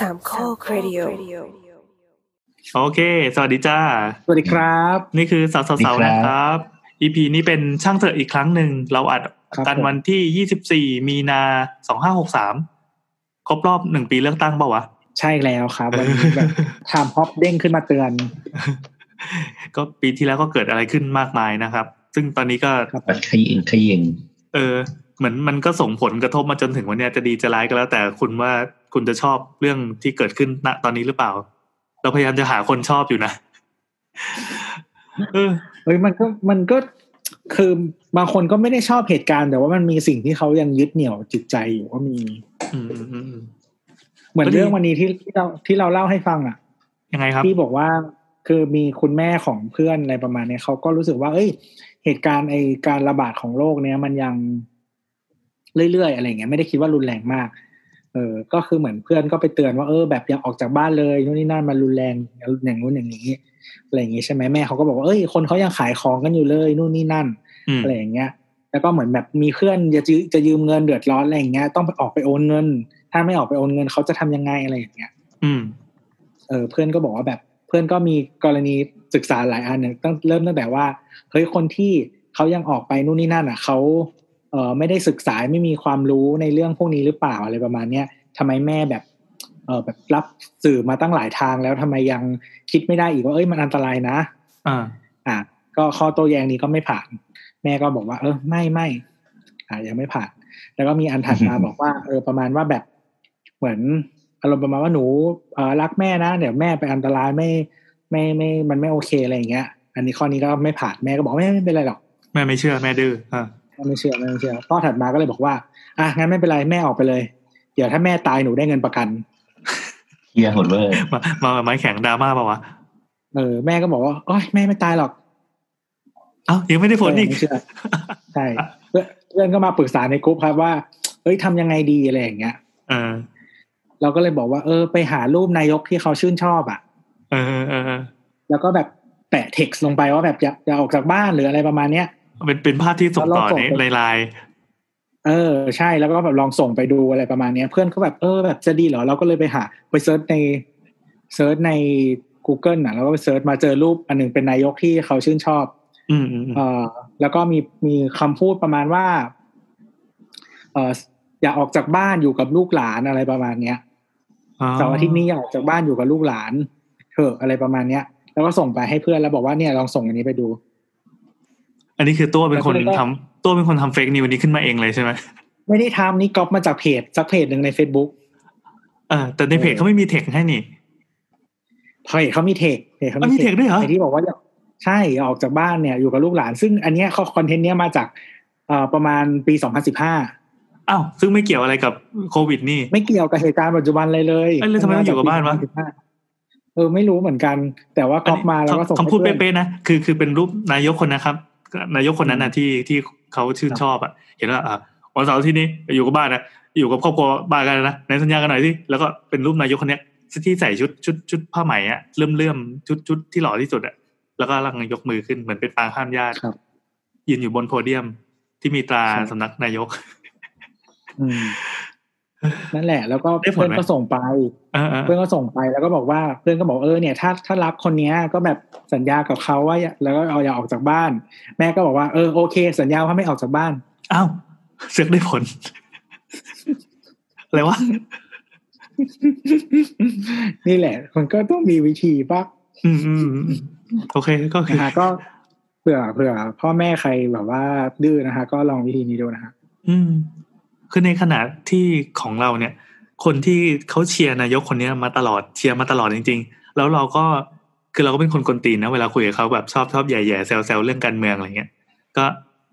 สามข้อครดิโอโอเค สวัสดีจ้า สวัสดีครับ นี่คือเสาเสาเสานะครับ EP นี้เป็นช่างเถอะอีกครั้งหนึ่ง เราอัดครับกันผมวันที่ยี่สิบสี่มีนาสองห้าหกสามครบรอบหนึ่งปีเลือกตั้งเปล่าวะ ใช่แล้วครับ วันนี้แบบ Timehop เด้งขึ้นมาเตือน ก็ปีที่แล้วก็เกิดอะไรขึ้นมากมายนะครับ ซึ่งตอนนี้ก็ครับปัดขยิงขยิงเออ เหมือนมันก็ส่งผลกระทบมาจนถึงวันเนี้ยจะดีจะร้ายก็แล้ว แต่คุณว่า คุณจะชอบเรื่องที่เกิดขึ้นณตอนนี้หรือเปล่า เราพยายามจะหาคนชอบอยู่นะเออเฮ้ยมันก็มันก็คือบางคนก็ไม่ได้ชอบเหตุการณ์ แต่ว่ามันมีสิ่งที่เขายังยึดเหนี่ยวจิตใจอยู่ก็มีอืมอืมอืมอืมเหมือนก็ดีเรื่องวันนี้ที่ที่เราที่เราเล่าให้ฟังอะ ยังไงครับ ที่บอกว่าคือมีคุณแม่ของเพื่อนอะไรประมาณเนี้ยเขาก็รู้สึกว่า เอ้ย เหตุการณ์ไอการระบาดของโรคเนี้ย มันยังเรื่อยๆอะไรเงี้ยไม่ได้คิดว่ารุนแรงมาก เออก็คือเหมือนเพื่อนก็ไปเตือนว่าเออแบบอย่าออกจากบ้านเลยนู่นนี่นั่นมันรุนแรงอย่างนู้นอย่างนี้อะไรอย่างงี้ใช่ไหมแม่เขาก็บอกว่าเอ้ยคนเขายังขายของกันอยู่เลยนู่นนี่นั่นอืมอะไรอย่างเงี้ย แล้วก็เหมือนแบบมีเพื่อนจะยืจะยืมเงินเดือดร้อนอะไรอย่างเงี้ย ต้องไปออกไปโอนเงิน ถ้าไม่ออกไปโอนเงินเขาจะทำยังไงอะไรอย่างเงี้ย อืม เออเพื่อนก็บอกว่าแบบเพื่อนก็มีกรณีศึกษาหลายอันเนี่ยตั้งเริ่มตั้งแต่ว่าเฮ้ยคนที่เขายังออกไปนู่นนี่นั่นอะเขาเออไม่ได้ศึกษาไม่มีความรู้ในเรื่องพวกนี้หรือเปล่าอะไรประมาณเนี้ยทำไมแม่แบบเออแบบรับสื่อมาตั้งหลายทางแล้วทำไมยังคิดไม่ได้อีกว่าเอ้ยมันอันตรายนะ อ่า อะก็ข้อโต้แย้งนี้ก็ไม่ผ่าน แม่ก็บอกว่า เออไม่ไม่อ่ายังไม่ผ่าน แล้วก็มีอันถัดมาบอกว่า เออประมาณว่าแบบเหมือนอารมณ์ประมาณว่าหนูเออรักแม่นะเดี๋ยวแม่ไปอันตรายไม่ไม่ไม่มันไม่โอเคอะไรอย่างเงี้ย อันนี้ข้อนี้ก็ไม่ผ่านแม่ก็บอกไม่ไม่เป็นไรหรอกแม่ไม่เชื่อแม่ดื้ออ่าแม่ ไม่เชื่อแม่ไม่เชื่อข้อถัดมาก็เลยบอกว่า อะงั้นไม่เป็นไรแม่ออกไปเลย เดี๋ยวถ้าแม่ตายหนูได้เงินประกันเฮียโหดเวอร์มามาไม้แข็งดราม่าเปล่าวะเออแม่ก็บอกว่าโอ้ยแม่ไม่ตายหรอก เอ้ายังไม่ได้ผลอีกไม่เชื่อใช่เพื่อนเพื่อนก็มาปรึกษาในกลุ่มครับว่า เอ้ยทำยังไงดีอะไรอย่างเงี้ยเออเราก็เลยบอกว่า เออ ไปหารูปนายกที่เขาชื่นชอบอะ เออเออเออเออแล้วก็แบบแปะเท็กซ์ลงไปว่าแบบอย่าอย่าออกจากบ้านหรืออะไรประมาณเนี้ย เป็นเป็นภาพที่ส่งต่อแล้วเราส่งในไปในไลน์เออใช่แล้วก็แบบลองส่งไปดูอะไรประมาณเนี้ย เพื่อนก็แบบเออแบบจะดีเหรอเราก็เลยไปหา ไป search ใน search ใน Google น่ะแล้วก็ไป search มาเจอรูปอันหนึ่งเป็นนายกที่เขาชื่นชอบ อืมอืมอืมเอ่อแล้วก็มีมีคำพูดประมาณว่า เอออย่าออกจากบ้านอยู่กับลูกหลานอะไรประมาณเนี้ยเสาร์อาทิตย์นี้อย่าออกจากบ้านอยู่กับลูกหลานเถอะอะไรประมาณเนี้ย แล้วก็ส่งไปให้เพื่อนแล้วบอกว่าเนี่ยลองส่งอันนี้ไปดู อันนี้คือตัวเป็นคนแล้วก็ทำตัวเป็นคนทำเฟกนิวนี้ขึ้นมาเองเลยใช่ไหมไม่ได้ทำนี่ก๊อปมาจากเพจสักเพจหนึ่งใน Facebook เออแต่ในเพจเขาไม่มีเทคให้นี่เพจเขามีเทคเพจเขาอะมีเทคด้วยเหรอไอที่บอกว่าอย่าใช่อย่าออกจากบ้านเนี่ยอยู่กับลูกหลาน ซึ่งอันเนี้ยเขาคอนเทนต์เนี้ยมาจากเอ่อประมาณปี2015อ้าวซึ่งไม่เกี่ยวอะไรกับโควิดนี่ ไม่เกี่ยวกับเหตุการณ์ปัจจุบันเลยเลยเอ้ยแล้วทำไมต้องอยู่กับบ้านวะ2015เออไม่รู้เหมือนกัน แต่ว่าก๊อปมาแล้วก็ส่งคำพูดให้เพื่อนเป๊ะๆนะคือคือเป็นรูปนายกคนนะครับ นายกคนนั้นนะที่ที่เขาชื่นชอบอะ เห็นว่าอ่าวันเสาร์ที่นี้อยู่กับบ้านนะอยู่กับครอบครัวบ้านกันนะในสัญญากันหน่อยสิแล้วก็เป็นรูปนายกคนเนี้ยที่ใส่ชุดชุดชุดผ้าไหมอะเลื่อมเลื่อมชุดชุดที่หล่อที่สุดอะแล้วก็กำลังยกมือขึ้นเหมือนเป็นปางข้ามญาติครับยืนอยู่บนโพเดียมที่มีตราครับสำนักนายกอืม นั่นแหละ แล้วก็ได้ผลเพื่อนไหมก็ส่งไปเออเออเพื่อนก็ส่งไปแล้วก็บอกว่าเพื่อนก็บอกเออเนี่ย ถ้าถ้ารักคนเนี้ยก็แบบสัญญากับเขาว่าอย่าแล้วก็เอาอย่าออกจากบ้าน แม่ก็บอกว่าเออโอเค สัญญาว่าไม่ออกจากบ้านอ้าวเสือกได้ผลอะไรวะนี่แหละ มันก็ต้องมีวิธีปะอืมอืมอืมโอเคก็คือนะฮะก็เผื่อเผื่อ พ่อแม่ใครแบบว่าดื้อนะฮะก็ลองวิธีนี้ดูนะฮะอืม คือในขณะที่ของเราเนี่ย คนที่เขาเชียร์นายกคนนี้มาตลอดเชียร์มาตลอดจริง ๆ แล้วเราก็คือเราก็เป็นคนกลตีนนะเวลาคุยกับเขาแบบชอบชอบแย่ๆแซวๆเรื่องการเมืองอะไรเงี้ย ก็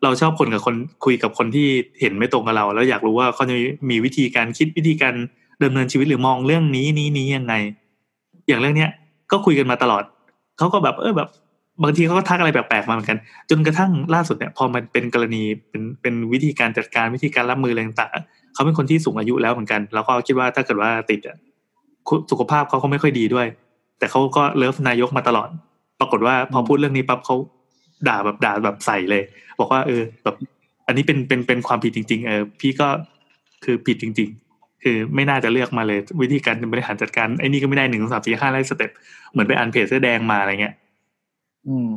เราชอบคนกับคนคุยกับคนที่เห็นไม่ตรงกับเรา แล้วอยากรู้ว่าเขาจะมีวิธีการคิดวิธีการดำเนินชีวิตหรือมองเรื่องนี้นี้นี้ยังไง อย่างเรื่องเนี้ยก็คุยกันมาตลอดเขาก็แบบเออแบบ บางทีเขาก็ทักอะไรแปลกๆมาเหมือนกัน จนกระทั่งล่าสุดเนี่ยพอมันเป็นกรณีเป็นเป็นวิธีการจัดการวิธีการรับมืออะไรต่างๆเขาเป็นคนที่สูงอายุแล้วเหมือนกัน แล้วก็คิดว่าถ้าเกิดว่าติดอะคุสุขภาพเขาก็ไม่ค่อยดีด้วย แต่เขาก็เลิฟนายกมาตลอด ปรากฏว่าพอพูดเรื่องนี้ปั๊บเขาด่าแบบด่าแบบใส่เลย บอกว่า เออ แบบ อันนี้เป็นเป็นเป็นความผิดจริง ๆ เออ พี่ก็คือผิดจริง ๆ คือไม่น่าจะเลือกมาเลย วิธีการบริหารจัดการไอ้นี่ก็ไม่ได้หนึ่งสองสามสี่ห้าไล่สเต็ปเหมือนไปอ่านเพจเสื้อแดงมาอะไรเงี้ย อืม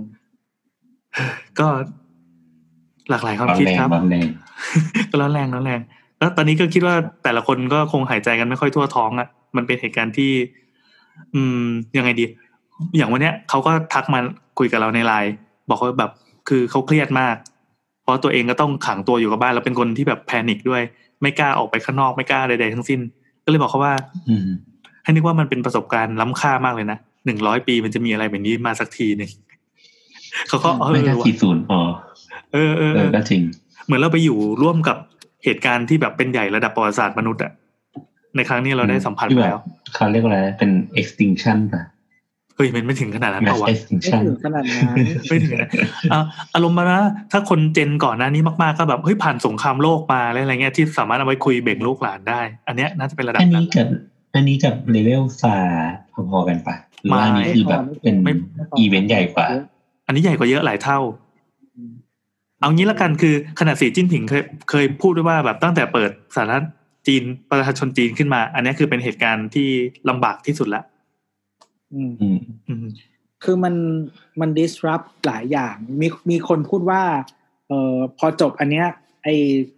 ก็หลากหลายความร้อนคิดแรงครับร้อนแรงก็ร้อนแรงร้อนแรง แล้วตอนนี้ก็คิดว่าแต่ละคนก็คงหายใจกันไม่ค่อยทั่วท้องอะ่ะ มันเป็นเหตุการณ์ที่ อืม ยังไงดี อย่างวันเนี้ยเขาก็ทักมาคุยกับเราในไลน์บอกว่าแบบ คือเขาเครียดมาก เพราะตัวเองก็ต้องขังตัวอยู่กับบ้านแล้วเป็นคนที่แบบแพนิคด้วย ไม่กล้าออกไปข้างนอกไม่กล้าใดๆทั้งสิ้น ก็เลยบอกเขาว่า อืมให้นึกว่ามันเป็นประสบการณ์ล้ำค่ามากเลยนะหนึ่งร้อยปีมันจะมีอะไรแบบนี้มาสักทีหนึ่ง เขาก็เอไม่อน่าว่ะขีดศูนย์อ๋อเออเออเอเอออก็จริง เหมือนเราไปอยู่ร่วมกับเหตุการณ์ที่แบบเป็นใหญ่ระดับประวัติศาสตร์มนุษย์อะในครั้งนี้เราได้สัมผัสที่ไปแบบแล้วเขาเรียกว่าอะไรเป็น extinction ป่ะเฮ้ยมันไม่ถึงขนาดนั้น mass เปล่าวะไม่ extinction ถึงขนาดนั้นไม่ถึงนะอะอารมณ์มานะถ้าคน gen ก่อนหน้านี้มากๆก็แบบเฮ้ยผ่านสงครามโลกมาอะไรอะไรเงี้ยที่สามารถเอาไว้คุยเบ่งลูกหลานได้ อันเนี้ยน่าจะเป็นระดับอันนั้นี้นกับอันนี้กับเลเวลฟาพอๆกันปะหรือว่าอันนี้ไม่คือแบบเป็นไม่อีเวนต์ใหญ่กว่า อันนี้ใหญ่กว่าเยอะหลายเท่า เอางี้ละกันคือขนาดสีจิ้นผิงเคยเคยพูดด้วยว่าแบบตั้งแต่เปิดสาธารณรัฐจีนประชาชนจีนขึ้นมา อันนี้คือเป็นเหตุการณ์ที่ลำบากที่สุดละอืมอืมอืมคือมันมัน disrupt หลายอย่างมีมีคนพูดว่า เอ่อพอจบอันเนี้ย ไอ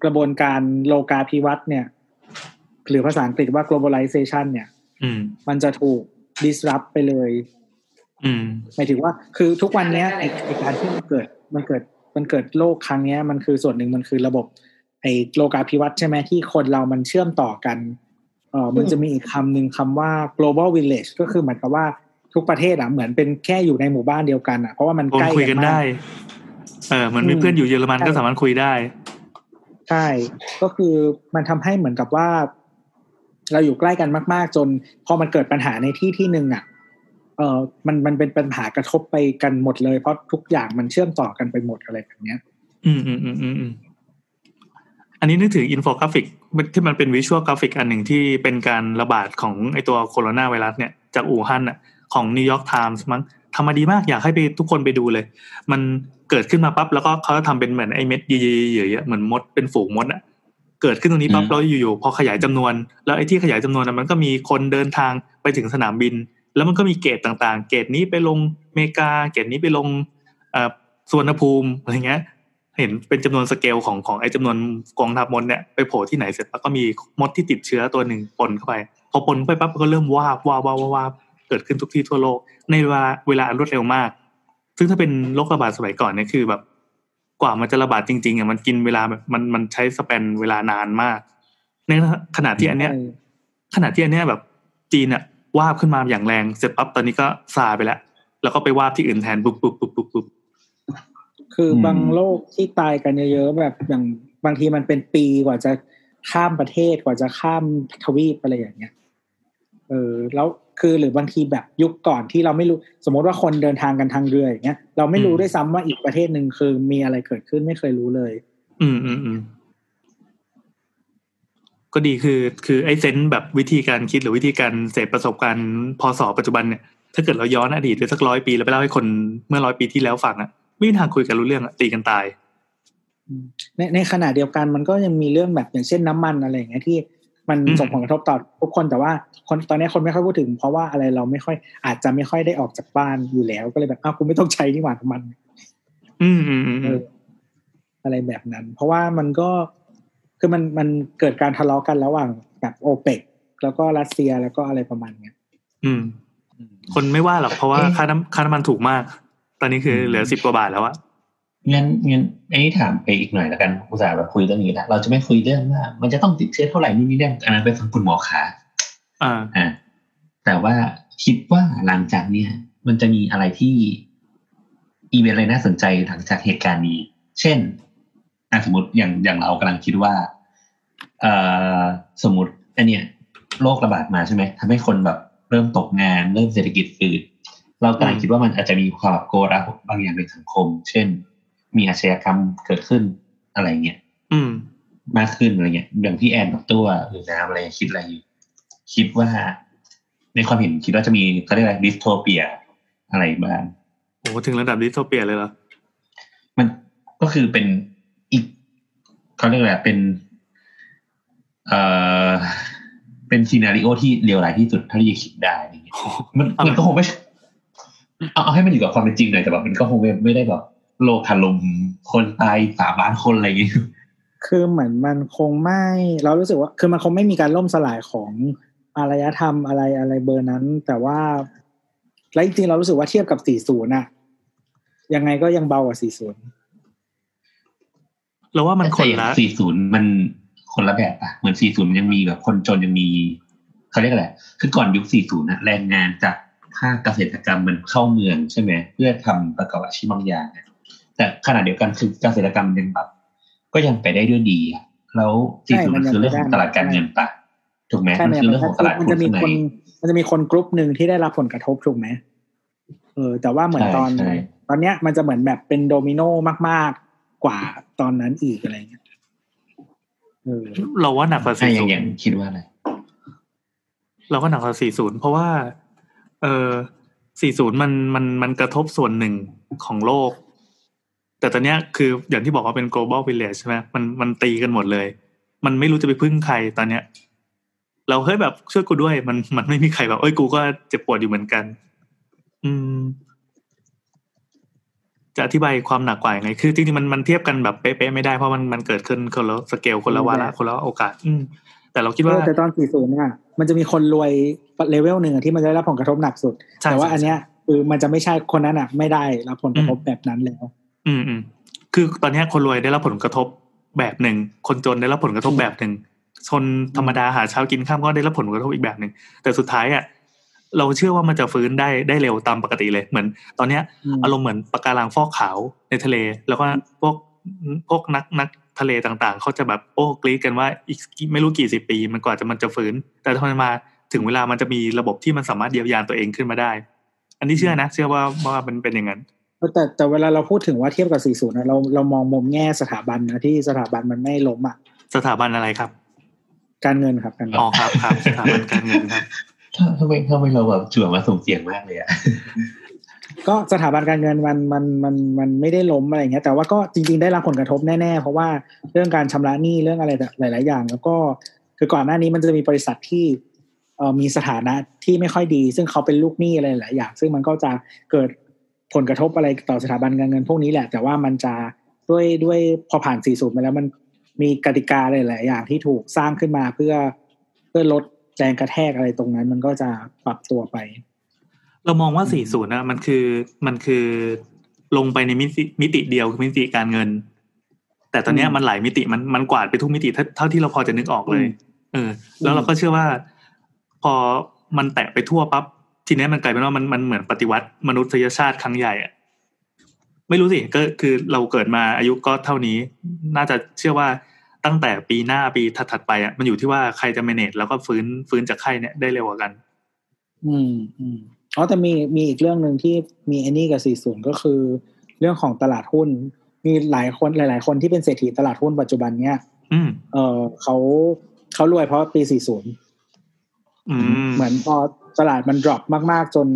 กระบวนการโลกาภิวัตน์เนี่ย หรือภาษาอังกฤษว่า globalization เนี่ยอืมมันจะถูก disrupt ไปเลยอืม หมายถึงว่าคือทุกวันเนี้ยไอไอการที่มันเกิดมันเกิดมันเกิดโลกครั้งเนี้ย มันคือส่วนหนึ่งมันคือระบบ ไอโลกาภิวัตน์ใช่ไหมที่คนเรามันเชื่อมต่อกันเออมันจะมีอีกคำหนึ่งคำว่า global village ก็คือเหมือนกับว่าทุกประเทศอะเหมือนเป็นแค่อยู่ในหมู่บ้านเดียวกันอะเพราะว่ามันคนใกล้คุยกันมาได้ เออเหมันมีเพื่อนอยู่เยอรมันก็สามารถคุยได้ ใช่ ก็คือมันทำให้เหมือนกับว่า เราอยู่ใกล้กันมาก ๆ จน พอมันเกิดปัญหาในที่ที่หนึ่งอะ เออมันมันเป็นปัญหากระทบไปกันหมดเลย เพราะทุกอย่างมันเชื่อมต่อกันไปหมดอะไรแบบเนี้ยอืมอืมอืมอืมอืมอันนี้นึกถึงอินโฟกราฟิกที่มันเป็น visual graphic อันหนึ่งที่เป็นการระบาดของไอตัวโคโรนาไวรัสเนี่ยจากอู่ฮั่นอะของนิวยอร์กไทมส์มั้งทำมาดีมากอยากให้ไปทุกคนไปดูเลย มันเกิดขึ้นมาปั๊บแล้วก็เขาจะทำเป็นเหมือนไอเม็ดเยอะๆๆเหมือนมดเป็นฝูงมดอะเกิดขึ้นตรงนี้ปั๊บอืมแล้วอยู่ๆพอขยายจำนวน แล้วไอ้ที่ขยายจำนวนน่ะมันก็มีคนเดินทางไปถึงสนามบิน แล้วมันก็มีเกตต่างๆ เกตนี้ไปลงอเมริกา เกตนี้ไปลงเอ่อสวนภูมิอะไรเงี้ย เห็นเป็นจำนวนสเกลของของไอ้จำนวนกองทัพมดเนี่ยไปโผล่ที่ไหนเสร็จแล้วก็มีมดที่ติดเชื้อตัวหนึ่งปนเข้าไป พอปนเข้าไปปั๊บก็เริ่มวาบวาบวาบวาบวาบเกิดขึ้นทุกที่ทั่วโลก ในเวลาเวลาอันรวดเร็วมาก ซึ่งถ้าเป็นโรคระบาดสมัยก่อนเนี่ยคือแบบ กว่ามันจะระบาดจริงๆอะมันกินเวลาแบบมันมันใช้สเปนเวลานานมากในขณะที่อันเนี้ยขณะที่อันเนี้ยแบบจีนอะ วาบขึ้นมาอย่างแรงเสร็จปั๊บตอนนี้ก็ซาไปแล้ว แล้วก็ไปวาบที่อื่นแทนปุ๊บปุ๊บปุ๊บปุ๊บปุ๊บคืออมบางโรคที่ตายกันเยอะๆแบบอย่างบางทีมันเป็นปีกว่าจะข้ามประเทศกว่าจะข้ามทวีปอะไรอย่างเงี้ย เออ แล้วคือหรือบางทีแบบยุคก่อนที่เราไม่รู้ สมมติว่าคนเดินทางกันทางเรืออย่างเงี้ยเราไม่รู้ด้วยซ้ำว่าอีกประเทศหนึ่งคือมีอะไรเกิดขึ้นไม่เคยรู้เลย อืมอืมอืม ก็ดีคือคือไอ้เซนส์แบบวิธีการคิดหรือวิธีการเสพประสบการณ์พอสอปัจจุบันเนี่ยถ้าเกิดเราย้อนอดีตไปสักร้อยปีแล้วไปเล่าให้คนเมื่อร้อยปีที่แล้วฟังอะไม่มีทางคุยกันรู้เรื่องอะตีกันตาย ในในขณะเดียวกันมันก็ยังมีเรื่องแบบอย่างเช่นน้ำมันอะไรอย่างเงี้ยที่มันอืมส่งผลกระทบต่อทุกคนแต่ว่าคนตอนนี้คนไม่ค่อยพูดถึง เพราะว่าอะไรเราไม่ค่อยอาจจะไม่ค่อยได้ออกจากบ้านอยู่แล้ว ก็เลยแบบอ้าวคุณไม่ต้องใช้นี่หว่าน้ำมัน อืมอืมอืมเออือมอะไรแบบนั้น เพราะว่ามันก็ คือมันมันเกิดการทะเลาะกันระหว่างแบบโอเปกแล้วก็รัสเซียแล้วก็อะไรประมาณเนี้ยอืม คนไม่ว่าหรอกเพราะว่าเอ๊ะค่าน้ำค่าน้ำมันถูกมาก ตอนนี้คือเหลือสิบกว่าบาทแล้วอะงั้นงั้นอันนี้ถามไปอีกหน่อยแล้วกันอุตส่าห์แบบคุยเรื่องนี้แล้วเราจะไม่คุยเรื่องว่า มันจะต้องติดเชื้อเท่าไหร่นี่นี่เรื่องอันนั้นเป็นฝั่งคุณหมอขาอ่าอ่าแต่ว่าคิดว่าหลังจากเนี้ยมันจะมีอะไรที่อีเวนต์อะไรน่าสนใจหลังจากเหตุการณ์นี้ เช่น อะสมมติอย่างอย่างเรากำลังคิดว่าเอ่อสมมติอันเนี้ยโรคระบาดมาใช่ไหมทำให้คนแบบเริ่มตกงานเริ่มเศรษฐกิจฝืดเรากำลังคิดว่ามันอาจจะมีความโกลาหลบางอย่างในสังคม เช่น มีอาชญากรรมเกิดขึ้นอะไรเงี้ยอืม มากขึ้นอะไรเงี้ยอย่างพี่แอนกับตัวหรือน้ำอะไรคิดอะไรอยู่คิดว่าในความเห็นคิดว่าจะมีเขาเรียกอะไร dystopia อะไรบ้างโอ้ถึงระดับ dystopia เลยเหรอมันก็คือเป็นอีก เขาเรียกอะไรเป็น เอ่อเป็น scenario ที่เลวร้ายที่สุดเท่าที่จะคิดได้อะไรเงี้ยโอ้โหมันมันก็คงไม่เอาเอาให้มันอยู่กับความเป็นจริงหน่อยแต่แบบมันก็คงไม่ไม่ได้แบบโลกถล่มคนตายสามล้านคนอะไรอย่างเงี้ยคือเหมือนมันคงไม่ เรารู้สึกว่า คือมันคงไม่มีการล่มสลายของอารยธรรมอะไรอะไรเบอร์นั้น แต่ว่าและจริงๆเรารู้สึกว่าเทียบกับ 40น่ะ ยังไงก็ยังเบากว่า 40 เราว่ามันคนละสี่ศูนย์มันคนละแบบอะเหมือนสี่ศูนย์ยังมีแบบคนจนยังมีเขาเรียกอะไรคือก่อนยุคสี่ศูนย์นะแรงงานจากภาคเกษตรกรรมมันเข้าเมืองใช่ไหมเพื่อทำประกอบอาชีพบางอย่างอะแต่ขณะเดียวกันคือเกษตรกรรมยังแบบก็ยังไปได้ด้วยดีอะแล้วสี่ศูนย์มันคือเรื่องของตลาดการเงินปะถูกไหมใช่มันไหมคือเรื่องของตลาดมันหุ้นจะมีข้างในคน มันจะมีคนกลุ่มหนึ่งที่ได้รับผลกระทบถูกไหมเออแต่ว่าเหมือนใช่ตอนใช่ตอนเนี้ยมันจะเหมือนแบบเป็นโดมิโนมาก ๆ กว่าตอนนั้นอีกอะไรเงี้ยเออเราว่าหนักกว่าใช่สี่ยัศูงนยังย์คิดว่าอะไร เราก็หนักกว่าสี่ศูนย์เพราะว่า เออสี่ศูนย์มันมันมันกระทบส่วนหนึ่งของโลก แต่ตอนเนี้ยคืออย่างที่บอกว่าเป็น global village ใช่ไหมมันมันตีกันหมดเลย มันไม่รู้จะไปพึ่งใครตอนเนี้ย เราเฮ้ยแบบช่วยกูด้วย มันมันไม่มีใครแบบเอ้ยกูก็เจ็บปวดอยู่เหมือนกัน อืม จะอธิบายความหนักกว่ายังไง คือจริงๆมันมันเทียบกันแบบเป๊ะๆไม่ได้เพราะมันมันเกิดขึ้นคนละสเกลคนละวาระคนละโอกาส อืมแต่เราคิดว่าเออแต่ตอน40เนี่ยมันจะมีคนรวยเลเวลหนึ่งอะที่มันจะได้รับผลกระทบหนักสุดใช่แต่ว่าใช่อันเนี้ยคือมันจะไม่ใช่คนนั้นอะ ไม่ได้รับผลกระทบอืมแบบนั้นแล้ว อืมอืมคือตอนเนี้ยคนรวยได้รับผลกระทบแบบหนึ่ง คนจนได้รับผลกระทบแบบหนึ่งชนธรรมดาหาเช้ากินข้ามก็ได้รับผลกระทบอีกแบบหนึ่งแต่สุดท้ายอะ เราเชื่อว่ามันจะฟื้นได้ได้เร็วตามปกติเลยเหมือน ตอนเนี้ยมอารมณ์เหมือนปะการังฟอกขาวในทะเล แล้วก็พวกพวกนักนักทะเลต่างๆเขาจะแบบโอ้กรีดกันว่าอีกไม่รู้กี่สิบปี มันกว่าจะมันจะฟื้น แต่ถ้ามันมาถึงเวลามันจะมีระบบที่มันสามารถเยียวยาตัวเองขึ้นมาได้ อันนี้เชื่อนะ เชื่อว่าว่ามันเป็นอย่างนั้นแต่แต่เวลาเราพูดถึงว่าเทียบกับ 40นะเราเรามองมุมแง่สถาบันนะที่สถาบันมันไม่ล้มอะสถาบันอะไรครับ การเงินครับการเงินอ๋อครับครับสถาบันการเงินครับ ทำไมทำไมเราแบบจั่วมาส่งเสียงมากเลยอะก็สถาบันการเงินมันมันมันมันไม่ได้ล้มอะไรเงี้ยแต่ว่าก็จริง ๆได้รับผลกระทบแน่ๆ เพราะว่าเรื่องการชำระหนี้เรื่องอะไรหลาย ๆ อย่าง แล้วก็คือก่อนหน้านี้มันจะมีบริษัทที่เอ่อมีสถานะที่ไม่ค่อยดี ซึ่งเขาเป็นลูกหนี้อะไรหลายอย่าง ซึ่งมันก็จะเกิดผลกระทบอะไรต่อสถาบันการเงินพวกนี้แหละ แต่ว่ามันจะด้วยด้วยพอผ่าน40มาแล้วมันมีกติกาหลายๆอย่างที่ถูกสร้างขึ้นมาเพื่อเพื่อลด แรงกระแทกอะไรตรงนั้น มันก็จะปรับตัวไป เรามองว่า 40นะมันคือมันคือลงไปในมิติมิติเดียวคือมิติการเงิน แต่ตอนเนี้ยอืมมันหลายมิติมันมันกวาดไปทุกมิติเท่าเท่าที่เราพอจะนึกออกเลยอืมเออ แล้วเราก็เชื่อว่า พอมันแตะไปทั่วปั๊บทีเนี้ยมันกลายเป็นว่ามันมันเหมือนปฏิวัติมนุษยชาติครั้งใหญ่อะไม่รู้สิก็คือเราเกิดมาอายุก็เท่านี้ น่าจะเชื่อว่า ตั้งแต่ปีหน้าปีถัดๆไปอะมันอยู่ที่ว่าใครจะ manage แล้วก็ฟื้นฟื้นจากไข้เนี่ยได้เร็วกว่ากัน อืมอืมอ๋อแต่มีมีอีกเรื่องหนึ่งที่มีไอ้นี่กับ40ก็คือ เรื่องของตลาดหุ้น มีหลายคนหลาย ๆ คนที่เป็นเศรษฐีตลาดหุ้นปัจจุบันเนี้ยอืมเออเขาเขารวยเพราะปี40อืมเหมือนพอตลาดมัน drop มาก ๆ จน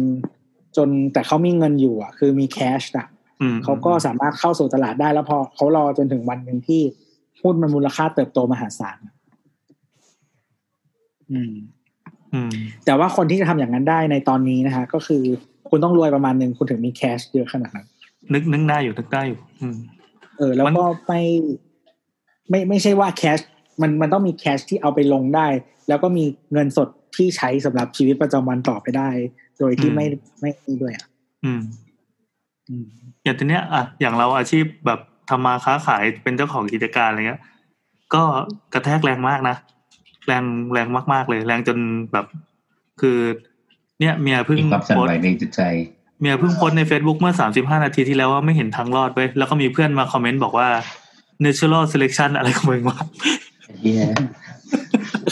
จนแต่เขามีเงินอยู่อะ คือมี cash อะอืมเขาก็สามารถเข้าสู่ตลาดได้แล้วพอเขารอจนถึงวันหนึ่งที่ หุ้นมันมูลค่าเติบโตมหาศาลอืม อืม แต่ว่าคนที่จะทำอย่างนั้นได้ในตอนนี้นะฮะก็คือคุณต้องรวยประมาณหนึ่งคุณถึงมีแคชเยอะขนาดนั้นนึกนึกได้อยู่นึกได้อยู่ อืม เออ แล้วมันก็ไม่ไม่ไม่ใช่ว่าแคชมันมันต้องมีแคชที่เอาไปลงได้ แล้วก็มีเงินสดที่ใช้สำหรับชีวิตประจำวันต่อไปได้ โดยที่ไม่ไม่นี่ด้วยอะ อืม อืมอย่างทีเนี้ยอะอย่างเราอาชีพแบบ ทำมาค้าขายเป็นเจ้าของกิจการอะไรเงี้ย ก็กระแทกแรงมากนะ แรงแรงมากๆเลย แรงจนแบบคือ เนี่ยเมียเพิ่งมีความสั่นโพสไหวต์ในจิตใจเมียเพิ่งโพสต์ใน Facebook เมื่อสามสิบห้านาทีที่แล้วว่าไม่เห็นทางรอดเว้ยแล้วก็มีเพื่อนมาคอมเมนต์บอกว่า natural selection อะไรของมึงวะเฮีย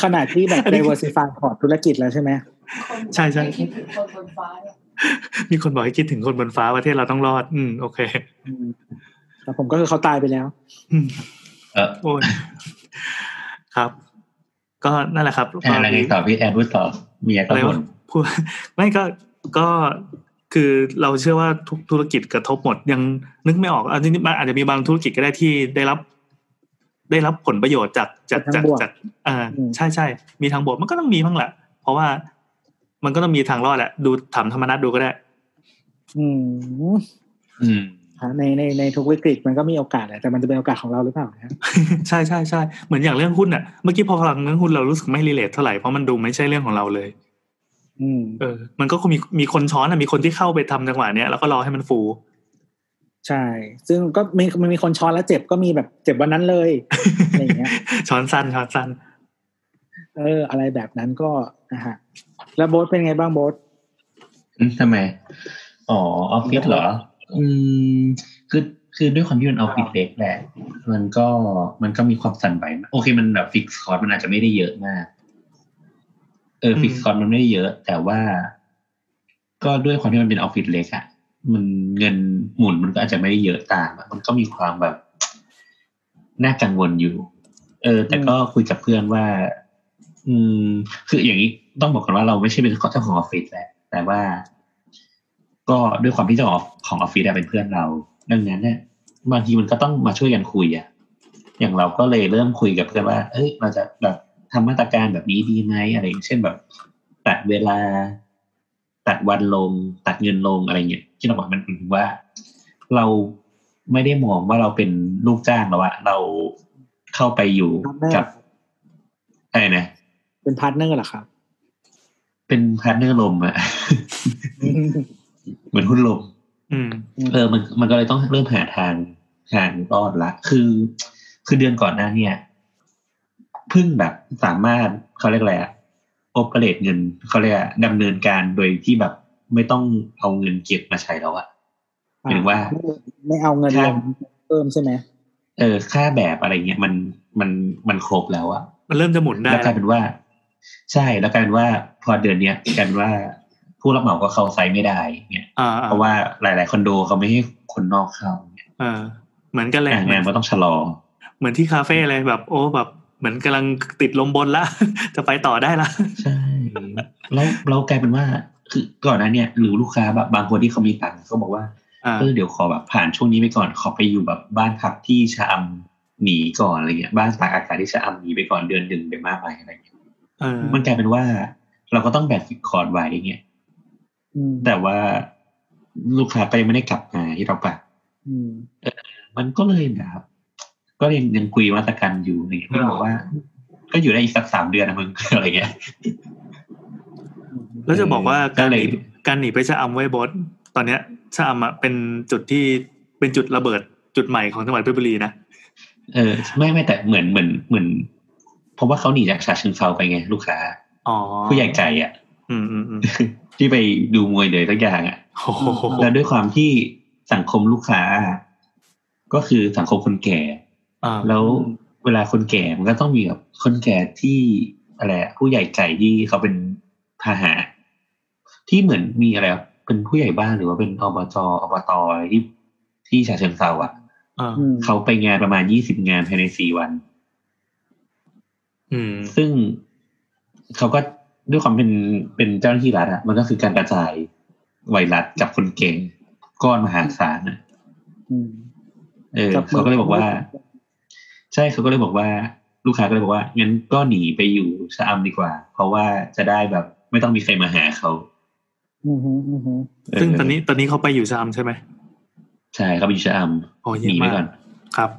ขนาดที่แบบอันนี้ diversify พอร์ตธุรกิจแล้วใช่ไหมใช่ใช่คิดถึงคนบนฟ้าเนี่ยมีคนบอกให้คิดถึงคนบนฟ้าประเทศเราต้องรอด อืมโอเคอืม แต่ผมก็คือเขาตายไปแล้วอืมเออโอ้ยครับ ก็นั่นแหละครับแอนอะไรไงต่อพี่แอนพูดต่อเมียก็อะไรบ่วะนพูดไม่ก็ก็คือเราเชื่อว่าทุกธุรกิจกระทบหมดยังนึกไม่ออกอันนี้มันอาจจะมีบางธุรกิจก็ได้ที่ได้รับ ได้รับผลประโยชน์จากจากจากจากบวกจากอ่าอืมใช่ใช่มีทางบวกมันก็ต้องมีบ้างแหละ เพราะว่ามันก็ต้องมีทางรอดแหละ ดูถามธรรมนัตดูก็ได้ อืม อืมฮะ ในในในทุกวิกฤตมันก็มีโอกาสแหละแต่มันจะเป็นโอกาสของเราหรือเปล่านะใช่ใช่ใช่เหมือนอย่างเรื่องหุ้นอะเมื่อกี้พอฟังเรื่องหุ้นเรารู้สึกไม่ relate เท่าไหร่เพราะมันดูไม่ใช่เรื่องของเราเลย อืมเออ มันก็คงมีมีคนช้อนอะมีคนที่เข้าไปทำจังหวะเนี้ยแล้วก็รอให้มันฟูใช่ ซึ่งก็มีมันมีคนช้อนแล้วเจ็บก็มีแบบเจ็บวันนั้นเลยอะไรอย่างเงี้ย ช้อนสั้นช้อนสั้น เออ อะไรแบบนั้นก็นะฮะ แล้วโบ๊ทเป็นไงบ้างโบ๊ทอืมทำไม อ๋อออฟฟิศเหรอ อืมคือคือด้วยความที่มันออฟฟิศเล็กแหละ มันก็มันก็มีความสั่นไหวโอเค มันแบบฟิกคอร์สมันอาจจะไม่ได้เยอะมาก เออฟิกคอร์สมันไม่ได้เยอะ แต่ว่า ก็ด้วยความที่มันเป็นออฟฟิศเล็กอะมันเงินหมุนมันก็อาจจะไม่ได้เยอะตามอะมันก็มีความแบบน่ากังวลอยู่ เออ แต่ก็คุยกับเพื่อนว่า อืม คืออย่างนี้ต้องบอกก่อนว่าเราไม่ใช่เป็นเจ้าของออฟฟิศแหละแต่ว่า ก็ด้วยความที่เจ้าของของออฟฟิศอะเป็นเพื่อนเรา ดังนั้นเนี่ยบางทีมันก็ต้องมาช่วยกันคุยอะอย่างเราก็เลยเริ่มคุยกับเพื่อนว่า เอ้ย เราจะแบบทำมาตรการแบบนี้ดีไหมอะไรอย่างเช่นแบบ ตัดเวลา ตัดวันลง ตัดเงินลงอะไรเงี้ยที่เราบอกมันถึงว่า เราไม่ได้มองว่าเราเป็นลูกจ้างแล้วอะเราเข้าไปอยู่กับอะไรนะเป็น partner เหรอครับ เป็น partner ลมอะ เหมือนหุ้นลมอืมเออมันมันก็เลยต้องเริ่มหาทางทางรอดละ คือ คือเดือนก่อนหน้าเนี่ยเพิ่งแบบสามารถเขาเรียกอะไรอะ operate เงินเขาเรียกอะดำเนินการโดยที่แบบไม่ต้องเอาเงินเก็บมาใช้แล้วอะหมายถึงว่าไม่ไม่เอาเงินลงเพิ่มใช่ไหมเออ ค่าแบบอะไรเงี้ยมันมันมันครบแล้วอะมันเริ่มจะหมุนได้แล้วกลายเป็นว่า ใช่แล้วกลายเป็นว่า พอเดือนเนี้ยกลายเป็นว่า ผู้รับเหมาก็เข้าไซต์ไม่ได้เนี่ยอ่าเพราะว่าหลาย ๆ คอนโดเขาไม่ให้คนนอกเข้าเนี่ยเออเหมือนกันเลยอะงานก็ต้องชะลอ เหมือนที่คาเฟ่เลยแบบ โอ้แบบเหมือนกำลังติดลมบนละ จะไปต่อได้ละใช่แล้วเรากลายเป็นว่า คือก่อนหน้าเนี่ยหรือลูกค้าแบบบางคนที่เขามีตังค์เขาบอกว่าอ่าเออเดี๋ยวขอแบบผ่านช่วงนี้ไปก่อนขอไปอยู่แบบบ้านพักที่ชะอำหนีก่อนอะไรเงี้ยบ้านตากอากาศที่ชะอำหนีไปก่อนเดือนหนึ่งไปมากไปอะไรเงี้ยเออมันกลายเป็นว่า เราก็ต้องแบก fixed cost ไว้เงี้ยอืม แต่ว่าลูกค้าก็ยังไม่ได้กลับมาที่เราปะอืมมันก็เลยแบบก็ยังยังคุยมาตรการอยู่อะไรเงี้ยก็บอกว่า ก็อยู่ได้อีกสักสามเดือนนะมึงอะไรเงี้ยแล้วจะบอกว่าก็การหเลนียการหนีไปชะอำไว้บอสตอนเนี้ยชะอำอะเป็นจุดที่เป็นจุดระเบิดจุดใหม่ของจังหวัดเพชรบุรีนะเออ ไม่ไม่แต่เหมือนเหมือนเหมือนเพราะว่าเขาหนีจากฉะเชิงเซาไปไง ลูกค้าอ๋อผู้ใหญ่ใจอะ อืมอืมอืมที่ไปดูมวยเลยทุกอย่างอะโอ้โหแล้วด้วยความที่สังคมลูกค้า ก็คือสังคมคนแก่อ่าแล้วเวลาคนแก่มันก็ต้องมีแบบคนแก่ที่อะไรอะผู้ใหญ่ใจที่เขาเป็นพาหะที่เหมือนมีอะไรอะเป็นผู้ใหญ่บ้านหรือว่าเป็นอบจอบตอะไรที่ที่ฉะเชิงเซาอะอ่าอืมเขาไปงานประมาณยี่สิบงานภายในสี่วันอืมซึ่งเขาก็ ด้วยความเป็นเป็นเจ้าหน้าที่รัฐอะมันก็คือการกระจายไวรัสกับคนเก่งก้อนมหาศาลอะอืมเออกับเขาก็เลยบอกว่า ใช่เขาก็เลยบอกว่า ลูกค้าก็เลยบอกว่างั้นก็หนีไปอยู่ชะอำดีกว่า เพราะว่าจะได้แบบ ไม่ต้องมีใครมาหาเขาอืมฮึอืมฮึเออซึ่งตอนนี้ตอนนี้เขาไปอยู่ชะอำใช่ไหมใช่เขาไปอยู่ชะอโอ้ำเยี่หยนีมไปมากก่อนครับ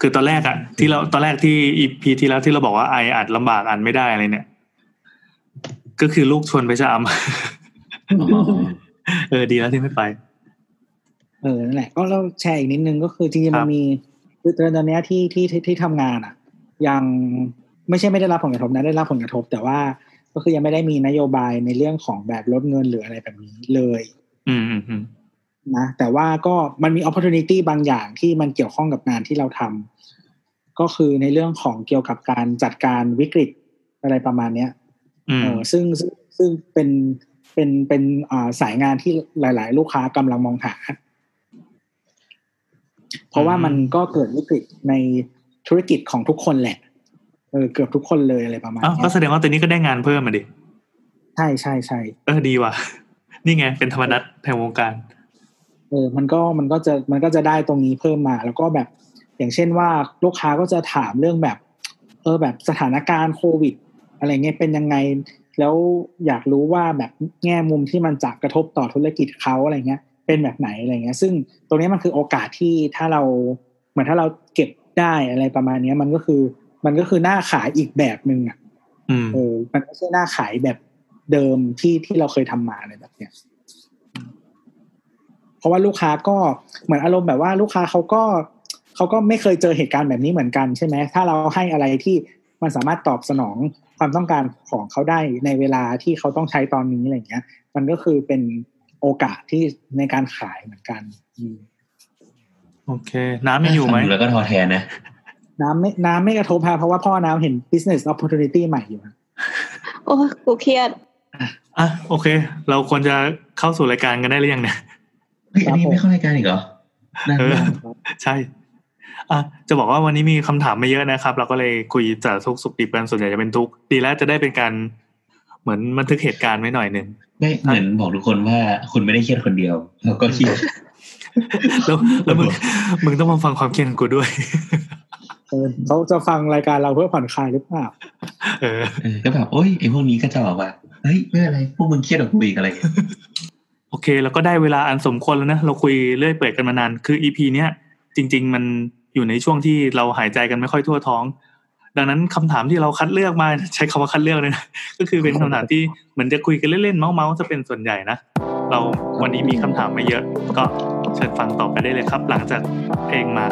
คือตอนแรกอะที่เราตอนแรกที่อีพีที่แล้วที่เราบอกว่าไออัดลำบากอันไม่ได้อะไรเนี่ย ก็คือลูกชวนไปชะอำอ๋อเออดีแล้วที่ไม่ไป เออนั่นแหละก็เราแชร์อีกนิดนึงก็คือจริงคๆรัมับนมีคือตอนเนี้ยที่ที่ที่ที่ทำงานอะ ยังไม่ใช่ไม่ได้รับผลกระทบนะได้รับผลกระทบ แต่ว่าก็คือยังไม่ได้มีนโยบายในเรื่องของแบบลดเงินหรืออะไรแบบนี้เลย อืมอืมอืมนะแต่ว่าก็มันมี opportunity บางอย่างที่มันเกี่ยวข้องกับงานที่เราทำก็คือในเรื่องของเกี่ยวกับการจัดการวิกฤตอะไรประมาณเนี้ยอืมเออ ซึ่งซึ่งซึ่งเป็นเป็นเป็นอ่าสายงานที่หลาย ๆ ลูกค้ากำลังมองหา เพราะว่ามันก็เกิดวิกฤตในธุรกิจของทุกคนแหละเออเกือบทุกคนเลยอะไรประมาณอ้าวเนี้ก็ยแสดงว่าตอนนี้ก็ได้งานเพิ่มมาดิ ใช่ใช่ใช่เออดีว่ะ นี่ไงเป็นธรรมนัตแห่งวงการ เออ มันก็มันก็จะมันก็จะได้ตรงนี้เพิ่มมา แล้วก็แบบอย่างเช่นว่าลูกค้าก็จะถามเรื่องแบบ เออแบบสถานการณ์โควิด อะไรเงี้ยเป็นยังไง แล้วอยากรู้ว่าแบบแง่มุมที่มันจะกระทบต่อธุรกิจเขาอะไรเงี้ย เป็นแบบไหนอะไรเงี้ย ซึ่งตรงนี้มันคือโอกาสที่ถ้าเราเหมือนถ้าเราเก็บได้อะไรประมาณเนี้ย มันก็คือมันก็คือหน้าขายอีกแบบหนึ่งอะอืมเออมันไม่ใช่หน้าขายแบบเดิมที่ที่เราเคยทำมาอะไรแบบเนี้ยเพราะว่าลูกค้าก็เหมือนอารมณ์แบบว่าลูกค้าเขาก็เขาก็ไม่เคยเจอเหตุการณ์แบบนี้เหมือนกันใช่ไหมถ้าเราให้อะไรที่มันสามารถตอบสนอง ความต้องการของเขาได้ในเวลาที่เขาต้องใช้ตอนนี้อะไรเงี้ย มันก็คือเป็นโอกาสที่ในการขายเหมือนกันอืมโอเค น้ำยังอยู่ไหมฟังแล้วก็ท้อแท้นะ น้ำไม่น้ำไม่กระทบฮะเพราะว่าพ่อน้ำเห็น business opportunity ใหม่อยู่ฮะโอ้ยกูเครียดอะโอเค เราควรจะเข้าสู่รายการกันได้หรือยังเนี่ยเฮ้ยอันนี้ไม่เข้ารายการอีกเหรอนั่นเออน่ะใช่ อะจะบอกว่าวันนี้มีคำถามไม่เยอะนะครับ เราก็เลยคุยจากทุกสุขดิบกันส่วนใหญ่จะเป็นทุกข์ดีแล้วจะได้เป็นการเหมือนบันทึกเหตุการณ์ไว้หน่อยหนึ่งได้เหมือนบอกทุกคนว่าคุณไม่ได้เครียดคนเดียวเราก็เครียดแล้วแล้วมึงมึงต้องมาฟังความเครียดของกูด้วยเออเขาจะฟังรายการเราเพื่อผ่อนคลายหรือเปล่าเออเออก็แบบโอ้ยไอ้พวกนี้ก็จะบอกว่าเฮ้ยไม่เป็นไรพวกมึงเครียดกับกูอีกอะไรอย่างเงี้ยโอเค แล้วก็ได้เวลาอันสมควรแล้วนะ เราคุยเรื่อยเปื่อยกันมานาน คืออีพีเนี้ยจริง ๆ มัน อยู่ในช่วงที่เราหายใจกันไม่ค่อยทั่วท้อง ดังนั้นคำถามที่เราคัดเลือกมาใช้คำว่าคัดเลือกเลยนะก็คือเป็นคำถามที่เหมือนจะคุยกันเล่นๆเมาส์ๆจะเป็นส่วนใหญ่นะเราวันนี้มีคำถามมาเยอะ ก็เชิญฟังต่อไปได้เลยครับ หลังจากเพลงมา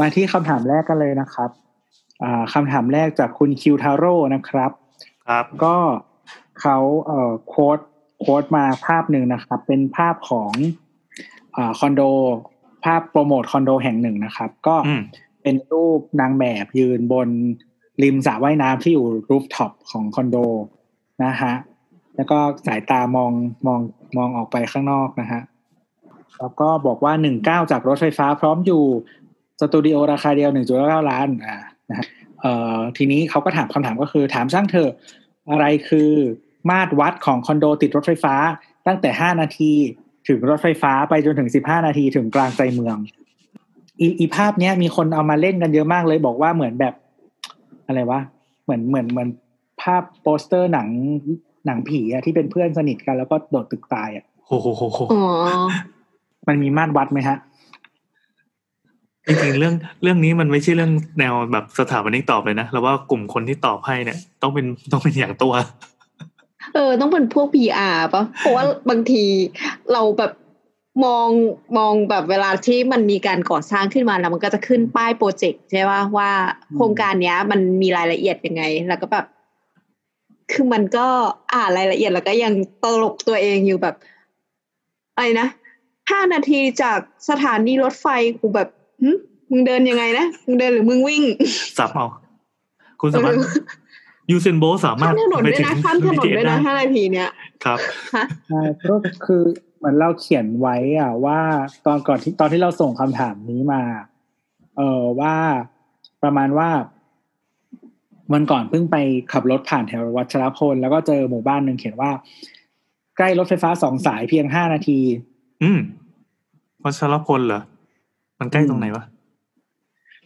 มาที่คำถามแรกกันเลยนะครับอ่าคำถามแรกจากคุณคิวทาโร่นะครับ ครับ ก็เขาเอ่อ quote quote มาภาพหนึ่งนะครับ เป็นภาพของอ่าคอนโด ภาพโปรโมทคอนโดแห่งหนึ่งนะครับ ก็อืมเป็นรูปนางแบบยืนบนริมสระว่ายน้ำที่อยู่ rooftop ของคอนโดนะฮะแล้วก็สายตามองมองมองออกไปข้างนอกนะฮะแล้วก็บอกว่าหนึ่งก้าวจากรถไฟฟ้าพร้อมอยู่ สตูดิโอราคาเดียวหนึ่งจุดเก้าล้านอ่านะฮะเอ่อทีนี้เขาก็ถามคำถามก็คือถามช่างเถอะอะไรคือมาตรวัดของคอนโดติดรถไฟฟ้า ตั้งแต่ห้านาทีถึงรถไฟฟ้าไปจนถึงสิบห้านาทีถึงกลางใจเมืองอีอีภาพเนี้ยมีคนเอามาเล่นกันเยอะมากเลยบอกว่าเหมือนแบบ อะไรวะเหมือนเหมือนเหมือนภาพโปสเตอร์หนังหนังผีอะที่เป็นเพื่อนสนิทกันแล้วก็โดดตึกตายอะโอ้โหโหโหอ๋อมันมีมาตรวัดไหมฮะ จริงๆเรื่องเรื่องนี้มันไม่ใช่เรื่องแนวแบบสถาปนิกตอบเลยนะแล้วว่ากลุ่มคนที่ตอบให้เนี่ย ต้องเป็นต้องเป็นอย่างตัว เออ ต้องเป็นพวก PR ปะเพราะว่าบางทีเราแบบมองมองแบบเวลาที่มันมีการก่อสร้างขึ้นมาแล้วมันก็จะขึ้นป้ายโปรเจกต์ใช่ป่ะว่าโครงการเนี้ย มันมีรายละเอียดยังไง แล้วก็แบบ คือมันก็อ่านรายละเอียดแล้วก็ยังตลกตัวเองอยู่แบบอะไรนะห้านาทีจากสถานีรถไฟกูแบบ มึงเดินยังไงนะมึงเดินหรือมึงวิ่ง สับเอาคุณสามารถยูเซนโบสามารข้าถมถนนไปด้วยถึงนะข้ามถนน BTS ด้วยนะได้ห้านาทีเนี้ยครับฮะใช่ก็คือเหมือนเราเขียนไว้อะ ว่าตอนก่อนที่ตอนที่เราส่งคำถามนี้มา เออว่าประมาณว่าวันก่อนเพิ่งไปขับรถผ่านแถววัชรพล แล้วก็เจอหมู่บ้านหนึ่งเขียนว่า ใกล้รถไฟฟ้าสองสายเพียงห้านาที อืมวัชรพลเหรอ มันใกล้ตรงไหนวะ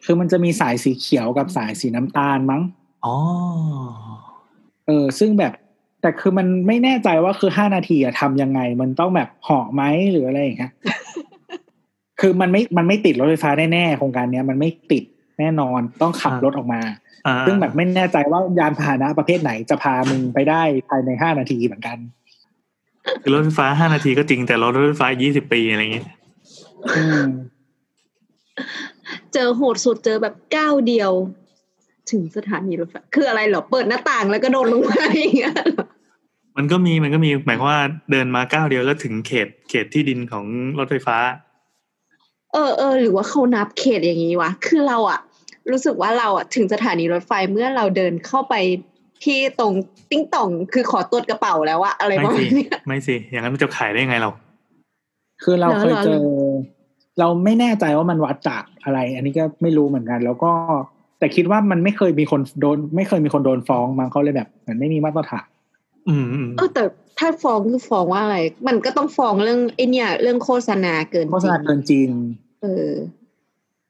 คือมันจะมีสายสีเขียวกับสายสีน้ำตาลมั้ง อ๋อ เออ ซึ่งแบบ แต่คือมันไม่แน่ใจว่าคือห้านาทีอะทำยังไง มันต้องแบบเหาะไหมหรืออะไรอย่างเงี้ย คือมันไม่ มันไม่ติดรถไฟฟ้าแน่ๆโครงการเนี้ย มันไม่ติดแน่นอนต้องขับรถออกมาอ่าซึ่งแบบไม่แน่ใจว่ายานพาหนะประเภทไหนจะพามึงไปได้ภายในห้านาทีเหมือนกันคือรถไฟฟ้าห้านาทีก็จริงแต่รถรถไฟฟ้ายี่สิบปีอะไรอย่างเงี้ยอืม เจอโหดสุดเจอแบบก้าวเดียว ถึงสถานีรถไฟคืออะไรเหรอเปิดหน้าต่างแล้วก็โดนลงมาอย่างเงี้ยเหรอมันก็มีมันก็มีหมายความว่าเดินมาก้าวเดียวก็ถึงเขตเขตที่ดินของรถไฟฟ้า เออเออหรือว่าเขานับเขตอย่างนี้วะคือเราอะรู้สึกว่าเราอะถึงสถานีรถไฟเมื่อเราเดินเข้าไปที่ตรงติ้งต่องคือขอตรวจกระเป๋าแล้วอะอะไรประไม่มาสิณเนี้ยไม่สิ อย่างนั้นมันจะขายได้ยังไงเรา คือเราเคยเจเหรออ เราไม่แน่ใจว่ามันวัดจากอะไร อันนี้ก็ไม่รู้เหมือนกัน แล้วก็แต่คิดว่ามันไม่เคยมีคนโดน ไม่เคยมีคนโดนฟ้องมั้งเขาเลยแบบเหมือนไม่มีมาตรฐานอืมอืมเออแต่ถ้าฟ้องคือฟ้องว่าอะไร มันก็ต้องฟ้องเรื่องไอเนี่ย เรื่องโฆษณาเกินจริงโฆษณาเกินจริง เออ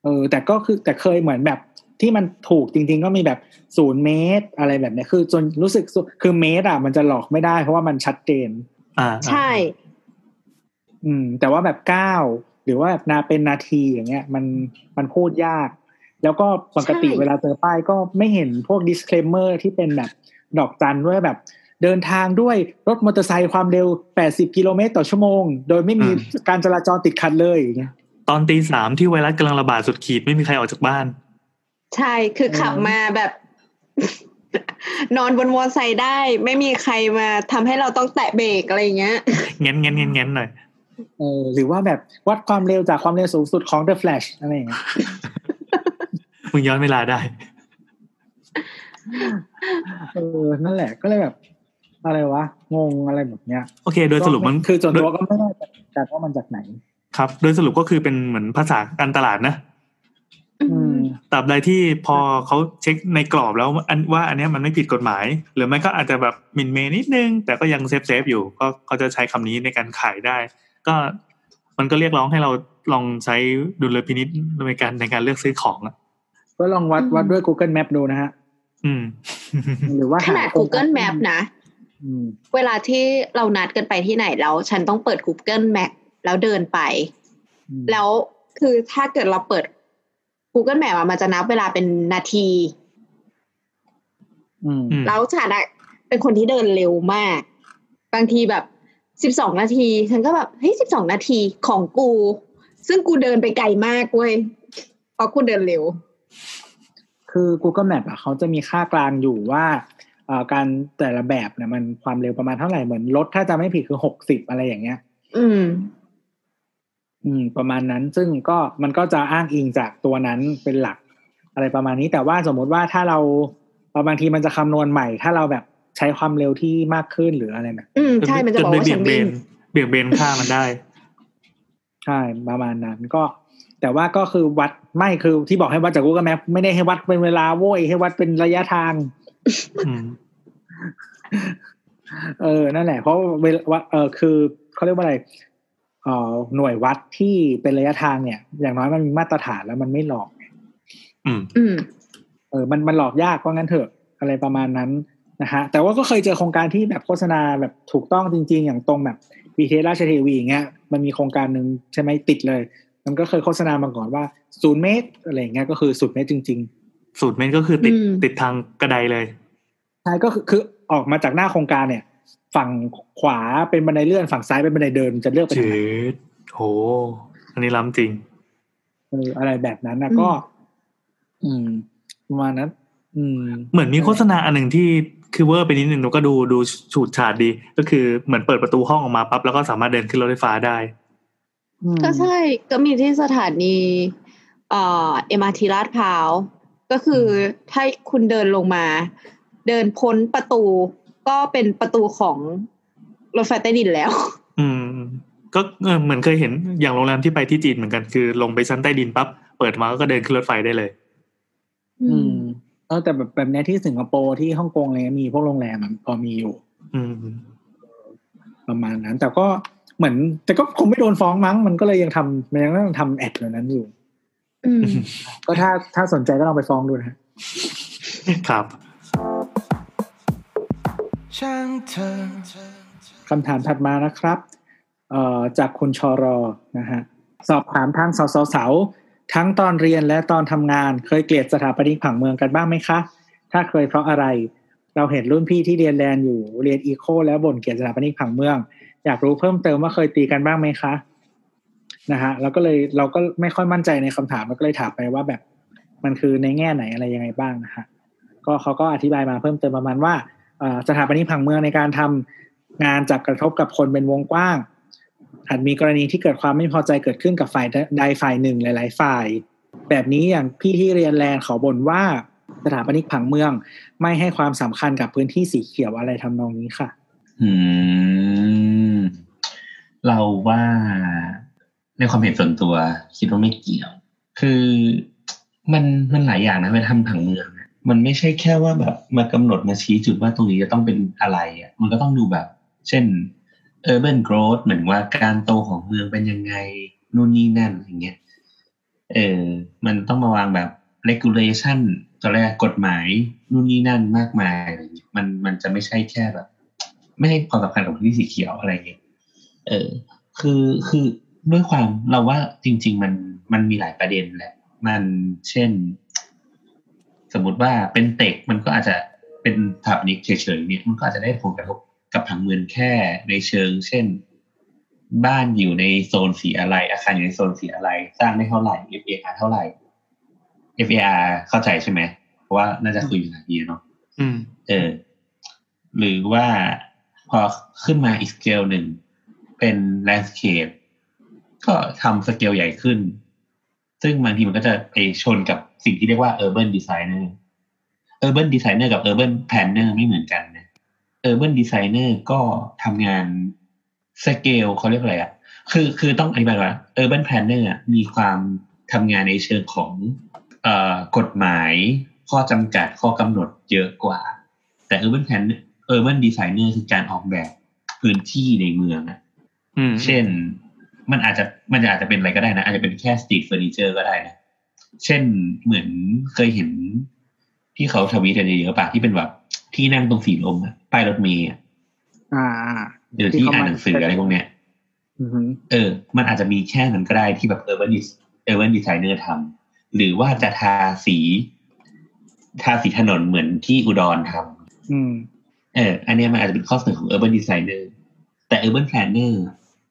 เออ แต่ก็คือแต่เคยเหมือนแบบที่มันถูกจริง ๆ ก็มีแบบศูนย์เมตร อะไรแบบเนี้ยคือจนรู้สึกสุคือเมตรอะมันจะหลอกไม่ได้เพราะว่ามันชัดเจน อ่า ใช่ อืม แต่ว่าแบบเก้าห รือว่าแบบนาเป็นนาทีอย่างเงี้ย มันมันพูดยาก แล้วก็ปกติใช่เวลาเจอป้ายก็ไม่เห็นพวก disclaimer ที่เป็นแบบดอกจันด้วยแบบ เดินทางด้วยรถมอเตอร์ไซค์ความเร็ว 80 กิโลเมตรต่อชั่วโมง โดยไม่มีการจราจรติดขัดเลยอย่างเงี้ยตอนตีสามที่ไวรัสกำลังระบาดสุดขีดไม่มีใครออกจากบ้าน ใช่คือขับมาแบบ นอนบนมอเตอร์ไซค์ได้ ไม่มีใครมาทำให้เราต้องแตะเบรกอะไรอย่างเงี้ย เงี้ยนเงี้ยนเงี้ยนเงี้ยนหน่อย เออหรือว่าแบบวัดความเร็วจากความเร็วสูงสุดของ The Flash อะไรอย่างเงี้ยมึงย้อนเวลาได้เออนั่นแหละก็เลยแบบ อะไรวะ งงอะไรแบบเนี้ย โอเค โดยสรุปมันคือส่วนโดยตัวก็ไม่แน่ใจว่ามันจากไหน ครับ โดยสรุปก็คือเป็นเหมือนภาษาการตลาดนะอืมตราบใดที่พอเขาเช็คในกรอบแล้วอันว่าอันเนี้ยมันไม่ผิดกฎหมาย หรือไม่ก็อาจจะแบบหมิ่นเหม่นิดนึง แต่ก็ยัง safe safe อยู่ ก็เขาจะใช้คำนี้ในการขายได้ ก็มันก็เรียกร้องให้เราลองใช้ดุลพินิษในการในการเลือกซื้อของอะก็ลองวัดอืมวัดด้วย Google Map ดูนะฮะอืม หรือว่าขนาดหโครงกร Google Map นะอืมเวลาที่เรานัดกันไปที่ไหนแล้ว ฉันต้องเปิด Google Map แล้วเดินไปอืมแล้วคือถ้าเกิดเราเปิด Google Map อะมันจะนับเวลาเป็นนาทีอืมอืมแล้วฉันอะเป็นคนที่เดินเร็วมาก บางทีแบบ สิบสองนาที ฉันก็แบบเฮ้ยสิบสองนาทีของกู ซึ่งกูเดินไปไกลมากเว้ยเพราะกูเดินเร็ว คือ Google Map อะเขาจะมีค่ากลางอยู่ว่าเอ่อการแต่ละแบบเนี่ยมันความเร็วประมาณเท่าไหร่เหมือนรถถ้าจะไม่ผิดคือหกสิบอะไรอย่างเงี้ย อืม อืม ประมาณนั้นซึ่งก็มันก็จะอ้างอิงจากตัวนั้นเป็นหลัก อะไรประมาณนี้แต่ว่าสมมุติว่าถ้าเราบางทีมันจะคำนวณใหม่ ถ้าเราแบบ ใช้ความเร็วที่มากขึ้นหรืออะไรแบบอืมใช่มันจะบอกว่าเบี่ฉัยนงเบวิ่งนเบี่ยงเบนค่ามันได้ใช่ประมาณนั้นก็ แต่ว่าก็คือวัดไม่คือที่บอกให้วัดจาก Google Map ไม่ได้ให้วัดเป็นเวลาโว้ยให้วัดเป็นระยะทางอืมเออ นั่นแหละ เพราะเวลาเออคือเขาเรียกว่าอะไรเอ่อหน่วยวัดที่เป็นระยะทางเนี่ย อย่างน้อยมันมีมาตรฐานแล้วมันไม่หลอก อืมอืมเออ มันมันหลอกยากก็งั้นเถอะ อะไรประมาณนั้น นะฮะแต่ว่าก็เคยเจอโครงการที่แบบโฆษณาแบบถูกต้องจริง ๆ อย่างตรงแบบบีเทราชเทวีอย่างเงี้ยมันมีโครงการหนึ่งใช่ไหมติดเลย มันก็เคยโฆษณามาก่อนว่าศูนย์เมตรอะไรอย่างเงี้ยก็คือศูนย์เมตรจริงสูตรเมนก็คือติดอืมติดทางกระไดเลยๆใช่ก็คือคือออกมาจากหน้าโครงการเนี่ย ฝั่งขวาเป็นบันไดเลื่อนฝั่งซ้ายเป็นบันไดเดินจะเลือกไปทางจืไหนดโหอันนี้ล้ำจริงเอออะไรแบบนั้นนะอืมก็ อืมประมาณนั้น อืม เหมือนมีโฆษณาอันหนึ่งที่ คือเวอร์ไปนิดนึงหนูก็ดูดูฉูดฉาดดี ก็คือเหมือนเปิดประตูห้องออกมาปั๊บแล้วก็สามารถเดินขึ้นรถไฟฟ้าได้ ก็ใช่ก็มีที่สถานีเอ่อ MRT ลาดพร้าวก็คือถ้าคุณเดินลงมา เดินพ้นประตูก็เป็นประตูของรถไฟใต้ดินแล้ว อืม ก็เออเหมือนเคยเห็นอย่างโรงแรมที่ไปที่จีนเหมือนกันคือ ลงไปชั้นใต้ดินปั๊บเปิดมาก็เดินขึ้นรถไฟได้เลย อืม เออแต่แบบแบบเนี้ยที่สิงคโปร์ที่ฮ่องกงอะไรเงี้ยมีพวกโรงแรมอะพอมีอยู่ อืม ประมาณนั้น แต่ก็เหมือน แต่ก็คงไม่โดนฟ้องมั้ง มันก็เลยยังทำมันยังต้องทำแอดเหล่านั้นอยู่อืมก็ถ้าถ้าสนใจก็ลองไปฟ้องดูนะฮะครับช่างเธอคำถามถัดมานะครับ เอ่อจากคุณชอรอนะฮะสอบถามทางสสส ทั้งตอนเรียนและตอนทำงานเคยเกลียดสถาปนิกผังเมืองกันบ้างไหมคะ ถ้าเคยเพราะอะไร เราเห็นรุ่นพี่ที่เรียนแลนอยู่เรียนอีโคแล้วบ่นเกลียดสถาปนิกผังเมือง อยากรู้เพิ่มเติมว่าเคยตีกันบ้างไหมคะนะฮะเราก็เลยเราก็ไม่ค่อยมั่นใจในคำถามเราก็เลยถามไปว่าแบบมันคือในแง่ไหนอะไรยังไงบ้างนะฮะก็เขาก็อธิบายมาเพิ่มเติมประมาณว่าสถาปนิกผังเมืองในการทำงานจับกระทบกับคนเป็นวงกว้าง อาจมีกรณีที่เกิดความไม่พอใจเกิดขึ้นกับฝ่ายใดฝ่ายหนึ่งหลาย ๆ ฝ่าย แบบนี้อย่างพี่ที่เรียนแลนเขาบ่นว่าสถาปนิกผังเมือง ไม่ให้ความสำคัญกับพื้นที่สีเขียวอะไรทำนองนี้ค่ะ อืม เราว่าในความเห็นส่วนตัว คิดว่าไม่เกี่ยว คือมันมันหลายอย่างนะเวลาทำผังเมืองมันไม่ใช่แค่ว่าแบบมากำหนดมาชี้จุดว่าตรงนี้จะต้องเป็นอะไรอะ มันก็ต้องดูแบบ เช่น urban growth เหมือนว่าการโตของเมืองเป็นยังไงนู่นนี่นั่นอย่างเงี้ยเออมันต้องมาวางแบบ regulation ตอนแรกกฎหมายนู่นนี่นั่นมากมายอะไรเงี้ยมันมันจะไม่ใช่แค่แบบ ไม่ให้ความสำคัญกับพื้นที่สีเขียวอะไรเงี้ยเออคือคือด้วยความเราว่าจริง ๆ มันมันมีหลายประเด็นแหละมันเช่น สมมติว่าเป็นเตกมันก็อาจจะเป็นสถาปนิกเฉยๆเนี่ยมันก็อาจจะได้ผลกระทบ กับผังเมืองแค่ในเชิง เช่น บ้านอยู่ในโซนสีอะไร อาคารอยู่ในโซนสีอะไร สร้างได้เท่าไหร่ FAR เท่าไหร่ FAR เข้าใจใช่ไหมเพราะว่าน่าจะคุยอยู่หลายปีเนาะอืมเออ หรือว่าพอขึ้นมาอีกสเกลหนึ่ง เป็น landscape ก็ทำสเกลใหญ่ขึ้น ซึ่งบางทีมันก็จะไปชนกับสิ่งที่เรียกว่า urban designer urban designer กับ urban planner ไม่เหมือนกันนะ urban designer ก็ทำงานสเกลเขาเรียกอะไรอะ่ะคือคือต้องอธิบายว่า urban planner อะมีความทำงานในเชิงของเอ่อกฎหมายข้อจำกัดข้อกำหนดเยอะกว่า แต่ urban planner urban designer คือการออกแบบพื้นที่ในเมืองอะอืมเช่นมันอาจจะมันอาจจะเป็นอะไรก็ได้นะ อาจจะเป็นแค่ street furniture ก็ได้นะ เช่นเหมือนเคยเห็นที่เขาทวีตกันเยอะๆป่ะที่เป็นแบบ ที่นั่งตรงสีลมอะป้ายรถเมล์อะอ่าหรือที่อ่านหนังสืออะไรพวกเนี้ยอือฮึเออ มันอาจจะมีแค่นั้นก็ได้ที่แบบ urban dis urban designer ทำหรือว่าจะทาสี ทาสีถนนเหมือนที่อุดรทำอืมเออ อันเนี้ยมันอาจจะเป็นข้อเสนอของ urban designer แต่ urban planner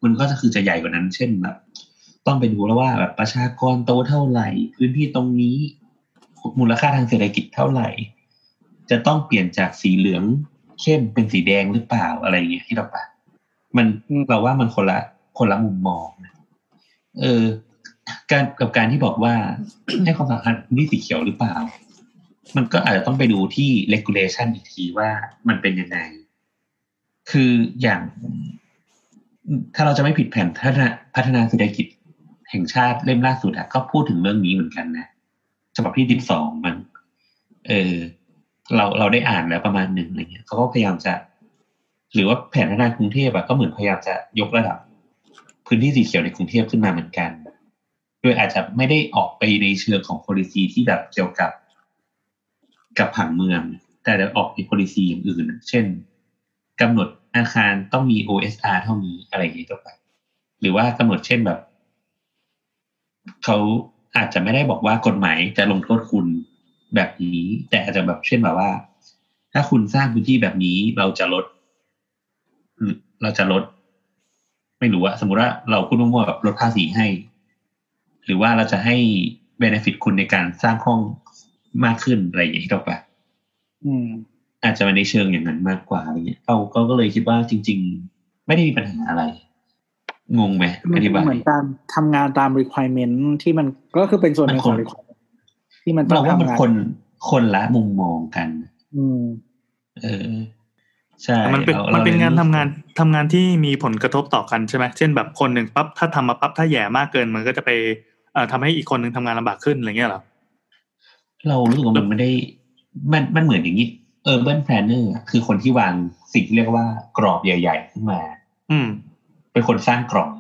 มันก็จะคือจะใหญ่กว่านั้น เช่นแบบต้องไปดูแล้วว่าแบบประชากรโตเท่าไหร่ พื้นที่ตรงนี้ มูลค่าทางเศรษฐกิจเท่าไหร่ จะต้องเปลี่ยนจากสีเหลืองเข้มเป็นสีแดงหรือเปล่าอะไรเงี้ยที่เราปะมันอืมเราว่ามันคนละคนละมุมมองนะเออ การกับการที่บอกว่าให้ความสำคัญพื้นที่สีเขียวหรือเปล่า มันก็อาจจะต้องไปดูที่ regulation อีกทีว่ามันเป็นยังไง คืออย่าง ถ้าเราจะไม่ผิดแผนพัฒนาพัฒนาเศรษฐกิจแห่งชาติเล่มล่าสุดอะก็พูดถึงเรื่องนี้เหมือนกันนะฉบับที่สิบสองมัน เออ เราเราได้อ่านแล้วประมาณหนึ่งอะไรเงี้ยเขาก็พยายามจะ หรือว่าแผนพัฒนากรุงเทพอะก็เหมือนพยายามจะยกระดับ พื้นที่สีเขียวในกรุงเทพขึ้นมาเหมือนกันโดยอาจจะไม่ได้ออกไปในเชิงของ policy ที่แบบเกี่ยวกับ กับผังเมือง แต่จะออกใน policy อย่างอื่น เช่นกำหนดอาคารต้องมี OSR เท่านี้อะไรอย่างนี้ต่อไป หรือว่ากำหนดเช่นแบบเขาอาจจะไม่ได้บอกว่ากฎหมายจะลงโทษคุณ แบบนี้ แต่อาจจะแบบเช่นแบบว่า ถ้าคุณสร้างพื้นที่แบบนี้เราจะลดอืมเราจะลด ไม่รู้อะสมมุติว่าเราพูดมั่วๆแบบลดภาษีให้ หรือว่าเราจะให้เบนฟิตคุณในการสร้างห้องมากขึ้นอะไรอย่างนี้ต่อไปอืม อาจจะมาในเชิงอย่างนั้นมากกว่าอะไรเงี้ยเราก็ก็เลยคิดว่าจริง ๆ ไม่ได้มีปัญหาอะไร งงไหมมัอนธิบายเหมือนการทำงานตาม requirement ที่มันก็คือเป็นส่วนหนึ่งของมันคน requirement ที่มันต้อเรางว่ามันทำงานคนคนละมุมมองกัน อืม เออใช่แต่มันเป็นรามันเป็นรงานทำงานทำงานที่มีผลกระทบต่อกันใช่ไหมเช่นแบบคนหนึ่งปั๊บถ้าทำมาปั๊บถ้าแย่มากเกินมันก็จะไปเอ่อทำให้อีกคนหนึ่งทำงานลำบากขึ้นอะไรเงี้ยเหรอเรารู้สึกว่ามันไม่ได้ มันมันเหมือนอย่างนี้ urban planner อะคือคนที่วางสิ่งที่เรียกว่ากรอบใหญ่ ๆ ขึ้นมา อืม เป็นคนสร้างกรอบ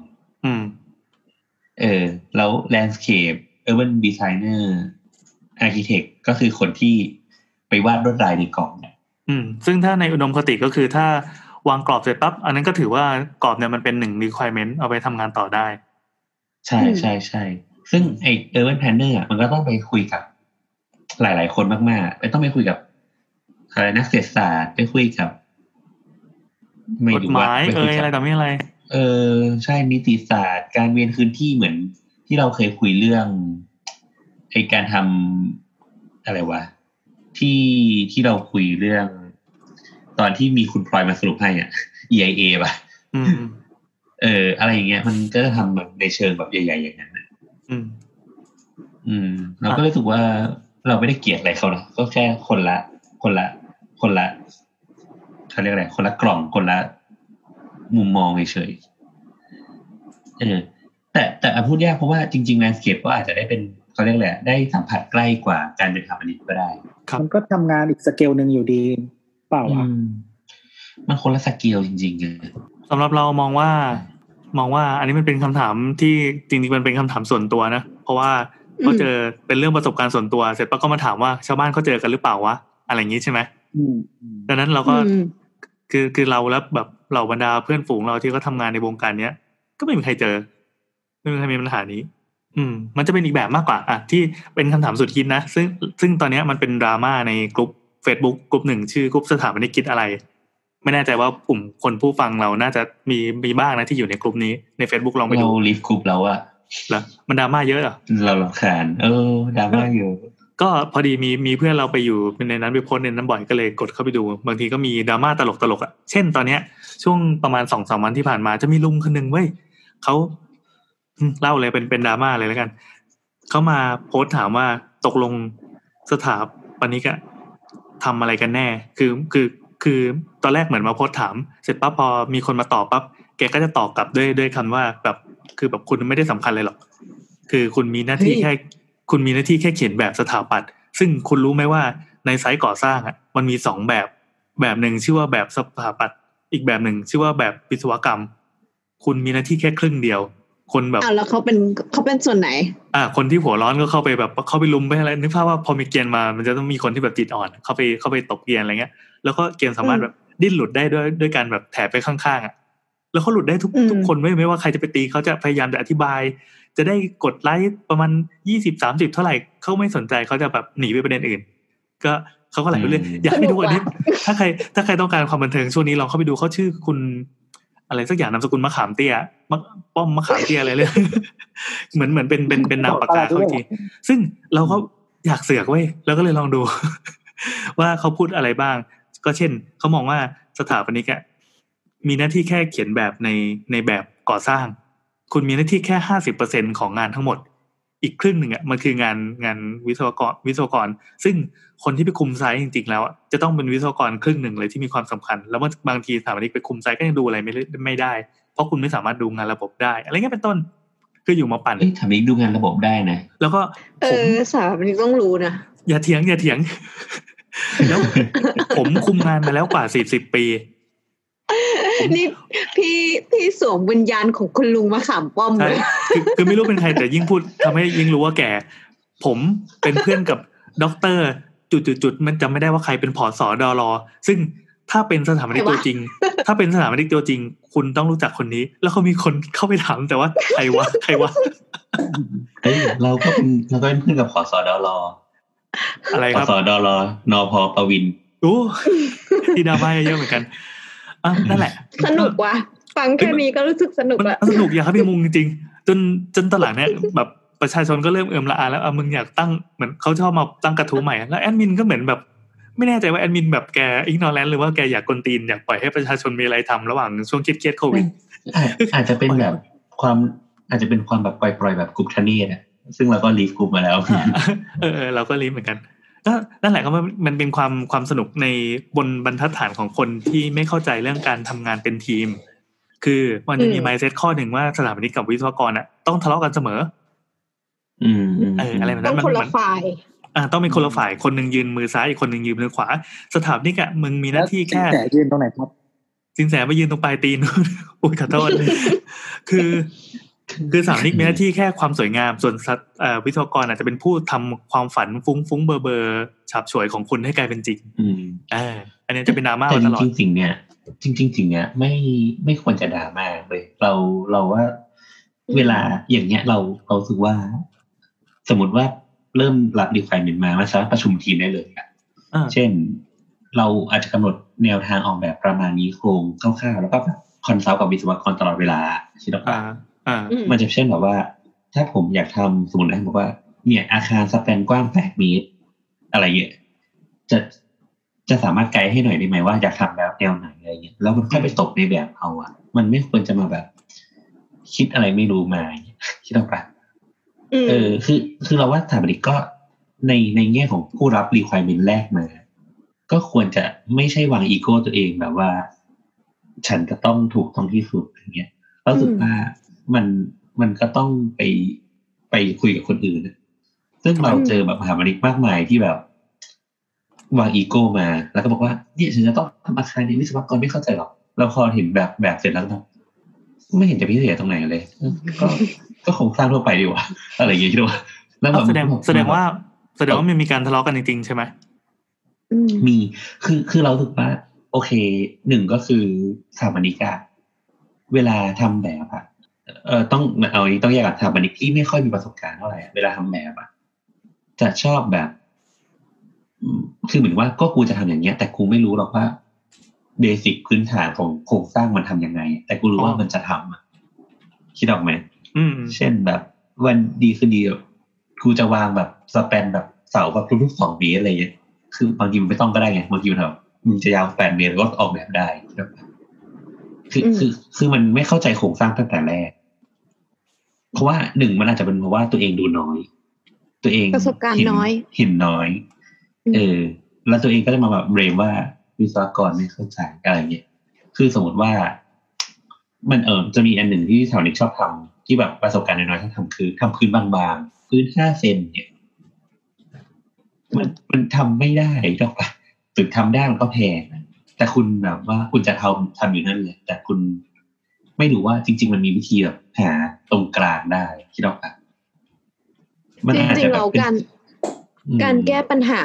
อืม เออ แล้ว landscape urban designer architect ก็คือคนที่ไปวาดลวดลายในกรอบเนี่ยอืม ซึ่งถ้าในอุดมคติก็คือถ้าวางกรอบเสร็จปั๊บอันนั้นก็ถือว่ากรอบเนี่ยมันเป็นหนึ่ง requirement เอาไปทำงานต่อได้ ใช่ใช่ใช่ซึ่งไอ urban planner อะมันก็ต้องไปคุยกับ หลาย ๆ คนมากๆไปต้องไปคุยกับอะไรนักเศรษฐศาสตร์ไปคุยกับไม่กฎรู้หว่ามายไปเอ่คุยยกัอะไรต่อไม่อะไร เออ ใช่นิติศาสตร์ การเวียนคืนที่เหมือนที่เราเคยคุยเรื่องไอการทำ อะไรวะที่ที่เราคุยเรื่อง ตอนที่มีคุณพลอยมาสรุปให้อะ EIA ป่ะอืมเออ อะไรอย่างเงี้ย มันก็จะทำแบบในเชิงแบบใหญ่ๆอย่างนั้นนะอืม อืม เราก็รู้สึกว่าเราไม่ได้เกลียดอะไรเขานะก็แค่คนละ คนละ คนละเขาเรียกอะไรคนละกล่องคนละมุมมองเฉยๆเออแต่แต่พูดยากเพราะว่าจริงๆแลนด์สเคปก็อาจจะได้เป็น เขาเรียกแหละไรได้สัมผัสใกล้กว่าการเป็นสถาปนิกก็ได้ครับมันก็ทำงานอีกสเกลหนึ่งอยู่ดีเปล่าวะอืมมันคนละสเกลจริงๆอะสำหรับเรามองว่ามองว่า อันนี้มันเป็นคำถามที่จริงๆมันเป็นคำถามส่วนตัวนะเพราะว่าเขาเจอเป็นเรื่องประสบการณ์ส่วนตัว เสร็จปั๊บก็มาถามว่าชาวบ้านเขาเจอกันหรือเปล่าวะอะไรอย่างนี้ใช่ไหมอืมอืมดังนั้นเราก็อืมคือคือเราแล้วแบบเหล่าบรรดาเพื่อนฝูงเราที่เขาทำงานในวงการเนี้ยก็ไม่มีใครเจอไม่มีใครมีปัญหานี้ อืมมันจะเป็นอีกแบบมากกว่าอะที่เป็นคำถามสุดฮิตนะ ซึ่งซึ่งตอนเนี้ยมันเป็นดราม่าในกลุ่ม Facebook กลุ่มหนึ่งชื่อกลุ่มสถาปนิกคิดอะไร ไม่แน่ใจว่ากลุ่มคนผู้ฟังเราน่าจะมีมีบ้างนะที่อยู่ในกลุ่มนี้ใน Facebook ลองไปเราดูลิฟต์กรุ๊ปแล้วอะแล้วมันดราม่าเยอะเหรอเราลำคาญเออดราม่าอยู่ก็พอดีมีมีเพื่อนเราไปอยู่ในนั้นไปโพสต์ในนั้นบ่อยก็เลยกดเข้าไปดู บางทีก็มีดราม่าตลกตลกๆอะเช่นตอนเนี้ย ช่วงประมาณสองสามวันที่ผ่านมาจะมีลุงคนหนึ่งเว้ยเขาอืม เล่าเลยเป็นเป็นดราม่าเลยแล้วกันเขามาโพสต์ถามว่าตกลงสถาปนิกอะทำอะไรกันแน่ คือคือคือตอนแรกเหมือนมาโพสต์ถาม เสร็จปั๊บพอมีคนมาตอบปั๊บแกก็จะตอบกลับด้วยด้วยคำว่าแบบคือแบบคุณไม่ได้สำคัญเลยหรอก คือคุณมีหน้าที่เฮ้ยแค่ คุณมีหน้าที่แค่เขียนแบบสถาปัตย์ซึ่งคุณรู้ไหมว่าในไซต์ก่อสร้างอะมันมีสองแบบ แบบหนึ่งชื่อว่าแบบสถาปัตย์อีกแบบหนึ่งชื่อว่าแบบวิศวกรรม คุณมีหน้าที่แค่ครึ่งเดียว คนแบบอ้าวแล้วเขาเป็นเขาเป็นส่วนไหน อ่า คนที่หัวร้อนก็เข้าไปแบบเข้าไปลุมไปอะไรนึกภาพว่าพอมีเกียร์มา มันจะต้องมีคนที่แบบจิตอ่อน เข้าไปเข้าไปตบเกียร์อะไรเงี้ย แล้วก็เกียร์สามารถอืมแบบดิ้นหลุดได้ด้วยด้วยการแบบแถไปข้างๆอะแล้วเขาหลุดได้ทุกอืมทุกคนไม่ไม่ว่าใครจะไปตีเขาจะพยายามจะอธิบาย จะได้กดไลค์ประมาณยี่สิบสามสิบเท่าไหร่เขาไม่สนใจเขาจะแบบหนีไปประเด็นอื่น ก็เขาก็ไหลไปเรื่อยอืมอยากให้ดูอันนี้สนุกว่ะถ้าใคร ถ้าใครต้องการความบันเทิงช่วงนี้ลองเข้าไปดูเขาชื่อคุณ อะไรสักอย่างนามสกุลมะขามเตี้ยมะป้อมมะขามเตี้ยอะไรเลยเหมือนเหมือนเป็นเป็นเป็นนามปากกาเขาอีกทีซึ่งเราก็อยากเสือกเว้ยแล้วก็เลยลองดู ว่าเขาพูดอะไรบ้าง ก็เช่นเขามองว่าสถาปนิกอะมีหน้าที่แค่เขียนแบบในในแบบก่อสร้าง คุณมีหน้าที่แค่ห้าสิบเปอร์เซ็นของงานทั้งหมด อีกครึ่งหนึ่งอะมันคืองานงานวิศวกรวิศวกร ซึ่งคนที่ไปคุมไซต์จริงๆแล้วอะจะต้องเป็นวิศวกรครึ่งหนึ่งเลยที่มีความสำคัญ แล้วบางทีสถาปนิกไปคุมไซต์ก็ยังดูอะไรไม่ได้ไม่ได้ เพราะคุณไม่สามารถดูงานระบบได้ อะไรเงี้ยเป็นต้นคืออยู่มาปั่นเอ้ยทำอีกดูงานระบบได้นะแล้วก็เอผมอสาวนี้ต้องรู้นะอย่าเถียงอย่าเถียงแล้วผมคุมงานมาแล้วกว่าสี่สิบปี นี่พี่พี่สวมวิญญาณของคุณลุงมาขามป้อมใช่เลยคือคือไม่รู้เป็นใครแต่ยิ่งพูดทำให้ยิ่งรู้ว่าแก่ ผมเป็นเพื่อนกับด็อกเตอร์จุดจุดจุดมันจำไม่ได้ว่าใครเป็นผอสอดอรอ ซึ่งถ้าเป็นสถาปนิกใครวะตัวจริง ถ้าเป็นสถาปนิกตัวจริง คุณต้องรู้จักคนนี้ แล้วเขามีคนเข้าไปถามแต่ว่าใครวะใครวะเฮ้ยเราก็เป็นเราก็เป็นเพื่อนกับขอสอดอรออะไรขคอรับสอดอรอนอพอประวินโอ้ที่ดราม่าเยอะเหมือนกัน อะนั่นแหละ สนุกว่ะฟังแค่นี้ก็รู้สึกสนุกมันละสนุกอยากให้พี่มุงจริงๆจนจนตอนหลังเนี่ยแบบประชาชนก็เริ่มเอือมระอาแล้วอะมึงอยากตั้งเหมือนเขาชอบมาตั้งกระทู้ใหม่ แล้วแอดมินก็เหมือนแบบ ไม่แน่ใจว่าแอดมินแบบแก ignorant หรือว่าแกอยากกวนตีนอยากปล่อยให้ประชาชนมีอะไรทำระหว่างช่วงเครียดๆโควิดอาจอาจจะเป็นแบบความอาจจะเป็นความแบบปล่อยๆแบบกรุ๊ปทะเนศอะซึ่งเราก็ leave group มาแล้ว เออเออเราก็ leave เหมือนกัน ก็นั่นแหละก็มันมันเป็นความความสนุกในบนบรรทัดฐานของคนที่ไม่เข้าใจเรื่องการทำงานเป็นทีม คือมันจะมีไมเซ็ตข้อหนึ่งว่าสถาปนิกกับวิศวกรอะต้องทะเลาะกันเสมอ อืมอืมเอออะไรแบบต้นั้องนมันคนละมันฝ่ายอ่าต้องเป็นคนละฝ่ายคนหนึ่งยืนมือซ้ายอีกคนหนึ่งยืนมือขวา สถาปนิกอะมึงมีหน้าที่แค่แต่ยืนตรงไหนครับสินแสมายืนตรงปลายตีนอุ้ยขอโทษคือ คือสถาปนิกมีหน้าที่แค่ความสวยงามส่วนสัตเอ่อวิศวกรอาจจะเป็นผู้ทำความฝันฟุ้งฟุ้งเบอร์เบอร์ฉาบฉวยของคุณให้กลายเป็นจริง อืมอ่าอันนี้จะเป็นดราม่าแต่มาจตลอดริงๆสิ่งเนี้ยจริงๆสิ่งเนี้ยไม่ไม่ควรจะด่ามากเลยเราเราว่า เวลาอย่างเงี้ยเราเรารู้สึกว่า สมมติว่าเริ่มรับดีไฟเมนมามันสามารถประชุมทีมได้เลยอะอ่าเช่น เราอาจจะกำหนดแนวทางออกแบบประมาณนี้โครงคร่าวๆแล้วก็แบบ consult กับวิศวกรตลอดเวลาคิดออกปะอ่าอ่าอืม มันจะเช่นแบบว่า ถ้าผมอยากทำสมมตินะบอกว่า เนี่ยอาคารสแปนกว้างแปดเมตรอะไรเงี้ยจะจะสามารถไกด์ให้หน่อยได้ไหมว่าอยากทำแบบแนวไหนอะไรเงี้ยแล้วมันค่อยไปตกในแบบเอาอะมันไม่ควรจะมาแบบ คิดอะไรไม่รู้มาอย่างเงี้ยคิดออกปะอืมเออ คือ คือเราว่าสถาปนิกก็ในในแง่ของผู้รับ requirement แรกมา ก็ควรจะไม่ใช่วางอีโก้ตัวเองแบบว่า ฉันจะต้องถูกต้องที่สุดอย่างเงี้ยเรารู้สึกว่า มันมันก็ต้องไปไปคุยกับคนอื่นอะซึ่งเราเจอแบบมหาบริกมากมายที่แบบ วางอีโก้มา แล้วก็บอกว่าเนี่ยฉันจะต้องทำอาคารนี้วิศวกรไม่เข้าใจหรอกเราพอเห็นแบบแบบเสร็จแล้วก็แบบไม่เห็นจะพิเศษตรงไหนเลย ก็ก็คงสร้างทั่วไปดีกว่าอะไรอย่างเงี้ยคิดว่าแล้วแบบแสดงแสดงว่าแสดงว่ามันมีการทะเลาะกันจริงๆใช่ไหมอืมมีคือคือเราถึกว่า โอเคหนึ่งก็คือสถาปนิกอะเวลาทำแบบอะ เออต้องเอาอันนี้ต้องแยกกับสถาปนิกที่ไม่ค่อยมีประสบการณ์เท่าไหร่อะเวลาทำแบบอะจะชอบแบบอืมคือเหมือนว่าก็กูจะทำอย่างเงี้ย แต่กูไม่รู้หรอกว่าเบสิกพื้นฐานของโครงสร้างมันทำยังไง แต่กูรู้ว่ามันจะทำอะคิดออกไหมอืมเช่นแบบ วันดีคือดีแบบกูจะวางแบบสแปนแบบเสาแบบทุกๆสองเมตรอะไรเงี้ยคือบางทีมันไม่ต้องก็ได้ไงบางทีมันแบบมันจะยาวแปดเมตรก็ออกแบบได้คืออืมคือคือมันไม่เข้าใจโครงสร้างตั้งแต่แรก เพราะว่าหนึ่งมันอาจจะเป็นเพราะว่าตัวเองดูน้อย ตัวเองประสบการณ์เห็น้อย เห็นน้อย เออ แล้วตัวเองก็จะมาแบบเบรมว่าวิศวกรไม่เข้าใจอะไรเงี้ยคือสมมติว่า มันเออจะมีอันหนึ่งที่แถวนี้ชอบทำที่แบบประสบการณ์น้อยๆที่ทำคือทำพื้นบางๆพื้นห้าเซนเนี่ยมันมันทำไม่ได้หรอกปะถึงทำได้มันก็แพงนะแต่คุณแบบว่าคุณจะทำทำอยู่นั่นเลยแต่คุณ ไม่รู้ว่าจริง ๆ มันมีวิธีแบบหาตรงกลางได้คิดออกปะมันจอาจริจะงๆแบบเราเป็นการอืมการแก้ปัญหา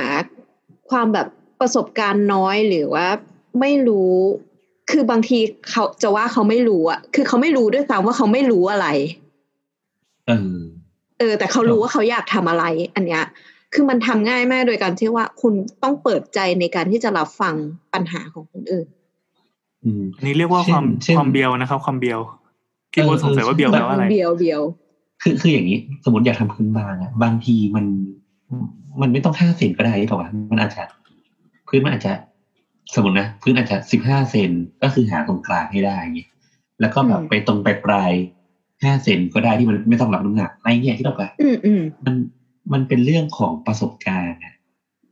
ความแบบประสบการณ์น้อยหรือว่าไม่รู้ คือบางทีเขาจะว่าเขาไม่รู้อะคือเขาไม่รู้ด้วยซ้ำว่าเขาไม่รู้อะไรเออเออ แต่เขารู้ว่าเขาอยากทำอะไร อันเนี้ย คือมันทำง่ายมากโดยการที่ว่าคุณต้องเปิดใจในการที่จะรับฟังปัญหาของคนอื่น อืมอันนี้เรียกว่าความเช่นความเบียวนะครับ ความเบียวพี่เออโบทสงสัยว่าเบียวเออแปลว่าอะไรเบียวเบียวคือคืออย่างนี้ สมมติอยากทำพื้นบางอะบางทีมัน มันไม่ต้องห้าเซนก็ได้หรอกวะมันอาจจะพื้นมันอาจจะ สมมตินะพื้นอาจจะสิบห้าเซนก็คือหาตรงกลางให้ได้อย่างเงี้ยแล้วก็แบบไปตรงไปปลายห้าเซนก็ได้ที่มันไม่ต้องรับน้ำหนักอะไรเงี้ยที่เราไปอืมอืมมันมันเป็นเรื่องของประสบการณ์อะ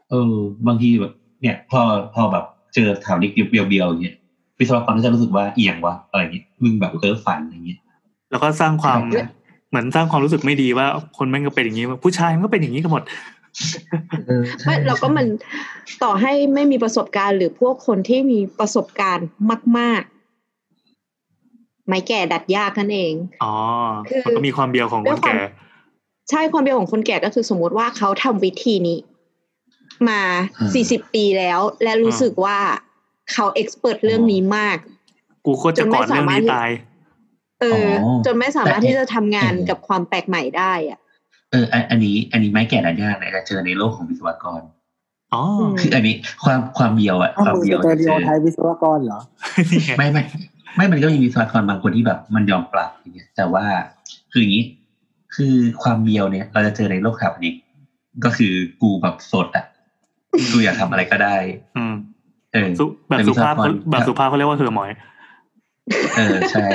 เออ บางทีแบบเนี่ย พอพอแบบเจอแถวนี้เบียวๆอย่างเงี้ย วิศวกรก็จะรู้สึกว่าเอียงวะอะไรเงี้ยมึงแบบเพ้อฝันอะไรเงี้ยแล้วก็สร้างความใช่เหมือนสร้างความรู้สึกไม่ดีว่าคนแม่งก็เป็นอย่างนี้ว่าผู้ชายมันก็เป็นอย่างนี้กันหมดเออใช่ไม่เราก็มันต่อให้ไม่มีประสบการณ์ หรือพวกคนที่มีประสบการณ์มาก ๆ ไม่แก่ดัดยากนั่นเองอ๋อคือมันก็มีความเบียวของคนแก่ใช่ความเบียวของคนแก่ก็คือสมมติว่าเขาทำวิธีนี้ มาสี่สิบปีแล้ว และรู้สึกว่า เขาเอ็กซ์เพรสเรื่องนี้มาก กูโคตรจะก่อนเรื่องนี้ตาย เอออจนไม่สามารถที่จะทำงานกับความแปลกใหม่ได้อะ เออ อันอันนี้ อันนี้ไม่แก่ดันยากเลยแต่เจอในโลกของวิศวกรอ๋อมคืออันนี้ความความเบียวอะเอาความมือเบียวสเตอจะริเจโออไทป์วิศวกรเหรอนี่ไงไม่ไม่ไม่มันก็มีวิศวกรบางคนที่แบบ มันยอมปรับอย่างเงี้ย แต่ว่าคืออย่างนี้ คือความเบียวเนี่ย เราจะเจอในโลกสถาปนิกก็คือกูแบบสดอะกูอยากทำอะไรก็ได้อืมเออสุ แบบแต่สุวิศวภาพกรแบบสุภาพเขาเรียกว่าเฮอหมอย เออใช่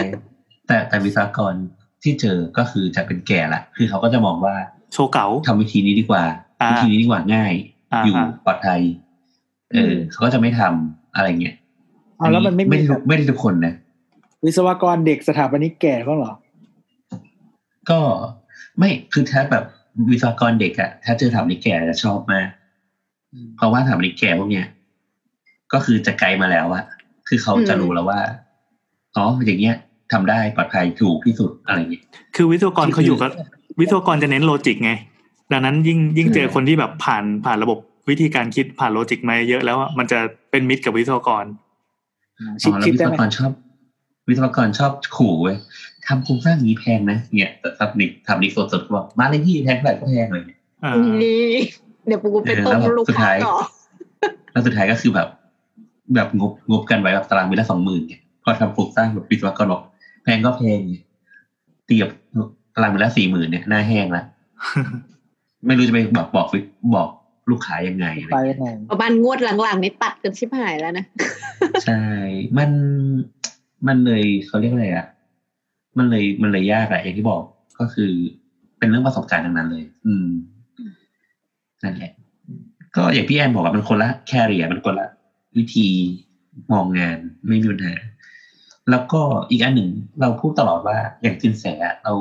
แต่แต่วิศวกรที่เจอก็คือจะเป็นแก่ละคือเขาก็จะมองว่าโชว์เก๋าทำวิธีนี้ดีกว่าอ่า วิธีนี้ดีกว่าง่ายอ่าอยู่อ่าปลอดภัยเออเขาก็จะไม่ทำอะไรเงี้ยเอาแล้วมันไม่มีไม่ได้แบทุบกไม่ได้ทุกคนนะวิศวกรเด็กสถาปนิกแก่บ้างเหรอ ก็ไม่คือถ้าแบบวิศวกรเด็กอะถ้าเจอถามนิกแก่จะชอบมากอืมเพราะว่าถามนิกแก่พวกเนี้ย ก็คือจะไกลมาแล้วอะคือเขาจะรู้แล้วว่าอ๋ออย่างเงี้ยทำได้ปลอดภัยถูกที่สุดอะไรเงี้ยคือวิศวกรเขาอยู่กับวิศวกรจะเน้นโลจิกไง ดังนั้นยิ่งยิ่งเจอคนที่แบบผ่านผ่านระบบวิธีการคิดผ่านโลจิกมาเยอะแล้วอะมันจะเป็นมิตรกับวิศวกรชิอ๋ดอแล้วชิดวิศได้วไหมกรชอบ วิศวกรชอบขู่เว้ยทำโครงสร้างนี้แพงนะเนี่ยแต่ทำนิกทำนิกสดๆก็บอกมาเลยพี่แพงเท่าไหร่ก็แพงเลยอ่านี่เดี๋ยวปูไปต้มลูกค้าต่อแล้วสุดท้ายก็คือแบบ แบบงบงบกันไว้แบบตารางเมตรละสองหมื่นเนี่ยพอทำโครงสร้างแบบวิศวกรบอกแพงก็แพงเนี่ยเตียบตารางเมตรละสี่หมื่นเนี่ยหน้าแห้งละไม่รู้จะไปบอกบอกบอกลูกค้ายังไงอะไรไปเงี้ยไหนประมาณงวดหลังๆนี่ตัดกันชิบหายแล้วนะ ใช่ มันมันเลยเขาเรียกอะไรอะ มันเลยมันเลยยากอะอย่างที่บอกก็คือเป็นเรื่องประสบการณ์ทั้งนั้นเลย อืมนั่นแหละ ก็อย่างพี่แอนบอกว่ามันคนละแคริเอร์มันคนละ วิธีมองงานไม่มีปัญหาแล้วก็อีกอันหนึ่งเราพูดตลอดว่าอย่างสินแสอะเรา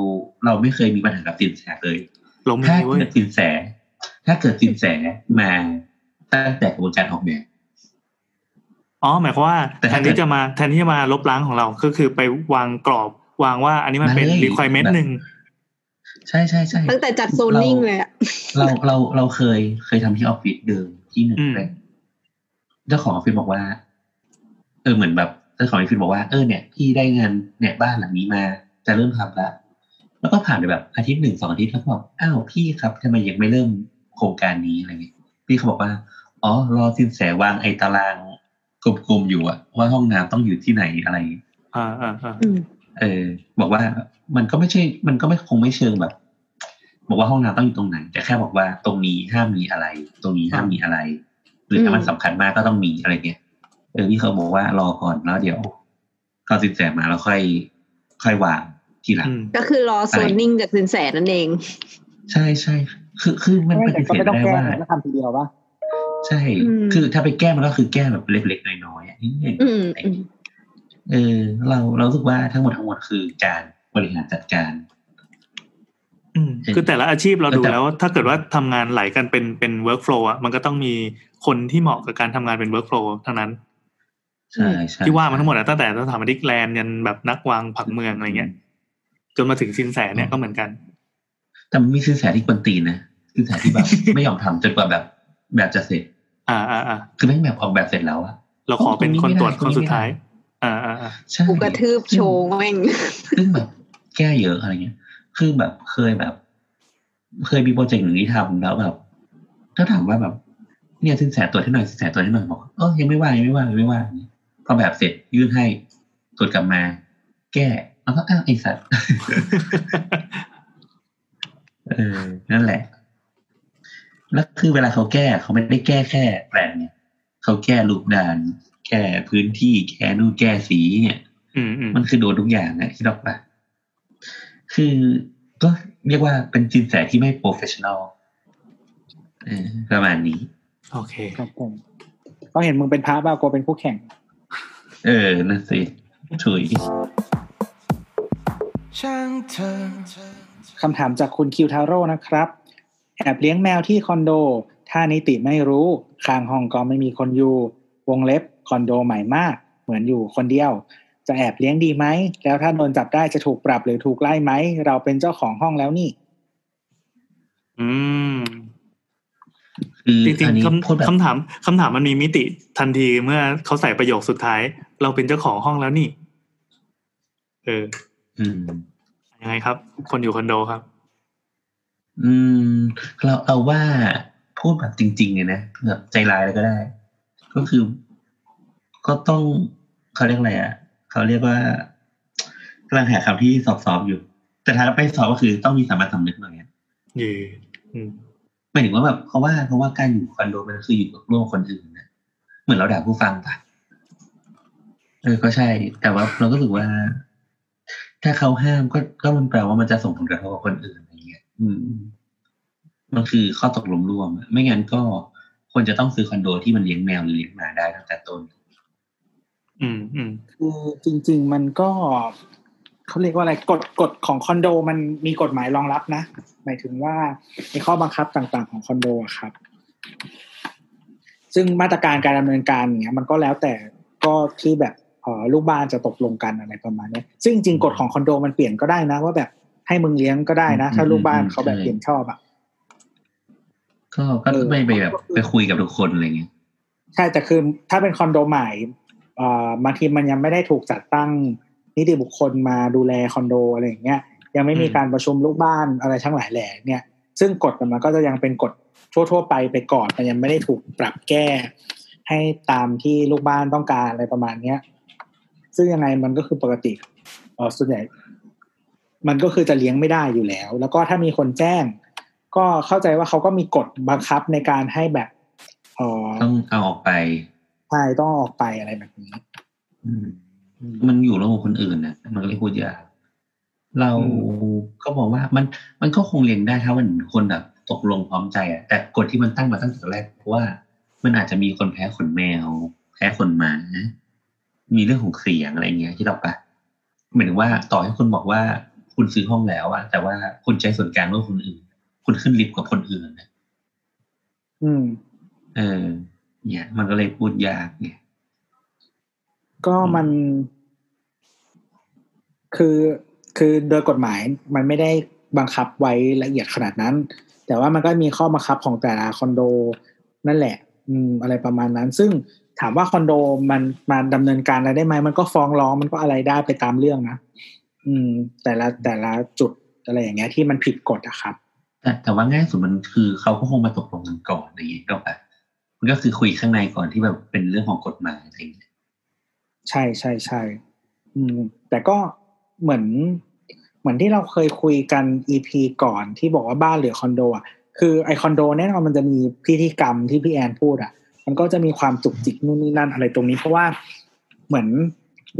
เราไม่เคยมีปัญหากับสินแสเลยลงมืถ้าอเว้ยเกิดสินแส ถ้าเกิดสินแสมาตั้งแต่กระบวนการออกแบบอ๋อหมายความว่าแต่แทถ้านที่เกิดจะมาแทนที่จะมาลบล้างของเราก็คือไปวางกรอบวางว่า อันนี้มันเป็นมาเลย requirement แบบหนึ่งใช่ใช่ใช่ตั้งแต่จัดโซนนิ่งเลยอะเราเราเราเคยเคยทำที่ออฟฟิศเดิมที่หนึ่งอืมเลย เจ้าของออฟฟิศบอกว่า เออเหมือนแบบเจ้าของออฟฟิศบอกว่าเออเนี่ยพี่ได้งานเนี่ยบ้านหลังนี้มา จะเริ่มทำละแล้วก็ผ่านไปแบบอาทิตย์หนึ่งสองอาทิตย์แล้วก็บอกอ้าวพี่ครับทำไมยังไม่เริ่มโครงการนี้อะไรเงี้ยพี่เขาบอกว่าอ๋อรอสินแสวางไอ้ตารางกลมๆอยู่อะว่าห้องน้ำต้องอยู่ที่ไหนอะไรอ่าอ่าอ่าอืมเออ บอกว่ามันก็ไม่ใช่ มันก็ไม่คงไม่เชิงแบบ บอกว่าห้องน้ำต้องอยู่ตรงไหนแต่แค่บอกว่าตรงนี้ห้ามมีอะไร ตรงนี้ห้ามมีอะไร หรือถ้ามันสำคัญมากก็ต้องมีอะไรเงี้ยเออพี่เขาบอกว่ารอก่อนแล้วเดี๋ยวก็สินแสมาแล้วค่อย ค่อยวางทีหลังอืมก็คือรอโซนนิ่งจากสินแสนั่นเอง ใช่ใช่คือคือมันปแต่ฏิก็เสธไม่ต้องได้แก้ว่าก็ทำทีเดียวปะใช่อืมคือถ้าไปแก้มันก็คือแก้แบบเล็กๆน้อยๆอะนิดนึงอืมอืมเออ เราเรารู้สึกว่าทั้งหมดทั้งมวลคือการบริหารจัดการอืม คือแต่ละอาชีพเราดูแต่แล้ว ถ้าเกิดว่าทำงานไหลกันเป็นเป็น workflow อะมันก็ต้องมีคนที่เหมาะกับการทำงานเป็น workflow ทั้งนั้นใช่ใช่ที่ว่ามันทั้งหมดอะตั้งแต่สถาปนิกแลนด์ยันแบบนักวางผังเมืองอะไรเงี้ย จนมาถึงสินแสเนี่ยก็เหมือนกัน แต่มันมีสินแสที่กวนตีนนะสินแสที่แบบไม่ยอมทำจนกว่าแบบแบบจะเสร็จ อ่าอ่าอ่าคือแม่งแบบออกแบบเสร็จแล้วอะเราขอเป็นคนตรวจตรงนี้ไม่ได้คนสุดท้าย อ่าอ่าอ่าใช่กูกระทืบโชว์แม่งซึ่งแบบแก้เยอะอะไรเงี้ย คือแบบเคยแบบ เคยมีโปรเจกต์หนึ่งที่ทำแล้วแบบถ้าถามว่าแบบ เนี่ยสินแสตรวจให้หน่อยสินแสตรวจให้หน่อยบอกเออยังไม่ว่างยังไม่ว่างยังไม่ว่างพอแบบเสร็จยื่นให้ตรวจกลับมา แก้แล้วก็อ้าวไอ้สัตว์เออนั่นแหละแล้วคือเวลาเขาแก้เขาไม่ได้แก้แค่แปลนเนี่ยเขาแก้รูปด้าน แก้พื้นที่แก้นู่นแก้สีเนี่ยอืมอืมมันคือโดนทุกอย่างนะคิดออกปะ คือก็เรียกว่าเป็นซินแสที่ไม่ professional เออประมาณนี้ โอเคครับผมก็เห็นมึงเป็นพระบ้าโกเป็นคู่แข่ง เออ นั่นสิถุยช่างเธอคำถามจากคุณคิวทาโร่นะครับ แอบเลี้ยงแมวที่คอนโด ถ้านิติไม่รู้ข้างห้องก็ไม่มีคนอยู่ วงเล็บคอนโดใหม่มาก เหมือนอยู่คนเดียว จะแอบเลี้ยงดีไหม แล้วถ้าโดนจับได้จะถูกปรับหรือถูกไล่ไหม เราเป็นเจ้าของห้องแล้วนี่ อืมคือจริงอันนี้ๆพูดแบบคำคำถามคำถามมันมีมิติทันทีเมื่อเขาใส่ประโยคสุดท้าย เราเป็นเจ้าของห้องแล้วนี่ เอออืมยังไงครับ คนอยู่คอนโดครับ อืม เราเราว่าพูดแบบจริงๆเนี่ยนะแบบใจร้ายเลยก็ได้ ก็คือ ก็ต้องเขาเรียกอะไรอะ เขาเรียกว่ากำลังหาคำที่สอบสอบอยู่ แต่ถ้าไปสอบก็คือต้องมีสามัญสำนึกหน่อยอะเย่อืมหมายถึงว่าแบบเพราะว่าเพราะว่าการอยู่คอนโดมันคืออยู่กับร่วมกับคนอื่นนะเหมือนเราด่าผู้ฟังปะเออก็ใช่ แต่ว่าเราก็รู้สึกว่า ถ้าเขาห้ามก็ก็มันแปลว่ามันจะส่งผลกระทบกับคนอื่นอะไรเงี้ย อืมมันคือข้อตกลงร่วมอะไม่งั้นก็ควรจะต้องซื้อคอนโดที่มันเลี้ยงแมวหรือเลี้ยงหมาได้ตั้งแต่ต้น อืมอืมคือจริง ๆ มันก็เขาเรียกว่าอะไรกฎกฎของคอนโด มันมีกฎหมายรองรับนะหมายถึงว่าในข้อบังคับต่างๆ ของคอนโดอะครับ ซึ่งมาตรการการดำเนินการเนี้ย มันก็แล้วแต่ก็ที่แบบเออลูกบ้านจะตกลงกันอะไรประมาณเนี้ยซึ่งจริงๆกฎของคอนโดมันเปลี่ยนก็ได้นะ ว่าแบบให้มึงเลี้ยงก็ได้นะ ถ้าลูกบ้านเขาแบบเปลี่ยนชอบอะก็ก็ไม่ไปแบบไปคุยกับทุกคนอะไรเงี้ยใช่แต่คือถ้าเป็นคอนโดใหม่เอ่อ บางทีมันยังไม่ได้ถูกจัดตั้งนิติบุคคลมาดูแลคอนโดอะไรอย่างเงี้ยยังไม่มีการประชุมลูกบ้านอะไรทั้งหลายแหล่เนี่ย ซึ่งกฎมันก็จะยังเป็นกฎทั่ว ๆ ไปไปก่อนมันยังไม่ได้ถูกปรับแก้ ให้ตามที่ลูกบ้านต้องการอะไรประมาณเนี้ย ซึ่งยังไงมันก็คือปกติเออส่วนใหญ่ มันก็คือจะเลี้ยงไม่ได้อยู่แล้ว แล้วก็ถ้ามีคนแจ้ง ก็เข้าใจว่าเขาก็มีกฎบังคับในการให้แบบเออต้องเอาออกไป ใช่ต้องออกไปอะไรแบบนี้อืมมันอยู่ระบบคนอื่นนะมันก็เลยพูดยากเราก็บอกว่ามันมันก็คงเลี้ยงได้ถ้ามันคนแบบตกลงพร้อมใจอะแต่กฎที่มันตั้งมาตั้งแต่แรกเพราะว่า มันอาจจะมีคนแพ้ขนแมว แพ้ขนหมามีเรื่องของเสียงอะไรเงี้ยที่เราปะหมายถึงว่าต่อให้คุณบอกว่าคุณซื้อห้องแล้วอะแต่ว่าคุณใช้ส่วนกลางร่วมคนอื่น คุณขึ้นลิฟต์กับคนอื่นนะอืม เออ เนี่ยมันก็เลยพูดยากเนี่ยก็มัน คือคือโดยกฎหมายมันไม่ได้บังคับไว้ละเอียดขนาดนั้น แต่ว่ามันก็มีข้อบังคับของแต่ละคอนโด นั่นแหละ อืม อะไรประมาณนั้น ซึ่งถามว่าคอนโดมันมาดำเนินการอะไรได้ไหมมันก็ฟ้องร้องมันก็อะไรได้ไปตามเรื่องนะอืม แต่ละแต่ละจุดอะไรอย่างเงี้ยที่มันผิดกฎอะครับ แต่แต่ว่าง่ายสุดมันคือเขาก็คงมาตกลงกันก่อนอะไรอย่างเงี้ยก็แบบ มันก็คือคุยข้างในก่อนที่แบบเป็นเรื่องของกฎหมายอะไรอย่างเงี้ยใช่ใช่ใช่อืมแต่ก็เหมือนเหมือนที่เราเคยคุยกัน EP ก่อนที่บอกว่าบ้านหรือคอนโดอะคือไอคอนโดแน่นอนมันจะมีพิธีกรรมที่พี่แอนพูดอะ มันก็จะมีความจุกจิกนู่นนี่นั่นอะไรตรงนี้ เพราะว่าเหมือน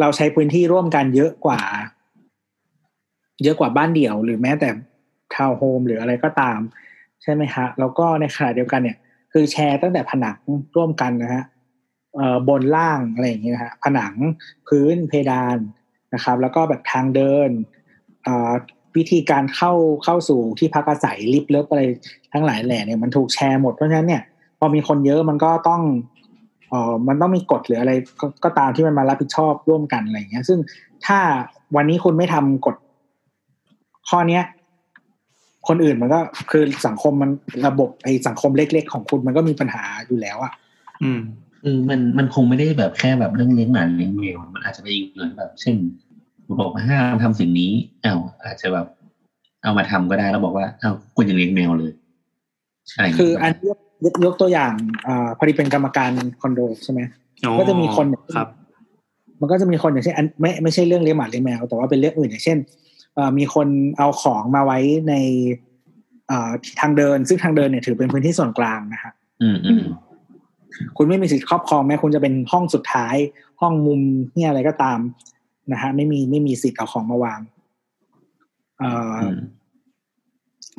เราใช้พื้นที่ร่วมกันเยอะกว่า เยอะกว่าบ้านเดี่ยว หรือแม้แต่ทาวน์โฮมหรืออะไรก็ตาม ใช่ไหมฮะ แล้วก็ในขณะเดียวกันเนี่ย คือแชร์ตั้งแต่ผนังร่วมกันนะฮะเอ่อบนล่างอะไรอย่างเงี้ยนะฮะผนังพื้นเพดานนะครับ แล้วก็แบบทางเดินอ่าวิธีการเข้าเข้าสู่ที่พักอาศัยลิฟต์เลิฟอะไรทั้งหลายแหล่เนี่ยมันถูกแชร์หมดเพราะฉะนั้นเนี่ยพอมีคนเยอะมันก็ต้องเอ่อมันต้องมีกฎหรืออะไรก็ตามที่มันมารับผิดชอบร่วมกันอะไรอย่างเงี้ย ซึ่งถ้าวันนี้คุณไม่ทำกฎข้อเนี้ย คนอื่นมันก็คือสังคมมันระบบไอ้สังคมเล็ก ๆ ของคุณมันก็มีปัญหาอยู่แล้วอะอืมคือมันมันคงไม่ได้แบบแค่แบบเรื่องเลี้ยงหมาเลี้ยงแมวมันอาจจะไปอีกเหมือนแบบ เช่นบอกว่าห้ามทำสิ่งนี้อ้าวอาจจะแบบ เอามาทำก็ได้แล้วบอกว่าอ้าวคุณยังเลี้ยงแมวเลยอะไรย่างคือเงี้ยอันยกยกยกตัวอย่างอ่าพอดีเป็นกรรมการคอนโดใช่ไหมอ๋อก็จะมีคนครับ มันก็จะมีคนอย่างเช่นอันไม่ไม่ใช่เรื่องเลี้ยงหมาเลี้ยงแมวแต่ว่าเป็นเรื่องอื่นอย่างเช่นเอ่อ มีคนเอาของมาไว้ในเอ่อทางเดิน ซึ่งทางเดินเนี่ยถือเป็นพื้นที่ส่วนกลางนะฮะอืมอืมคุณไม่มีสิทธิ์ครอบครองแม้คุณจะเป็นห้องสุดท้าย ห้องมุมเนี่ยอะไรก็ตามนะฮะไม่มีไม่มีสิทธิ์เอาของมาวางเอ่อออืม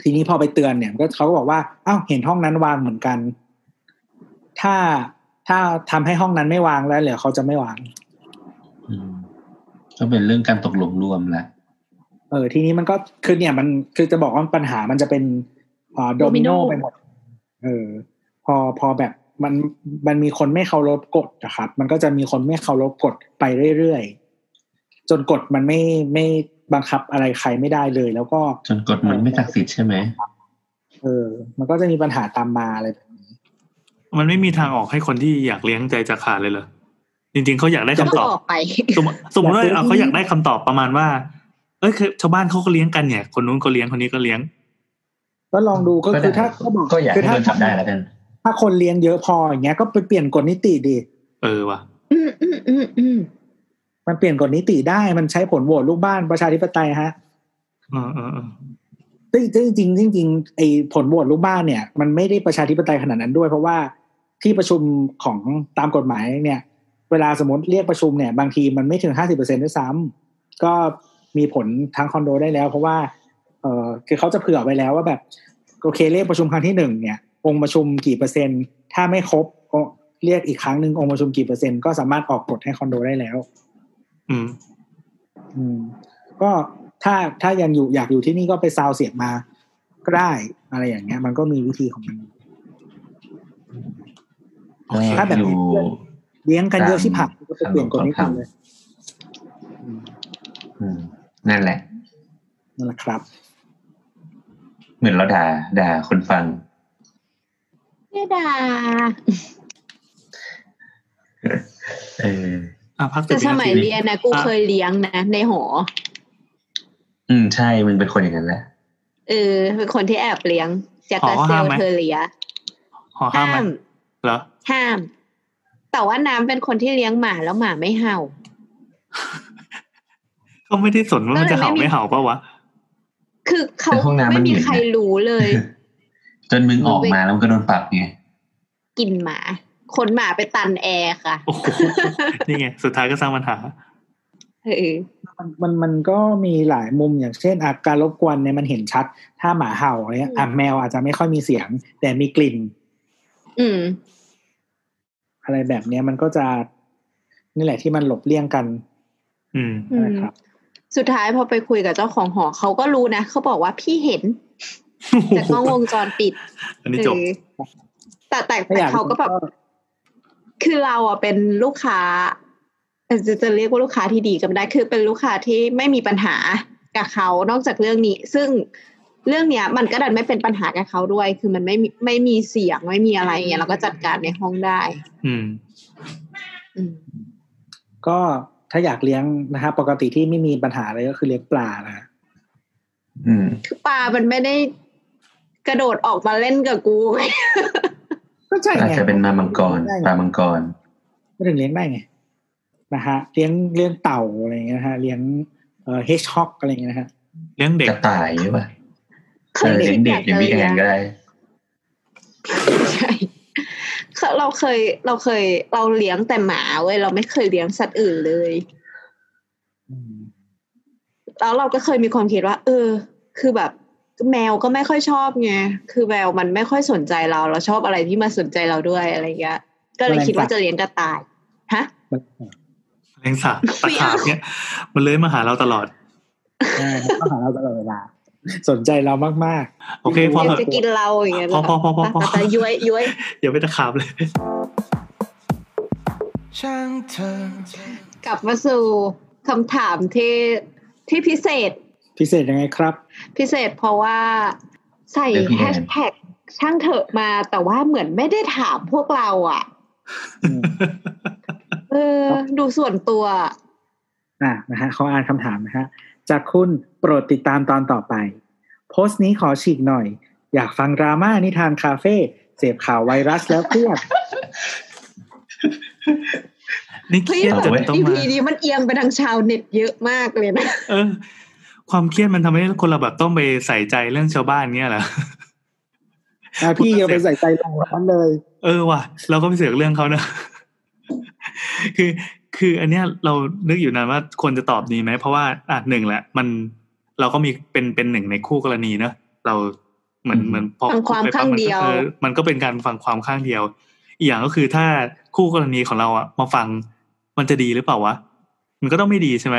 ทีนี้พอไปเตือนเนี่ยก็เขาก็บอกว่าอ้าวเห็นห้องนั้นวางเหมือนกัน ถ้าถ้าทำให้ห้องนั้นไม่วางแล้วเหลือเขาจะไม่วางอืมก็เป็นเรื่องการตกลงร่วมละ เออทีนี้มันก็คือเนี่ยมันคือจะบอกว่าปัญหามันจะเป็นอ่าโดมิโน Domino ไปหมด เออ พอพอแบบมันมันมีคนไม่เคารพกฎนะครับ มันก็จะมีคนไม่เคารพกฎไปเรื่อยๆจนกฎมันไม่ไม่บังคับอะไรใครไม่ได้เลย แล้วก็จนกฎมันไม่ศักดิ์สิทธิ์ใช่ไหมเออ มันก็จะมีปัญหาตามมาอะไรแบบนี้ มันไม่มีทางออกให้คนที่อยากเลี้ยงใจจะขาดเลยเหรอจริงๆเขาอยากได้ก็คำตอบออกไปสมมติสมมติว่าเอาเขาอยากได้คำตอบประมาณว่า เอ้ยคือชาวบ้านเขาก็เลี้ยงกันเนี่ย คนนู้นก็เลี้ยงคนนี้ก็เลี้ยง ก็ลองดูก็คือถ้าก็บอกก็อยากคืให้ถ้าโดนจับได้แล้วกันถ้าคนเลี้ยงเยอะพออย่างเงี้ยก็ไปเปลี่ยนกฎนิติดิเออว่ะอืมอืมอืมอืมมันเปลี่ยนกฎนิติได้มันใช้ผลโหวตลูกบ้านประชาธิปไตยฮะเออเออเออจริงจริงจริงจริงๆไอ้ผลโหวตลูกบ้านเนี่ย มันไม่ได้ประชาธิปไตยขนาดนั้นด้วย เพราะว่าที่ประชุมของตามกฎหมายเนี่ย เวลาสมมติเรียกประชุมเนี่ย บางทีมันไม่ถึงห้าสิบเปอร์เซ็นด้วยซ้ำก็ มีผลทางคอนโดได้แล้ว เพราะว่าเออคือเขาจะเผื่อไว้แล้วว่าแบบโอเคเรียกประชุมครั้งที่หนึ่งเนี่ยองค์ประชุมกี่เปอร์เซ็นต์ ถ้าไม่ครบก็เรียกอีกครั้งหนึ่งองค์ประชุมกี่เปอร์เซ็นต์ก็สามารถออกกฎให้คอนโดได้แล้ว อืม อืม ก็ถ้าถ้ายังอยู่อยากอยู่ที่นี่ก็ไปซาวเสียงมาก็ได้อะไรอย่างเงี้ย มันก็มีวิธีของมันโอเคถ้าแบบอยู่เลี้ยงกันเยอะที่ผักก็ไปเปลี่ยนกฎนิติเลยอืม นั่นแหละ นั่นแหละครับ เหมือนเราด่า ด่าคนฟังไม่ด่าเอออะพักสิแต่บสวินามัยทีเรียนนะกูเคยเลี้ยงนะในหอ อืมใช่มึงเป็นคนอย่างนั้นแหละเออเป็นคนที่แอบเลี้ยงแจ็คกาเซลเทอเลียหอห้ามไหมเหรอห้าม แต่ว่าน้ำเป็นคนที่เลี้ยงหมาแล้วหมาไม่เห่า เขาไม่ได้สนว่ามันจะเห่าแล้วไม่มีไม่เห่าปะวะ คือเขาแต่ห้องน้ำมัไม่นมีเหม็นใครนะรู้เลย จนมึงออกมาแล้วมึงก็โดนปรับไงกินหมา คนหมาไปตันแอร์ค่ะโอ้โหนี่ไง สุดท้ายก็สร้างปัญหาเออมันมันมันก็มีหลายมุมอย่างเช่นอาการรบกวนเนี่ยมันเห็นชัด ถ้าหมาเห่าเนี่ยอะแมวอาจจะไม่ค่อยมีเสียง แต่มีกลิ่น อืม อะไรแบบเนี้ยมันก็จะ นี่แหละที่มันหลบเลี่ยงกัน อืมอืมนะครับ สุดท้ายพอไปคุยกับเจ้าของหอเขาก็รู้นะเขาบอกว่าพี่เห็นจากกล้องวงจรปิดอันนี้จบเออแต่แต่ถ้าอแต่ยากเขาก็แบบคือเราอะเป็นลูกค้าเอ่อจะจะเรียกว่าลูกค้าที่ดีก็ไม่ได้คือเป็นลูกค้าที่ไม่มีปัญหากับเขานอกจากเรื่องนี้ ซึ่งเรื่องเนี้ย มันก็ดันไม่เป็นปัญหากับเขาด้วย คือมันไม่มีไม่มีเสียงไม่มีอะไรเงี้ยเราก็จัดการในห้องได้ อืม อืม ก็ ถ้าอยากเลี้ยงนะฮะปกติที่ไม่มีปัญหาอะไรก็คือเลี้ยงปลานะฮะอืมคือปลามันไม่ได้กระโดดออกมาเล่นกับกูไงก็ใช่อาจไงจะเป็นมามังกรได้ไงปลามังกรไม่ถึงเลี้ยงได้ไงนะฮะเลี้ยงเลี้ยงเต่าอะไรเงี้ยนะฮะเลี้ยงเอ่อเฮชฮอกอะไรเงี้ยนะฮะเลี้ยงเด็กกระต่ายใช่ป่ะเคเอยอเลี้ยงเด็กคิเลี้ยงอยาพี่แอนก็ได้ใช่ เราเคย เราเคย เราเลี้ยงแต่หมาเว้ยเราไม่เคยเลี้ยงสัตว์อื่นเลยอืมแล้วเราก็เคยมีความคิดว่า เออ คือแบบ แมวก็ไม่ค่อยชอบไงคือแมวมันไม่ค่อยสนใจเรา เราชอบอะไรที่มาสนใจเราด้วยอะไรเงี้ยก็เลยคิดว่าจะเลี้ยงกระต่ายฮะมันเลี้ยงสัตว์ตะขาบเนี่ยมันเลื้อยมาหาเราตลอดใช่มันก็หาเราตลอดเวลา สนใจเรามากโอเคพอเดี๋เถยวอะจะกินเราอย่างเงี้ยพอพอพอพอพอแต่ย้วยย้วยอย่าไปตะขาบเลย ช่างเธอกลับมาสู่คำถามที่ที่พิเศษๆพิเศษยังไงครับ พิเศษเพราะว่าใส่เดี๋ยวพี่แฮแอนชแท็กช่างเถอะมาแต่ว่าเหมือนไม่ได้ถามพวกเราอะอืมเออ ดูส่วนตัว อะนะฮะเขาอ่านคำถามนะฮะ จากคุณโป รดติดตามตอนต่อไป โพสต์นี้ขอฉีกหน่อย อยากฟังดราม่านิทานคาเฟ่เสพข่าวไวรัสแล้วเครียดนี่เคเฮ้ยรียดแบจบนต้องอีมาพีนี้มันเอียงไปทางชาวเน็ตเยอะมากเลยนะเออ ความเครียดมันทำให้คนเราแบบต้องไปใส่ใจเรื่องชาวบ้านเนี้ยเหรออะพี่ยังไปใส่ใจลงร้อนเลย เออว่ะ เราก็ไปเสือกเรื่องเขานะคือคืออันเนี้ยเรานึกอยู่นานว่าควรจะตอบดีไหมเพราะว่าอะหนึ่งแหละ มัน เราก็มีเป็นเป็นหนึ่งในคู่กรณีเนอะเราเหมือนอืมเหมือนพอฟังความไปปั๊บข้างเดียวมันก็ออมันก็เป็นการฟังความข้างเดียว อีกอย่างก็คือถ้าคู่กรณีของเราอะมาฟังมันจะดีหรือเปล่าวะมันก็ต้องไม่ดีใช่ไหม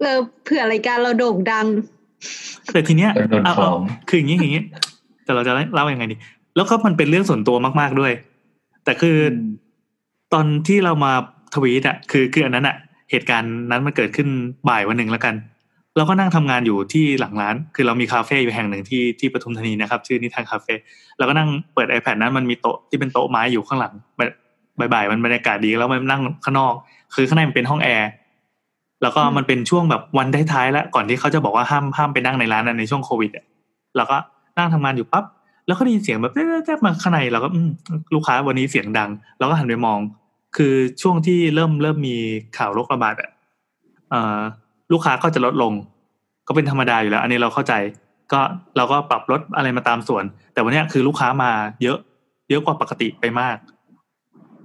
เออเผื่อรายการเราโด่งดัง แต่ทีเนี้ยโดนเอาฟ้เอาองคืออย่างนี้อย่างนี้แต่เราจะเล่ายังไงดี แล้วก็มันเป็นเรื่องส่วนตัวมาก ๆด้วย แต่คืออมตอนที่เรามาทวีตอะ คือคืออันนั้นอะ เหตุการณ์นั้นมันเกิดขึ้นบ่ายวันหนึ่งแล้วกัน เราก็นั่งทำงานอยู่ที่หลังร้าน คือเรามีคาเฟ่อยู่แห่งหนึ่งที่ที่ปทุมธานีนะครับ ชื่อนิทานคาเฟ่เราก็นั่งเปิด iPad นั้นมันมีโต๊ะที่เป็นโต๊ะไม้อยู่ข้างหลังแบบบ่ายๆมันบรรยากาศดีแล้วมันนั่งข้างนอก คือข้างในมันเป็นห้องแอร์แล้วก็มันเป็นช่วงแบบวันท้ายๆแล้วก่อนที่เขาจะบอกว่าห้ามห้ามไปนั่งในร้านนั้นในช่วงโควิดอะเราก็นั่งทำงานอยู่ปั๊บแล้วก็ได้ยินเสียงแบบแจ๊บๆมาข้างในเราก็อืมลูกค้าวันนี้เสียงดัง เราก็หันไปมอง คือช่วงที่เริ่มเริ่มมีข่าวโรคระบาดอะเอ่อ ลูกค้าก็จะลดลง ก็เป็นธรรมดาอยู่แล้ว อันนี้เราเข้าใจ ก็เราก็ปรับลดอะไรมาตามส่วน แต่วันนี้คือลูกค้ามาเยอะ เยอะกว่าปกติไปมาก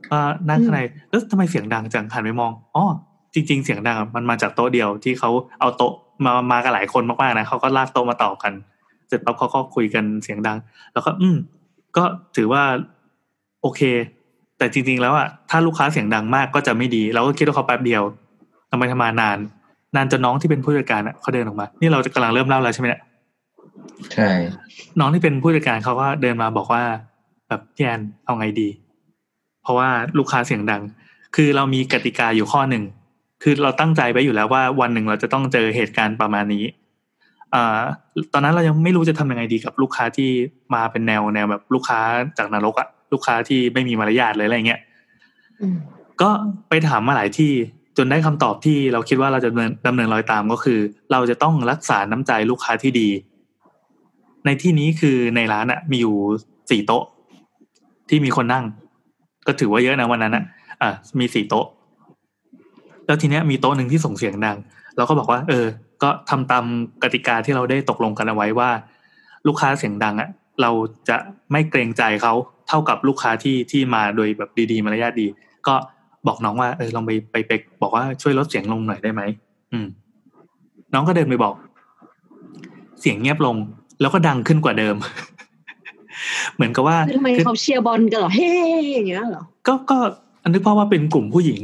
ก็นั่งข้างในแล้วทำไมเสียงดังจังหันไปมองอ๋อจริง ๆ เสียงดังมันมาจากโต๊ะเดียวที่เขาเอาโต๊ะมามากันหลายคนมากๆนะเขาก็ลากโต๊ะมาต่อกัน เสร็จปั๊บเขาก็คุยกันเสียงดัง แล้วก็ อืม ก็ถือว่าโอเค แต่จริง ๆ แล้วอะถ้าลูกค้าเสียงดังมากก็จะไม่ดี เราก็คิดว่าเขาแป๊บเดียวทำไมทำมานาน นานจนน้องที่เป็นผู้จัดการอะเขาเดินออกมา นี่เราจะกำลังเริ่มเล่าแล้วใช่ไหมเนี่ยใช่ น้องที่เป็นผู้จัดการเขาก็เดินมาบอกว่า แบบพี่แอนเอาไงดี เพราะว่าลูกค้าเสียงดัง คือเรามีกติกาอยู่ข้อหนึ่งคือเราตั้งใจไว้อยู่แล้วว่าวันหนึ่งเราจะต้องเจอเหตุการณ์ประมาณนี้อ่าตอนนั้นเรายังไม่รู้จะทำยังไงดีกับลูกค้าที่มาเป็นแนวแนวแบบลูกค้าจากนรกอะลูกค้าที่ไม่มีมารยาทเลยอะไรเงี้ยอืมก็ไปถามมาหลายที่ จนได้คำตอบที่เราคิดว่าเราจะดำเนินดำเนินรอยตามก็คือ เราจะต้องรักษาน้ำใจลูกค้าที่ดี ในที่นี้คือในร้านอะมีอยู่สี่โต๊ะ ที่มีคนนั่ง ก็ถือว่าเยอะนะวันนั้นอะอะมีสี่โต๊ะ แล้วทีเนี้ยมีโต๊ะหนึ่งที่ส่งเสียงดัง เราก็บอกว่า เออ ก็ทำตามกติกาที่เราได้ตกลงกันเอาไว้ว่า ลูกค้าเสียงดังอะเราจะไม่เกรงใจเขาเท่ากับลูกค้าที่ที่มาโดยแบบดีๆมารยาทดี ก็ บอกน้องว่าเออลองไปไปไปบอกว่าช่วยลดเสียงลงหน่อยได้ไหมอืม น้องก็เดินไปบอก เสียงเงียบลง แล้วก็ดังขึ้นกว่าเดิม เหมือนกับว่าทำไมคือเขาเชียร์บอลกันเหรอเฮ้อย่างเงี้ยเหรอก็ก็อันนึกภาพว่าเป็นกลุ่มผู้หญิง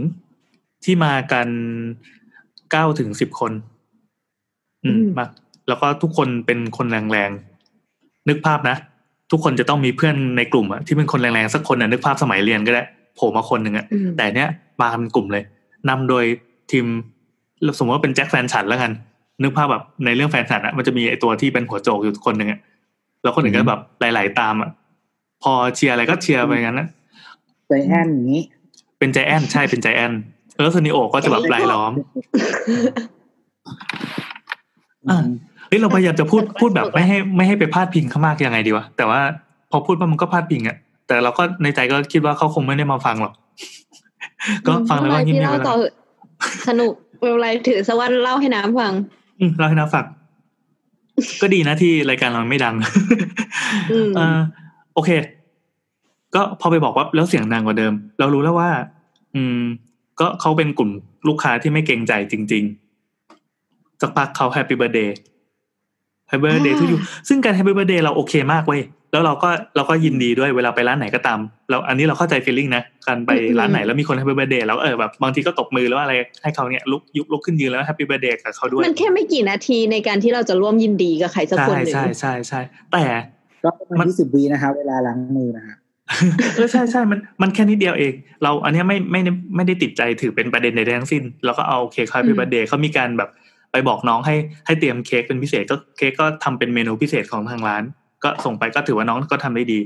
ที่มากันเก้าถึงสิบคนอืมอืมมาแล้วก็ทุกคนเป็นคนแรงๆนึกภาพนะทุกคนจะต้องมีเพื่อนในกลุ่มอะที่เป็นคนแรงๆสักคนอะนึกภาพสมัยเรียนก็ได้ โผล่มาคนหนึ่งอะอืมแต่เนี้ยมาเป็นกลุ่มเลยนำโดยทีมสมมติว่าเป็นแจ็คแฟนฉันแล้วกัน นึกภาพแบบในเรื่องแฟนฉันอะมันจะมีไอตัวที่เป็นหัวโจกอยู่คนหนึ่งอะแล้วคนอื่นก็แบบไหลๆตามอะพอเชียร์อะไรก็เชียร์ไปงั้นนะใจแอนอย่างนี้ เป็นใจแอนใช่เป็นใจแอนเออสนิโอก็จะแบบรายล้อมอะเฮ้ยเราพยายามจะพูดพูดแบบไม่ให้ไม่ให้ไปพาดพิงเขามากยังไงดีวะแต่ว่าพอพูดว่ามันก็พาดพิงอะ แต่เราก็ในใจก็คิดว่าเขาคงไม่ได้มาฟังหรอก ก็ฟังแล้วก็ไม่ยิ้มเป็นๆไรไปพี่เล่าต่อแล้วเถอะสนุกไม่เป็นไรถือซะว่าเล่าให้น้ำฟัง อืมเราให้นะฟัง ก็ดีนะที่รายการเราไม่ดังอืมเออโอเค ก็พอไปบอกว่าแล้วเสียงดังกว่าเดิม เรารู้แล้วว่า อืม ก็เขาเป็นกลุ่มลูกค้าที่ไม่เกรงใจจริง ๆ สักพักเขาแฮปปี้เบ t ร์ a เดย์ แฮปปี้เบ t ร์ a เดย์ทุกอยู่ซึ่งการแฮปปี้เบ t ร์ a เดย์เราโอเคมากเว้ยแล้วเราก็เราก็ยินดีด้วยเวลาไปร้านไหนก็ตาม เราอันนี้เราเข้าใจ feeling นะการไปร้านไหนแล้วมีคนแฮปปี้เบ t ร์ a เดย์แล้วเออแบบบางทีก็ตบมือแล้วอะไรให้เขาเนี่ยลุกยุกลุกขึ้นยืนแล้วแฮปปี้เบ t ร์ a เดย์กับเขาด้วย มันแค่ไม่กี่นาทีในการที่เราจะร่วมยินดีกับใครสักใช่คนหนึ่งใช่ใช่ใช่แต่ก็ประมัมานณยี่สิบวินะครับเวลาล้างมือนะฮะเออใช่ใช่มันมันแค่นิดเดียวเอง เราอันเนี้ยไม่ไม่ได้ไม่ได้ติดใจถือเป็นประเด็นใดๆทั้งสิ้นแล้วก็เอาเค้กคา p ี b เบ t ร์ a เดย์เขามีการแบบ ไปบอกน้องให้ให้เตรียมเค้กเป็นพิเศษก็เค้กก็ทำเป็นเมนูพิเศษของทางร้าน ก็ส่งไปก็ถือว่าน้องก็ทำได้ดี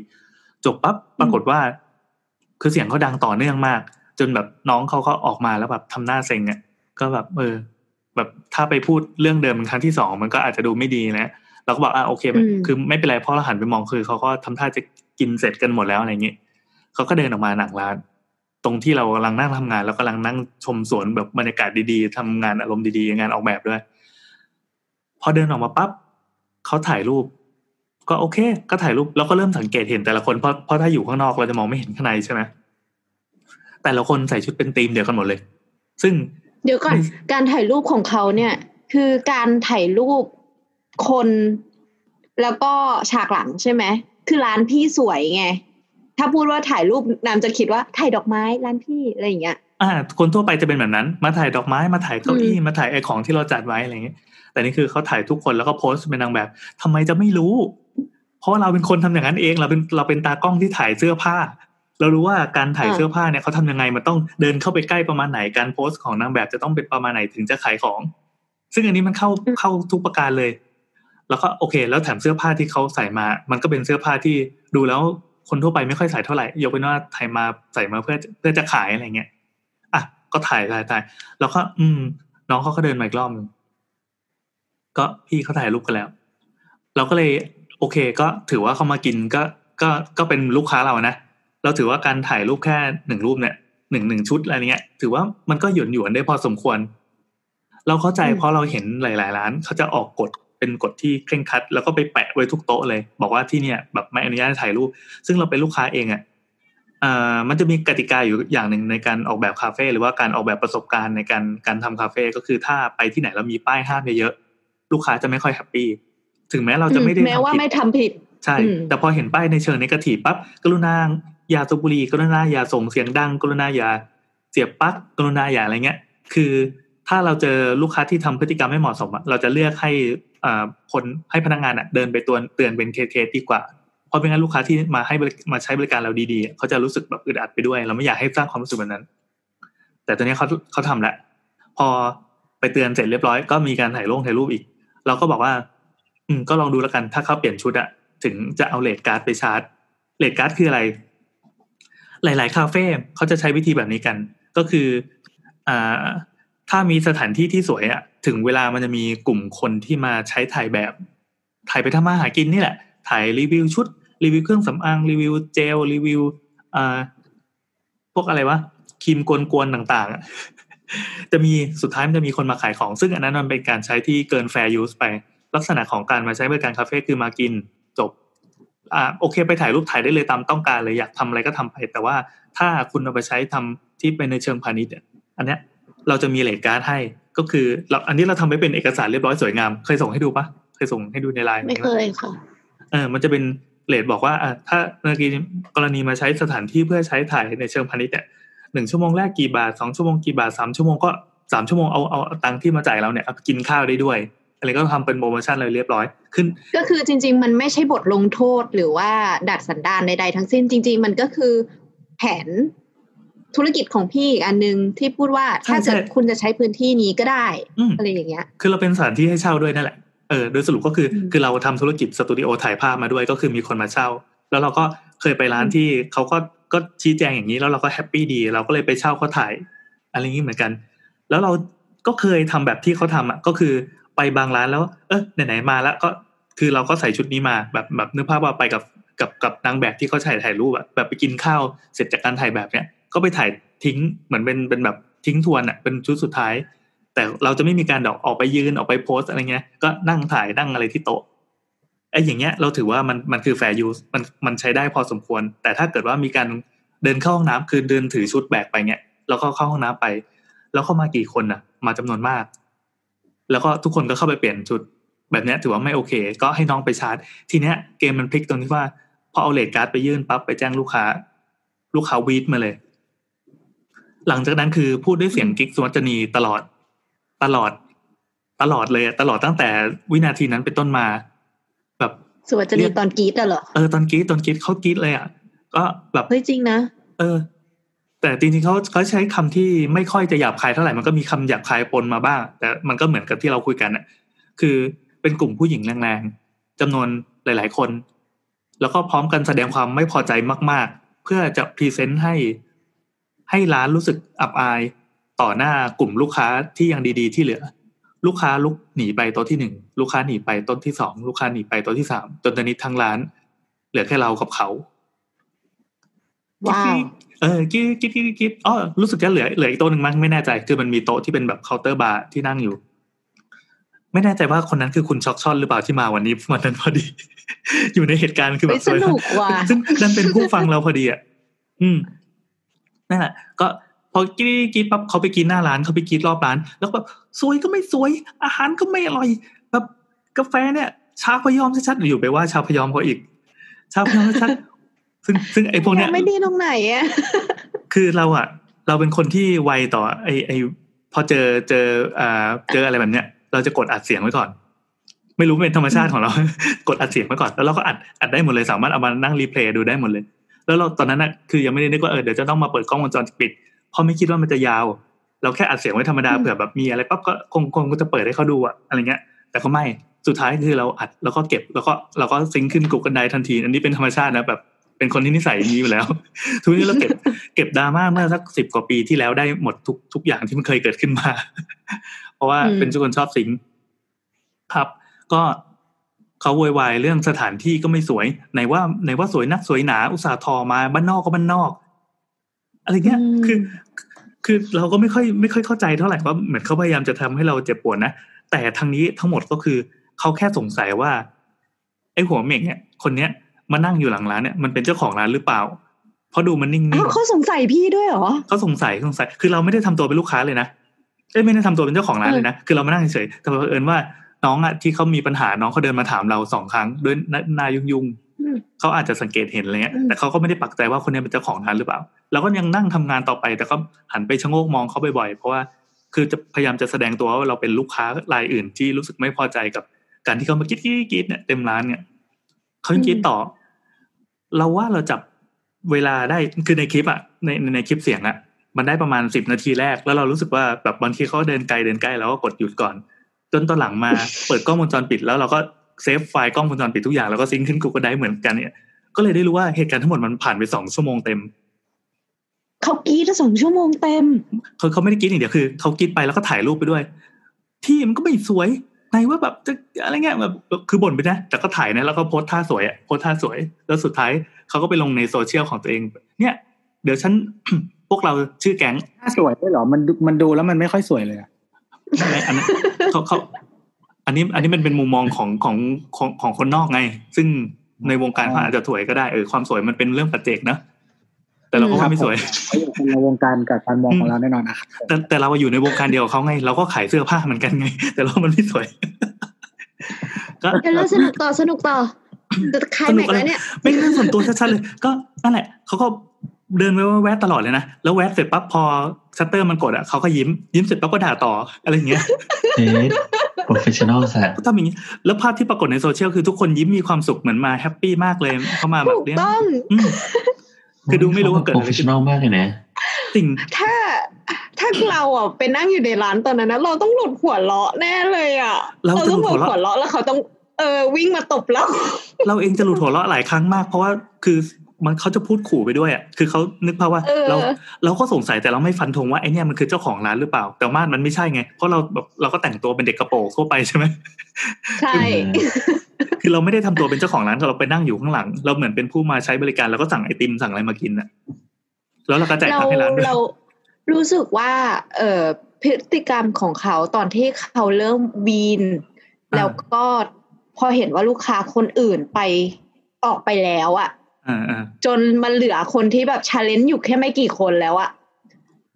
จบปั๊บปรากฏว่า คือเสียงเขาดังต่อเนื่องมาก จนแบบน้องเขาก็ออกมาแล้วแบบทำหน้าเซ็งอะก็แบบเออ แบบถ้าไปพูดเรื่องเดิมเป็นครั้งที่สองมันก็อาจจะดูไม่ดีนะเราก็บอกอะโอเคอืมคือไม่เป็นไรเพราะเราหันไปมองคือเขาก็ทำท่าจะกินเสร็จกันหมดแล้วอะไรอย่างงี้เขาก็เดินออกมาหนังร้าน ตรงที่เรากำลังนั่งทำงานแล้วกำลังนั่งชมสวนแบบบรรยากาศดีๆทำงานอารมณ์ดีๆ งานออกแบบด้วย พอเดินออกมาปั๊บเขาถ่ายรูป ก็โอเค ก็ถ่ายรูปแล้วก็เริ่มสังเกตเห็นแต่ละคนเพราะเพราะถ้าอยู่ข้างนอกเราจะมองไม่เห็นข้างในใช่ไหมแต่ละคนใส่ชุดเป็นธีมเดียวกันหมดเลย ซึ่ง เดี๋ยวก่อนไม่การถ่ายรูปของเขาเนี่ย คือการถ่ายรูปคน แล้วก็ฉากหลังใช่ไหมคือร้านพี่สวยไง ถ้าพูดว่าถ่ายรูปน้ำจะคิดว่าถ่ายดอกไม้ร้านพี่อะไรอย่างเงี้ยอ่าคนทั่วไปจะเป็นแบบนั้น มาถ่ายดอกไม้มาถ่ายเก้าอี้อืมมาถ่ายไอของที่เราจัดไว้อะไรอย่างเงี้ยแต่นี่คือเขาถ่ายทุกคนแล้วก็โพสต์เป็นนางแบบทำไมจะไม่รู้ เพราะว่าเราเป็นคนทำอย่างนั้นเองเราเป็นเราเป็นตากล้องที่ถ่ายเสื้อผ้า เรารู้ว่าการถ่ายเสื้อผ้าเนี่ยเขาทำยังไงมันต้องเดินเข้าไปใกล้ประมาณไหนการโพสต์ของนางแบบจะต้องเป็นประมาณไหนถึงจะขายของ ซึ่งอันนี้มันเข้าเข้าทุกประการเลย แล้วก็โอเค แล้วแถมเสื้อผ้าที่เขาใส่มา มันก็เป็นเสื้อผ้าที่ดูแล้ว คนทั่วไปไม่ค่อยใส่เท่าไหร่ยกเว้นว่าถ่ายมาใส่มาเพื่อเพื่อจะขายอะไรเงี้ยอะก็ถ่ายถ่ายถ่ายแล้วก็ อืม น้องเขาก็เดินมาอีกรอบหนึงก็พี่เขาถ่ายรูปกันแล้ว เราก็เลย โอเค ก็ถือว่าเขามากินก็ก็ก็เป็นลูกค้าเรานะเราถือว่าการถ่ายรูปแค่หนึ่งรูปเนี่ยหนึ่งหนึ่งชุดอะไรเงี้ย ถือว่ามันก็หยวนหยวนๆได้พอสมควร เราเข้าใจอืมเพราะเราเห็นหลาย ๆ ร้านเขาจะออกกฎ เป็นกฎที่เคร่งครัด แล้วก็ไปแปะไว้ทุกโต๊ะเลย บอกว่าที่เนี่ยแบบไม่อนุญาตให้ถ่ายรูป ซึ่งเราเป็นลูกค้าเองอะเอ่อมันจะมีกติกาอยู่อย่างหนึ่งในการออกแบบคาเฟ่หรือว่าการออกแบบประสบการณ์ในการการทำคาเฟ่ก็คือถ้าไปที่ไหนแล้วมีป้ายห้ามเยอะๆลูกค้าจะไม่ค่อย happy ถึงแม้เราจะไม่ได้แม้ว่าทำผิไม่ดทำผิด ใช่อืมแต่พอเห็นป้ายในเชิง negative ปั๊บกรุณาอย่าสูบบุหรี่กรุณาอย่าส่งเสียงดัง กรุณาอย่าเสียบปลั๊กกรุณาอย่าอะไรเงี้ย คือถ้าเราเจอลูกค้าที่ทำพฤติกรรมไม่เหมาะสมอะเราจะเลือกให้อ่า คนให้พนักงานอะเดินไปตักเตือนเป็นเคสๆดีกว่า เพราะไม่งั้นลูกค้าที่มาให้มาใช้บริการเราดีๆ เขาจะรู้สึกแบบอึดอัดไปด้วย เราไม่อยากให้สร้างความรู้สึกแบบนั้น แต่ตอนนี้เขาเขาทำแล้วพอไปเตือนเสร็จเรียบร้อยก็มีการถ่ายรูปถ่ายรูปอีก เราก็บอกว่า อืมก็ลองดูแล้วกันถ้าเขาเปลี่ยนชุดอะถึงจะเอา rate card ไป charge rate card คืออะไร หลาย ๆ คาเฟ่เขาจะใช้วิธีแบบนี้กัน ก็คืออ่าถ้ามีสถานที่ที่สวยอะ ถึงเวลามันจะมีกลุ่มคนที่มาใช้ถ่ายแบบ ถ่ายไปทำมาหากินนี่แหละ ถ่ายรีวิวชุด รีวิวเครื่องสำอาง รีวิวเจล รีวิวอ่าพวกอะไรวะครีมกวนๆต่างๆ จะมีสุดท้ายมันจะมีคนมาขายของ ซึ่งอันนั้นมันเป็นการใช้ที่เกิน fair use ไป ลักษณะของการมาใช้บริการคาเฟ่คือมากินจบอ่าโอเค ไปถ่ายรูปถ่ายได้เลยตามต้องการเลยอยากทำอะไรก็ทำไป แต่ว่าถ้าคุณเอาไปใช้ทำที่เป็นในเชิงพาณิชย์อันเนี้ยเราจะมี rate card ให้ ก็คือเราอันนี้เราทำไว้เป็นเอกสารเรียบร้อยสวยงามเคยส่งให้ดูปะเคยส่งให้ดูในไลน์ไม่เคยค่ะเออมันจะเป็น rate บอกว่าอะถ้าเมื่อกี้กรณีมาใช้สถานที่เพื่อใช้ถ่ายในเชิงพาณิชย์เนี่ยหนึ่งชั่วโมงแรกกี่บาทสองชั่วโมงกี่บาทสามชั่วโมงก็สามชั่วโมงเอาเอาเอาตังค์ที่มาจ่ายเราเนี่ยเอาไปกินข้าวได้ด้วยอะไรก็ทำเป็นโปรโมชั่นเลยเรียบร้อยขึ้น ก็คือจริง ๆ มันไม่ใช่บทลงโทษหรือว่าดัดสันดานใดๆทั้งสิ้นจริง ๆ มันก็คือแผน ธุรกิจของพี่อีกอันหนึงที่พูดว่าใช่ถ้าเกิดใช่คุณจะใช้พื้นที่นี้ก็ได้อืมอะไรอย่างเงี้ย คือเราเป็นสถานที่ให้เช่าด้วยนั่นแหละเออโดยสรุปก็คืออืมคือเราทำธุรกิจสตูดิโอถ่ายภาพมาด้วยก็คือมีคนมาเช่า แล้วเราก็เคยไปร้านที่เขาก็ก็ชี้แจงอย่างนี้แล้วเราก็แฮปปี้ดี เราก็เลยไปเช่าเขาถ่ายอะไรอย่างนี้เหมือนกัน แล้วเราก็เคยทำแบบที่เขาทำอะก็คือไปบางร้านแล้ว เออไหนๆมาแล้วก็คือเราก็ใส่ชุดนี้มาแบบแบบนึกภาพว่าไปกับกับกับนางแบบที่เขาถ่ายถ่ายรูปอะแบบไปกินข้าวเสร็จจากการถ่ายแบบเนี้ย ก็ไปถ่ายทิ้งเหมือนเป็นเป็นแบบทิ้งทวนอะเป็นชุดสุดท้าย แต่เราจะไม่มีการดอกออกไปยืนออกไปโพสอะไรเงี้ย ก็นั่งถ่ายนั่งอะไรที่โต๊ะไอ้อย่างเงี้ยเราถือว่ามันมันคือ fair use มันมันใช้ได้พอสมควร แต่ถ้าเกิดว่ามีการเดินเข้าห้องน้ำคือเดินถือชุดแบกไปเงี้ยแล้วก็เข้าห้องน้ำไป แล้วเข้ามากี่คนน่ะ มาจำนวนมาก แล้วก็ทุกคนก็เข้าไปเปลี่ยนชุดแบบเนี้ยถือว่าไม่โอเค ก็ให้น้องไปชาร์จ ทีเนี้ยเกมมันพลิกตรงที่ว่าพอเอา rate card ไปยื่นปั๊บไปแจ้งลูกค้า ลูกค้าวี้ดมาเลย หลังจากนั้นคือพูดด้วยเสียงกิ๊ก สุวัจนีตลอด ตลอด ตลอดเลยอะตลอดตั้งแต่วินาทีนั้นเป็นต้นมา แบบสุวัจนีตอนกรี๊ดอะเหรอเออตอนกรี๊ดตอนกรี๊ดเขากรี๊ดเลยอะก็แบบเฮ้ยจริงนะเออ แต่จริงๆเขาเขาใช้คำที่ไม่ค่อยจะหยาบคายเท่าไหร่มันก็มีคำหยาบคายปนมาบ้าง แต่มันก็เหมือนกับที่เราคุยกันอะ คือเป็นกลุ่มผู้หญิงแรงๆจำนวนหลาย ๆ คน แล้วก็พร้อมกันแสดงความไม่พอใจมาก ๆ เพื่อจะพรีเซนต์ให้ ให้ร้านรู้สึกอับอายต่อหน้ากลุ่มลูกค้าที่ยังดี ๆ ที่เหลือ ลูกค้าลุกหนีไปโต๊ะที่หนึ่งลูกค้าหนีไปโต๊ะที่สองลูกค้าหนีไปโต๊ะที่สามจนตอนนี้ทั้งร้าน เหลือแค่เรากับเขาว้าวเออกรี๊ดกรี๊ดกรี๊ดกรี๊ดอ๋อรู้สึกจะเหลือเหลืออีกโต๊ะหนึ่งมั้งไม่แน่ใจคือมันมีโต๊ะที่เป็นแบบเคาน์เตอร์บาร์ที่นั่งอยู่ ไม่แน่ใจว่าคนนั้นคือคุณช็อกช่อนหรือเปล่าที่มาวันนี้วันนั้นพอดี อยู่ในเหตุการณ์คือแบเฮ้ยสนุกว่ะซึ่งนั่นเป็นผู้ฟังเราพอดีอะอืม นั่นแหละก็พอกรี๊ดกรี๊ดปั๊บเขาไปกรี๊ดหน้าร้านเขาไปกรี๊ดรอบร้าน แล้วก็แบบสวยก็ไม่สวย อาหารก็ไม่อร่อยแบบกาแฟเนี่ย ชาพะยอมชัดๆอยู่ไปว่าชาพะยอมเขาอีก ชาพะยอมชัดๆซึ่งซึ่งไอ้พวกเนี้ยไม่ดีตรงไหนอะคือเราอะเราเป็นคนที่ไวต่อ ไอไอพอเจอเจออ่าเจออะไรแบบเนี้ย เราจะกดอัดเสียงไว้ก่อน ไม่รู้เป็นธรรมชาติของเรา กดอัดเสียงไว้ก่อนแล้วเราก็อัดอัดได้หมดเลยสามารถเอามานั่ง replay ดูได้หมดเลย แล้วเราตอนนั้นอะคือยังไม่ได้นึกว่าเออเดี๋ยวจะต้องมาเปิดกล้องวงจรปิดเพราะไม่คิดว่ามันจะยาว เราแค่อัดเสียงไว้ธรรมดาเผื่อแบบมีอะไรปั๊บก็คงคงจะเปิดให้เขาดูอะอะไรเงี้ย แต่ก็ไม่สุดท้ายคือเราอัดแล้วก็เก็บแล้วก็เราก็ซิงค์ขึ้นกูกันไดทันที อันนี้เป็นธรรมชาตินะแบบเป็นคนที่นิสัยอย่างนี้อยู่แล้ว ทุกนี้เราเก็บเก็บดราม่าเมื่อสักสิบกว่าปีที่แล้วได้หมดทุกทุกอย่างที่มันเคยเกิดขึ้นมา เพราะว่าอืมเป็นคนชอบสิงครับ ก็ เขาโวยวายเรื่องสถานที่ก็ไม่สวยไหนว่าไหนว่าสวยนักสวยหนา อุตสาห์ทอมาบ้านนอกก็บ้านนอกอะไรเงี้ยอืมคือ คือเราก็ไม่ค่อยไม่ค่อยเข้าใจเท่าไหร่ว่าเหมือนเขาพยายามจะทำให้เราเจ็บปวดนะแต่ทางนี้ทั้งหมดก็คือเขาแค่สงสัยว่าไอ้หัวเหม่งเนี่ย คนเนี้ยมานั่งอยู่หลังร้านเนี่ยมันเป็นเจ้าของร้านหรือเปล่าเพราะดูมันนิ่งอ้าวๆเขาสงสัยพี่ด้วยเหรอเขาสงสัยเขาสงสัย คือเราไม่ได้ทำตัวเป็นลูกค้าเลยนะเอ้ยไม่ได้ทำตัวเป็นเจ้าของร้านเลยนะคือเรามานั่งเฉยๆแต่เผอิญว่า น้องอะที่เขามีปัญหาน้องเขาเดินมาถามเราสองครั้งด้วยหน้าหนายุ่งยุ่งๆอืมเขาอาจจะสังเกตเห็นอะไรเงี้ยอืมแต่เขาก็ไม่ได้ปักใจว่าคนนี้เป็นเจ้าของร้านหรือเปล่าเราก็ยังนั่งทำงานต่อไป แต่ก็หันไปชะโงกมองเขาบ่อยๆเพราะว่าคือจะพยายามจะแสดงตัวว่าเราเป็นลูกค้ารายอื่นที่รู้สึกไม่พอใจกับการที่เขามากรี๊ดกรี๊ดกรี๊ดเนี่ยเต็มร้านเนี่ยเขายังกรี๊ดต่อ เราว่าเราจับเวลาได้คือในคลิปอะในในในคลิปเสียงอะมันได้ประมาณสิบนาทีแรก แล้วเรารู้สึกว่าแบบบางทีเขาเดินไกลเดินใกล้เราก็กดหยุดก่อน จนตอนหลังมาเปิดกล้องวงจรปิดแล้วเราก็ save ไฟล์กล้องวงจรปิดทุกอย่างแล้วก็ sync ขึ้นกูก็ได้เหมือนกันเนี่ยก็เลยได้รู้ว่าเหตุการณ์ทั้งหมดมันผ่านไปสองชั่วโมงเต็มเขากรีดสองชั่วโมงเต็มเขาเขาไม่ได้กินอย่างเดียวคือเขากินไปแล้วก็ถ่ายรูปไปด้วย ที่มันก็ไม่สวยในว่าแบบจะอะไรเงี้ยแบบคือบ่นไปนะแต่ก็ถ่ายนะแล้วก็โพสท่าสวยอะโพสท่าสวย แล้วสุดท้ายเขาก็ไปลงในโซเชียลของตัวเอง เนี่ย เดี๋ยวฉันพวกเราชื่อแก๊งถ้าสวยได้เหรอมันดูมันดูแล้วมันไม่ค่อยสวยเลยอะ ใช่ไหมอันนั้นเขาเขาอันนี้อันนี้มันเป็นมุมมองของของของของคนนอกไง ซึ่งในวงการเขาอาจจะสวยก็ได้เออความสวยมันเป็นเรื่องปัจเจกนะแต่เราก็ว่าไม่สวยเขาอยู่คนละวงการกับการมองของเราแน่นอนนะครับแต่แต่เราอยู่ในวงการเดียวกับเขาไง เราก็ขายเสื้อผ้าเหมือนกันไง แต่เรามันไม่สวยก็เดี๋ยวเราสนุกต่อสนุกต่อจะคลายแม็กซ์แล้วเนี่ยไม่เรื่องส่วนตัวชัดๆเลย ก็นั่นแหละเขาก็เดินไปแวะตลอดเลยนะแล้วแวะเสร็จปั๊บพอ ชัตเตอร์มันกดอะเขาก็ยิ้มยิ้มเสร็จปั๊บก็ด่าต่ออะไรอย่างเงี้ยเอ๊ะ professional สัตว์ก็ทำอย่างนี้ แล้วภาพที่ปรากฏในโซเชียลคือทุกคนยิ้มมีความสุขเหมือนมา happy มากเลยเข้ามาแบบถูกเนี้ยต้องอืมคือดูไม่รู้ว่าเกิดอะไรขึ้น professional มากเลยนะซึ่งถ้าถ้าเราอะไปนั่งอยู่ในร้านตอนนั้นนะเราต้องหลุดหัวเราะแน่เลยอะ เราจะต้องหลุดหัวเราะหัวเราะแล้วเขาต้องเออวิ่งมาตบเรา เราเองจะหลุดหัวเราะหลายครั้งมากเพราะว่าคือ มันเขาจะพูดขู่ไปด้วยอะคือเขานึกภาพว่าเออเราเราก็สงสัยแต่เราไม่ฟันธงว่าไอเนี่ยมันคือเจ้าของร้านหรือเปล่า แต่ว่ามันไม่ใช่ไง เพราะเราแบบเราก็แต่งตัวเป็นเด็กกระโปรงทั่วไปใช่ไหมใช่คือเราไม่ได้ทำตัวเป็นเจ้าของร้านเราไปนั่งอยู่ข้างหลัง เราเหมือนเป็นผู้มาใช้บริการแล้วก็สั่งไอติมสั่งอะไรมากินอะแล้วเราก็จ่ายเราตังค์ให้ร้านด้วยเรารู้สึกว่า เอ่อพฤติกรรมของเขาตอนที่เขาเริ่มวีน แล้วก็พอเห็นว่าลูกค้าคนอื่นไปออกไปแล้วอะอ่าอ่า จนมันเหลือคนที่แบบชาเลนจ์อยู่แค่ไม่กี่คนแล้วอะ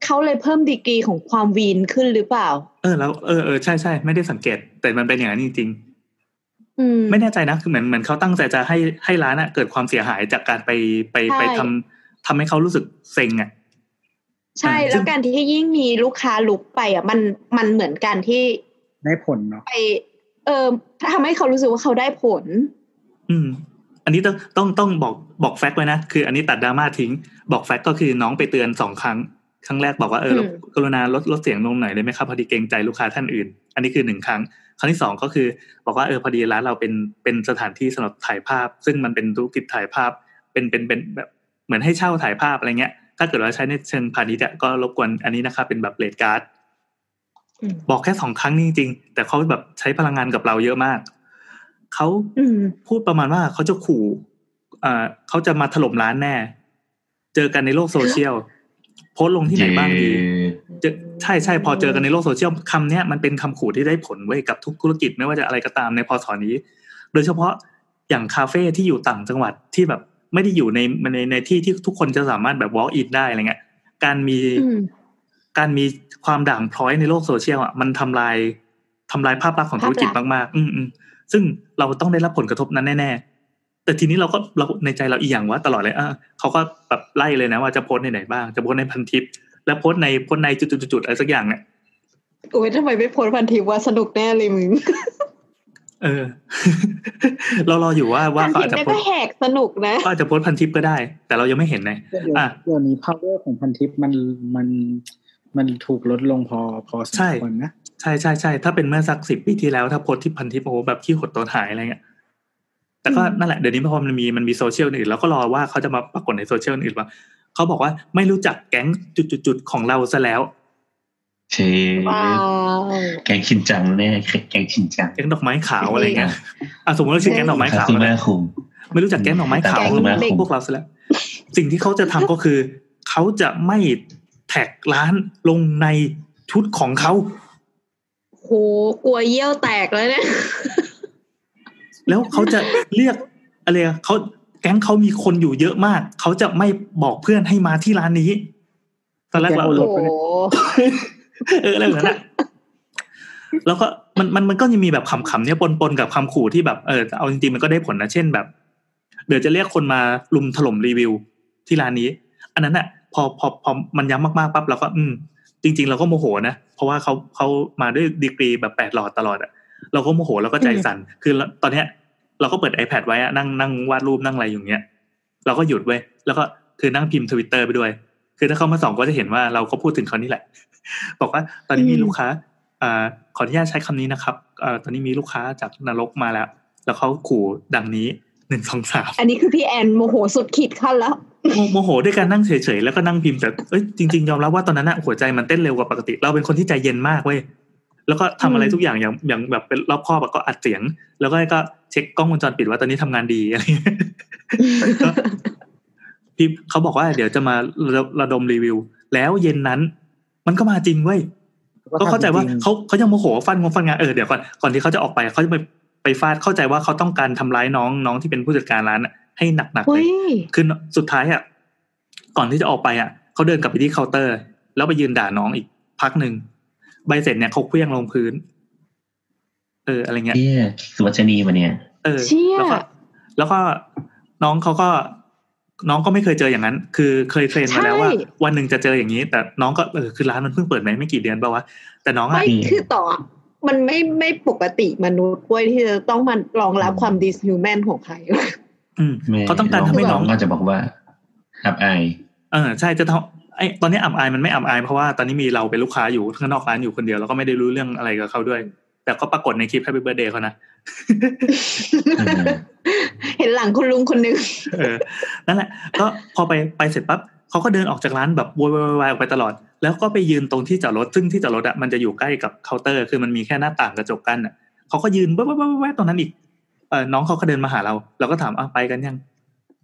เขาเลยเพิ่มดีกรีของความวีนขึ้นหรือเปล่า เออแล้วเออเออใช่ใช่ไม่ได้สังเกต แต่มันเป็นอย่างนั้นจริงอืมๆไม่แน่ใจนะคือเหมือนเหมือนเขาตั้งใจจะให้ให้ร้านอะเกิดความเสียหายจากการไปไปใช่ไปทำทำให้เขารู้สึกเซ็งอะใช่อ่าซึ่แล้วงการที่ยิ่งมีลูกค้าลุกไปอะมันมันเหมือนกันที่ได้ผลเนาะไป เออทำให้เขารู้สึกว่าเขาได้ผล อืม อันนี้ต้องต้องต้องบอกบอกแฟกต์ไว้นะคืออันนี้ตัดดราม่าทิ้ง บอกแฟกต์ก็คือน้องไปเตือนสองครั้ง ครั้งแรกบอกว่าเอออืมกรุณาลดลดเสียงลงหน่อยได้ไหมครับพอดีเกรงใจลูกค้าท่านอื่น อันนี้คือหนึ่งครั้ง ครั้งที่สองก็คือบอกว่าเออพอดีร้านเราเป็นเป็นสถานที่สำหรับถ่ายภาพ ซึ่งมันเป็นธุรกิจถ่ายภาพเป็นเป็นเป็นแบบเหมือนให้เช่าถ่ายภาพอะไรเงี้ย ถ้าเกิดว่าใช้ในเชิงพาณิชย์อะก็รบกวนอันนี้นะครับเป็นแบบเลดการ์ดอืมบอกแค่สองครั้งนี่จริงๆแต่เขาแบบใช้พลังงานกับเราเยอะมาก เขาอืมพูดประมาณว่าเขาจะขู่อ่าเขาจะมาถล่มร้านแน่ เจอกันในโลกโซเชียลโพสต์ลงที่ไหนบ้างดีเจอใช่ใช่พอเจอกันในโลกโซเชียลคำเนี้ยมันเป็นคำขู่ที่ได้ผลไว้ยกับทุกธุรกิจไม่ว่าจะอะไรก็ตามในพอสอนี้ โดยเฉพาะอย่างคาเฟ่ที่อยู่ต่างจังหวัดที่แบบไม่ได้อยู่ในในในที่ที่ทุกคนจะสามารถแบบ walk in ได้อะไรเงี้ย การมีอืมการมีความด่างพร้อยในโลกโซเชียลอะมันทำลายทำลายภาพลักษณ์ของธุรกิจภาพลักษณ์มากๆ อืมอืม ซึ่งเราต้องได้รับผลกระทบนั้นแน่ๆแต่ทีนี้เราก็เราในใจเราอีกอย่างว่าตลอดเลยอะเขาก็แบบไล่เลยนะว่าจะโพสต์ในไหนบ้างจะโพสต์ในพันทิป และโพสต์ในโพสต์ในจุดๆๆอะไรสักอย่างเนี่ยโอ้ยทำไมไม่โพสต์พันทิปว่าสนุกแน่เลยมึงเออ เรารออยู่ว่าว่าพันเขาทิอาปจจะเนี่ยโพสก็ต์แหกสนุกนะก็อาจจะโพสต์พันทิปก็ได้ แต่เรายังไม่เห็นนะเดี๋ยวอะเดี๋ยวนี้ power ของพันทิปมันมันมันถูกลดลงพอพอสมใช่ควรนะใช่ใช่ใช่ถ้าเป็นเมื่อสักสิบปีที่แล้ว ถ้าโพสต์ที่พันทิปโอ้โหแบบขี้หดตัวหายอะไรเงี้ยแต่ก็อืมนั่นแหละเดี๋ยวนี้พอมันมีมันมีโซเชียลอื่นแล้วก็รอว่าเขาจะมาปรากฏในโซเชียลอื่นว่าเขาบอกว่าไม่รู้จักแก๊งจุดๆๆของเราซะแล้วเชว้าวแกงชินจังแน่แกงชินจังแก๊งดอกไม้ขาวอะไรเงี้ยอะสมมติเราชื่อแก๊งดอกไม้ขาวคือนะแม่คุมไม่รู้จักแก๊งดอกไม้ขาวแก๊งของดอกไม้ขาวพวกเราซะแล้ว สิ่งที่เขาจะทำก็คือ เขาจะไม่แท็กร้านลงในชุดของเขา โหกลัวเยี่ยวแตกแล้วเนี่ย แล้วเขาจะเรียกอะไรอะเขาแก๊งเขามีคนอยู่เยอะมาก เขาจะไม่บอกเพื่อนให้มาที่ร้านนี้ ตอนแรกเราแก๊งโอรโอ้สโหเอออะไรแบบนั้นอะแล้วก็มันมันมันก็ยังมีแบบขำๆเนี่ยปนปนๆกับคำขู่ที่แบบเออเอาจริงๆมันก็ได้ผลนะเช่นแบบ เดี๋ยวจะเรียกคนมาลุมถล่มรีวิวที่ร้านนี้ อันนั้นอะพอพอพอมันย้ำมากๆปั๊บเราก็ อืม จริง ๆ เราก็โมโหนะ เพราะว่าเขาเขามาด้วยดีกรีแบบแปดหลอดตลอดอะเราก็โมโหแล้วก็ใจสั่นคือตอนเนี้ย เราก็เปิด iPad ไว้อะนั่งนั่งวาดรูปนั่งอะไรอย่างเงี้ยเราก็หยุดไว้ยแล้วก็คือนั่งพิมพ์ทวิตเตอร์ไปด้วย คือถ้าเขามาส่องก็จะเห็นว่าเราก็พูดถึงเขานี่แหละ บอกว่าตอนนี้มีลูกค้าอ่าขออนุญาตใช้คำนี้นะครับอ่าตอนนี้มีลูกค้าจากนรกมาแล้ว แล้วเขาขู่ดังนี้หนึ่งสองสามอันนี้คือพี่แอนโมโหสุดขีดขั้นแล้ว โมโมโหด้วยการนั่งเฉยๆแล้วก็นั่งพิมพ์แต่เอ้ยจริงๆยอมรับว่าตอนนั้นอะหัวใจมันเต้นเร็วกว่าปกติ เราเป็นคนที่ใจเย็นมากเว้ยแล้วก็ทำอะไรอืมทุกอย่างอย่างอย่างแบบเป็นรอบคอบอะก็อัดเสียง แล้วก็ก็เช็คกล้องวงจรปิดว่าตอนนี้ทำงานดีอะไรเงี้ยก็พี่เขาบอกว่าเดี๋ยวจะมาระระดมรีวิว แล้วเย็นนั้น มันก็มาจริงเว้ยก็เข้าใจว่าทำริงๆเขาเขายังโมโหฟันงงฟันงานเออเดี๋ยวก่อนก่อนที่เขาจะออกไปเขาจะไปไปฟาดเข้าใจว่าเขาต้องการทำร้ายน้องน้องที่เป็นผู้จัดการร้านอะ ให้หนักๆเลเฮ้ยยคือสุดท้ายอะก่อนที่จะออกไปอะเขาเดินกลับไปที่เคาน์เตอร์ แล้วไปยืนด่าน้องอีกพักหนึ่งใบเสร็จเนี่ยเขาเคลี้ยงลงพื้น เออ อะไรเงี้ยเอ๊ะสุวัชนีมาเนี่ย เออเชี่ยแล้วก็แล้วก็น้องเขาก็ น้องก็ไม่เคยเจออย่างนั้น คือเคยเทรนมาแล้วว่า วันหนึ่งจะเจออย่างนี้ แต่น้องก็เออคือร้านมันเพิ่งเปิดไหมไม่กี่เดือนป่าวะแต่น้องอะไม่คือต่อ มันไม่ไม่ปกติมนุษย์เว้ยที่จะต้องมารองรับความดิสฮิวแมนของใครอืมแม่ เขาต้องการทำให้น้องก็จะบอกว่าอับอายเออใช่จะทำไอ้ตอนนี้อับอายมันไม่อับอายเพราะว่าตอนนี้มีเราเป็นลูกค้าอยู่ข้างนอกร้านอยู่คนเดียวแล้วก็ไม่ได้รู้เรื่องอะไรกับเขาด้วย แต่ก็ปรากฏในคลิป Happy Birthday เขานะเออเห็นหลังคุณลุงคนหนึ่งเออนั่นแหละ ก็พอไปไปเสร็จปั๊บเขาก็เดินออกจากร้านแบบโวยวายๆออกไปตลอด แล้วก็ไปยืนตรงที่จอดรถซึ่งที่จอดรถอะมันจะอยู่ใกล้กับเคาน์เตอร์ คือมันมีแค่หน้าต่างกระจกกั้นอะเขาก็ยืนแว๊บๆๆๆตรงนั้นอีกเออน้องเขาก็เดินมาหาเรา เราก็ถามอ้าวไปกันยัง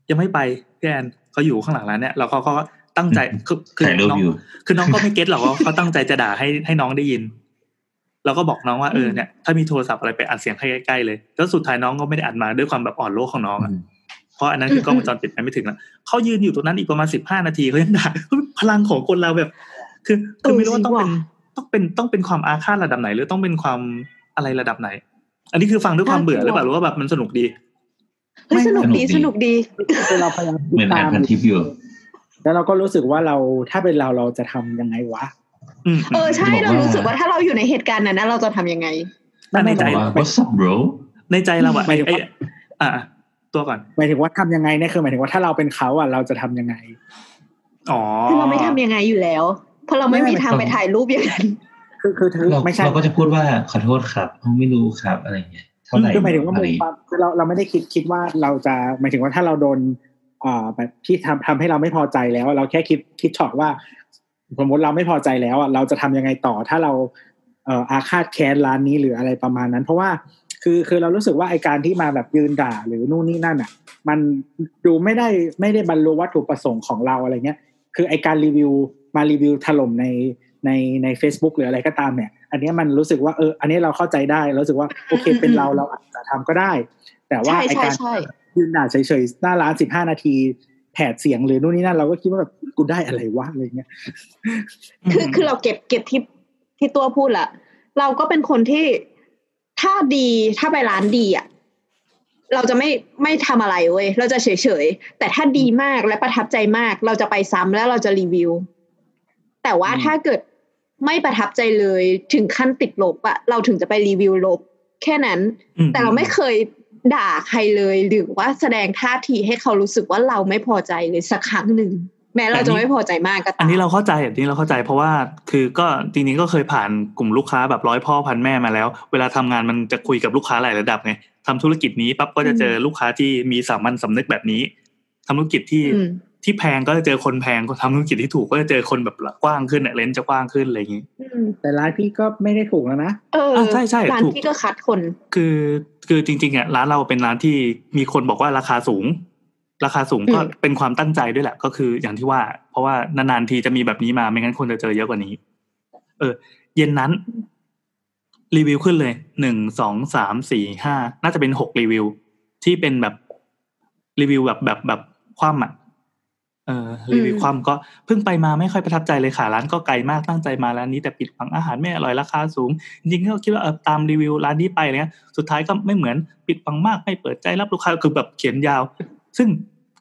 ยังไม่ไปพี่แอนเขาอยู่ข้างหลังร้านเนี่ยเราเขาก็ตั้งใจคือคือถ่ายรูปน้องอยู่คือน้องก็ไม่เก็ตหรอกว่าเขาตั้งใจจะด่าให้ให้น้องได้ยินเราก็บอกน้องว่าเออเนี่ยถ้ามีโทรศัพท์อะไรไปอัดเสียงให้ใกล้ๆเลยแล้วสุดท้ายน้องก็ไม่ได้อัดมาด้วยความแบบอ่อนโลกของน้องอะเพราะอันนั้นคือกล้องวงจรปิดไปไม่ถึงแล้วเขายืนอยู่ตรงนั้นอีกประมาณสิบห้านาทีเขายังด่าพลังของคนเราแบบ คือคือไม่รู้ว่าต้องเป็นต้องเป็นต้องเป็นความอาฆาตระดับไหน หรือต้องเป็นความอะไรระดับไหน อันนี้คือฟังด้วยความเบื่อหรือเปล่าหรือว่าแบบมันสนุกดีเฮ้ยสนุกดีสสนุนุกกดีดีคือเราพยายามเหมือนอ่านพันทิปอยู่แล้วเราก็รู้สึกว่าเราถ้าเป็นเราเราจะทำยังไงวะอืมเออใช่จะบอกเราว่ารู้สึกว่าถ้าเราอยู่ในเหตุการณ์นั้นนะเราจะทำยังไงแต่ในใจว่า what's up bro ในใจเราอะหมายไอ้ถึงไอ้ว่าอะตัวก่อนหมายถึงว่าทำยังไงเนี่ยคือหมายถึงว่าถ้าเราเป็นเขาอะเราจะทำยังไงอ๋อคือเราไม่ทำยังไงอยู่แล้วเพราะเราไม่ไม่มีไม่ทางไปถ่ายรูปอย่างนั้น คือคือคือเราไม่ใช่เราก็จะพูดว่าขอโทษครับไม่รู้ครับอะไรเงี้ยเท่าไหร่คือหมายถึงว่าอะมุไรมความคือเราเราไม่ได้คิดคิดว่าเราจะหมายถึงว่าถ้าเราโดนอ่าแบบที่ทำทำให้เราไม่พอใจแล้ว เราแค่คิดคิดช็อตว่าสมมติเราไม่พอใจแล้วอะเราจะทำยังไงต่อถ้าเราเอ่ออาฆาตแค้นร้านนี้หรืออะไรประมาณนั้น เพราะว่าคือคือเรารู้สึกว่าไอการที่มาแบบยืนด่าหรือนู่นนี่นั่นอะ มันดูไม่ได้ไม่ได้บรรลุวัตถุประสงค์ของเราอะไรเงี้ย คือไอการรีวิวมารีวิวถล่มใน ในใน Facebook หรืออะไรก็ตามเนี่ย อันเนี้ยมันรู้สึกว่าเออ อันนี้เราเข้าใจได้รู้สึกว่าโอเคอืมเป็นเราเราอาจจะทำก็ได้ แต่ว่าใช่ไอใช่การใช่ยืนด่าเฉยๆหน้าร้านสิบห้านาทีแผดเสียงหรือนู่นนี่นั่นเราก็คิดว่าแบบกูได้อะไรวะอะไรเงี้ยคือคือเราเก็บเก็บที่ที่ตัวพูดละเราก็เป็นคนที่ถ้าดีถ้าไปร้านดีอะเราจะไม่ไม่ทำอะไรเว้ยเราจะเฉยเฉยๆแต่ถ้าดีมากและประทับใจมาก เราจะไปซ้ำแล้วเราจะรีวิว แต่ว่าอืมถ้าเกิด ไม่ประทับใจเลยถึงขั้นติดลบอะเราถึงจะไปรีวิวลบ แค่นั้นอืแต่เราไม่เคยด่าใครเลยหรือว่าแสดงท่าทีให้เขารู้สึกว่าเราไม่พอใจเลยสักครั้งหนึ่งแม้เราจะไม่พอใจมากก็ตามอันนี้เราเข้าใจอันนี้เราเข้าใจเพราะว่าคือก็จริงๆก็เคยผ่านกลุ่มลูกค้าแบบร้อยพ่อพันแม่มาแล้ว เวลาทำงานมันจะคุยกับลูกค้าหลายระดับไงทำธุรกิจนี้ปั๊บก็จะเจอลูกค้าที่มีสามัญสำนึกแบบนี้ทำธุรกิจที่อืม ที่แพงก็จะเจอคนแพงทำธุรกิจที่ถูกก็จะเจอคนแบบกว้างขึ้นเนี่ยเลนส์จะกว้างขึ้นอะไรอย่างนี้อืมแต่ร้านพี่ก็ไม่ได้ถูกแล้วนะเอออะใช่ใช่ร้านถูกพี่ก็คัดคน คือคือจริงๆอะร้านเราเป็นร้านที่มีคนบอกว่าราคาสูง ราคาสูงก็อืมเป็นความตั้งใจด้วยแหละ ก็คืออย่างที่ว่า เพราะว่านานๆทีจะมีแบบนี้มา ไม่งั้นคนจะเจอเยอะกว่านี้ เออ เย็นนั้น รีวิวขึ้นเลยหนึ่งสองสามสี่ห้าน่าจะเป็นหกรีวิว ที่เป็นแบบรีวิวแบบแบบแบบคว่ำอะ เออรีวิวอืมคว่ำก็เพิ่งไปมาไม่ค่อยประทับใจเลยค่ะร้านก็ไกลมากตั้งใจมาร้านนี้แต่ปิดฝังอาหารไม่อร่อยราคาสูงจริงๆก็คิดว่าเออตามรีวิวร้านนี้ไปเนี้ยสุดท้ายก็ไม่เหมือนปิดบังมากไม่เปิดใจรับลูกค้าคือแบบเขียนยาว ซึ่ง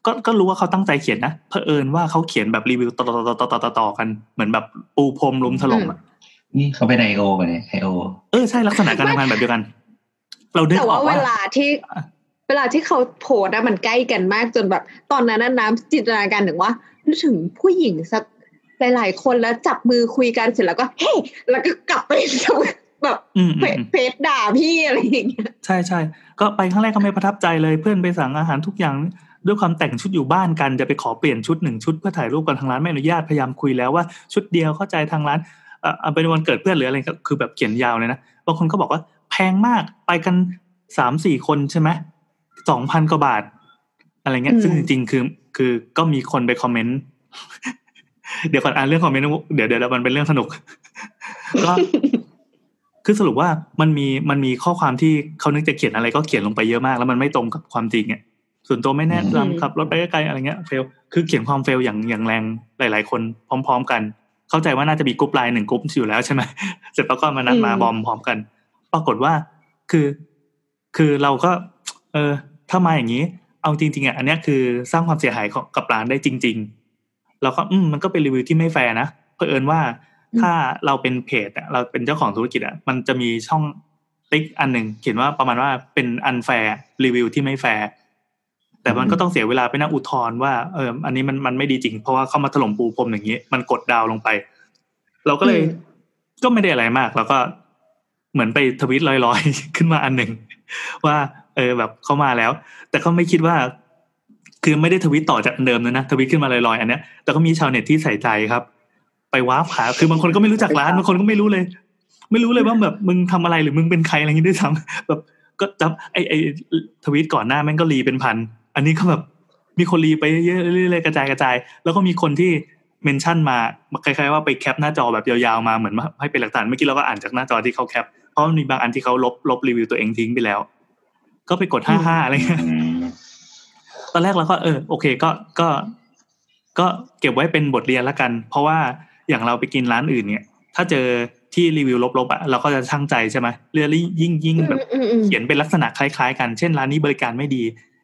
ก็ก็รู้ว่าเขาตั้งใจเขียนนะเผอิญว่าเขาเขียนแบบรีวิวต่อต่อต่อต่อต่อต่อกันเหมือนแบบปูพรมลุมถล่มอะนี่เขาเป็นไอโอไปเนี่ยไอโอเออใช่ลักษณะการทำงานแบบเดียวกัน เราดึกแต่อว่าอกเวว่าลาที่ เวลาที่เขาโพสต์อะมันใกล้กันมากจนแบบ ตอนนั้นน่ะน้ำจินตนาการถึงว่านึกถึงผู้หญิงสักหลาย ๆ คนแล้วจับมือคุยกันเสร็จแล้วก็เฮ้แล้วก็กลับไปแบบอืมเฟอืมซเฟซด่าพี่อะไรอย่างเงี้ยใช่ใช่ก็ไปครั้งแรกก็ไม่ประทับใจเลยเพื่อนไปสั่งอาหารทุกอย่างด้วยความแต่งชุดอยู่บ้านกันจะไปขอเปลี่ยนชุดหนึ่งชุดเพื่อถ่ายรูปกันทางร้านไม่อนุญาตพยายามคุยแล้วว่าชุดเดียวเข้าใจทางร้านเอ่อเอาเป็นวันเกิดเพื่อนหรืออะไรก็คือแบบเขียนยาวเลยนะบางคนก็บอกว่าแพงมากไปกันสามสี่คนใช่ไหม สองพันกว่าบาท อะไรเงี้ยอืมซึ่งจริงๆ คือ คือก็มีคนไปคอมเมนต์ เดี๋ยวก่อนอ่านเรื่องคอมเมนต์เดี๋ยวเดี๋ยวมันเป็นเรื่องสนุก ก็คือสรุปว่ามันมีมันมีข้อความที่เขานึกจะเขียนอะไรก็เขียนลงไปเยอะมาก แล้วมันไม่ตรงกับความจริงอะส่วนตัวไม่แน่อืมนำขับรถไปไกลๆอะไรเงี้ย fail คือเขียนความ fail อย่างอย่างแรงหลาย ๆ คนพร้อม ๆ กัน เข้าใจว่าน่าจะมีกรุ๊ปไลน์หนึ่งกรุ๊ปอยู่แล้วใช่ไหมเสร็จแล้วก็มานัดมา bomb พร้อมกัน ปรากฏว่าคือ คือเราก็ เออ ถ้ามาอย่างนี้ เอาจริงๆอะอันเนี้ยคือสร้างความเสียหายของกับร้านได้จริง ๆ แล้วก็อืมมันก็เป็นรีวิวที่ไม่แฟร์นะเผอิญว่าถ้าเราเป็นเพจอะเราเป็นเจ้าของธุรกิจอะมันจะมีช่องติ๊กอันหนึ่งเขียนว่าประมาณว่าเป็น unfair รีวิวที่ไม่แฟร์แต่มันก็ต้องเสียเวลาไปนั่งอุทธรณ์ว่าเอออันนี้มันมันไม่ดีจริง เพราะว่าเข้ามาถล่มปูพรมอย่างนี้ มันกดดาวลงไป เราก็เลยอืมก็ไม่ได้อะไรมาก แล้วก็เหมือนไปทวิตลอยๆ ขึ้นมาอันหนึ่งว่า เออแบบเข้ามาแล้ว แต่ก็ไม่คิดว่า คือไม่ได้ทวิตต่อจากอันเดิมเลยนะทวิตขึ้นมาลอยๆอันเนี้ยแต่ก็มีชาวเน็ตที่ใส่ใจครับ ไป warp หาคือบางคนก็ไม่รู้จักร้านบางคนก็ไม่รู้เลย ไม่รู้เลยว่าแบบมึงทำอะไรหรือมึงเป็นใครอะไรอย่างงี้ด้วยซ้ำแบบ ก็จับไอไอทวิตก่อนหน้าแม่งก็รีเป็นพันอันนี้ก็แบบมีคนรีไปเยอะๆเรื่อยๆกระจายกระจาย แล้วก็มีคนที่ mention มาคล้ายๆว่าไป cap หน้าจอแบบยาวๆมาเหมือนว่าให้เป็นหลักฐานเมื่อกี้เราก็อ่านจากหน้าจอที่เขา cap เพราะมันมีบางอันที่เขาลบลบรีวิวตัวเองทิ้งไปแล้ว ก็ไปกดห้าห้าอะไรเงี้ยอืมตอนแรกเราก็เออโอเคก็ก็ ก็เก็บไว้เป็นบทเรียนละกัน เพราะว่าอย่างเราไปกินร้านอื่นเนี่ย ถ้าเจอที่รีวิวลบๆอะเราก็จะช่างใจใช่ไหมเรื่องยิ่งยิ่งแบบอืมอืมเขียนเป็นลักษณะคล้ายๆ กันเช่นร้านนี้บริการไม่ดี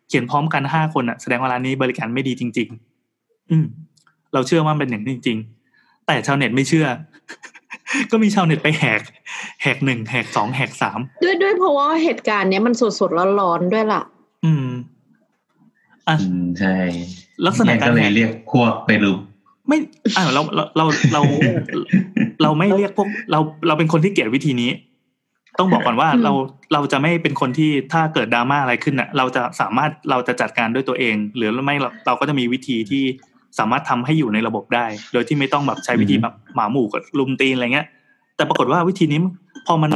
เขียนพร้อมกันห้าคนอะแสดงว่าร้านนี้บริการไม่ดีจริง ๆ อืม เราเชื่อว่ามันเป็นอย่างนี้จริง ๆ แต่ชาวเน็ตไม่เชื่อ ก็มีชาวเน็ตไปแหก แหกหนึ่งแหกสองแหกสามด้วยด้วยเพราะว่าเหตุการณ์เนี้ยมันสดสดร้อนร้อนๆด้วยล่ะ อืมอะอืมใช่ ลักษณะการก็เลแหยกเรียกพวกไปรุมไม่อ่าเราเราเราเราเราไม่เรียกพวกเราเราเป็นคนที่เกลียดวิธีนี้ ต้องบอกก่อนว่าอืมเราเราจะไม่เป็นคนที่ถ้าเกิดดราม่าอะไรขึ้นน่ะ เราจะสามารถเราจะจัดการด้วยตัวเอง หรือไม่เราเราก็จะมีวิธีที่ สามารถทำให้อยู่ในระบบได้ โดยที่ไม่ต้องแบบใช้วิธีแบบหมาหมู่กับลุมตีนอะไรเงี้ย แต่ปรากฏว่าวิธีนี้พอมัน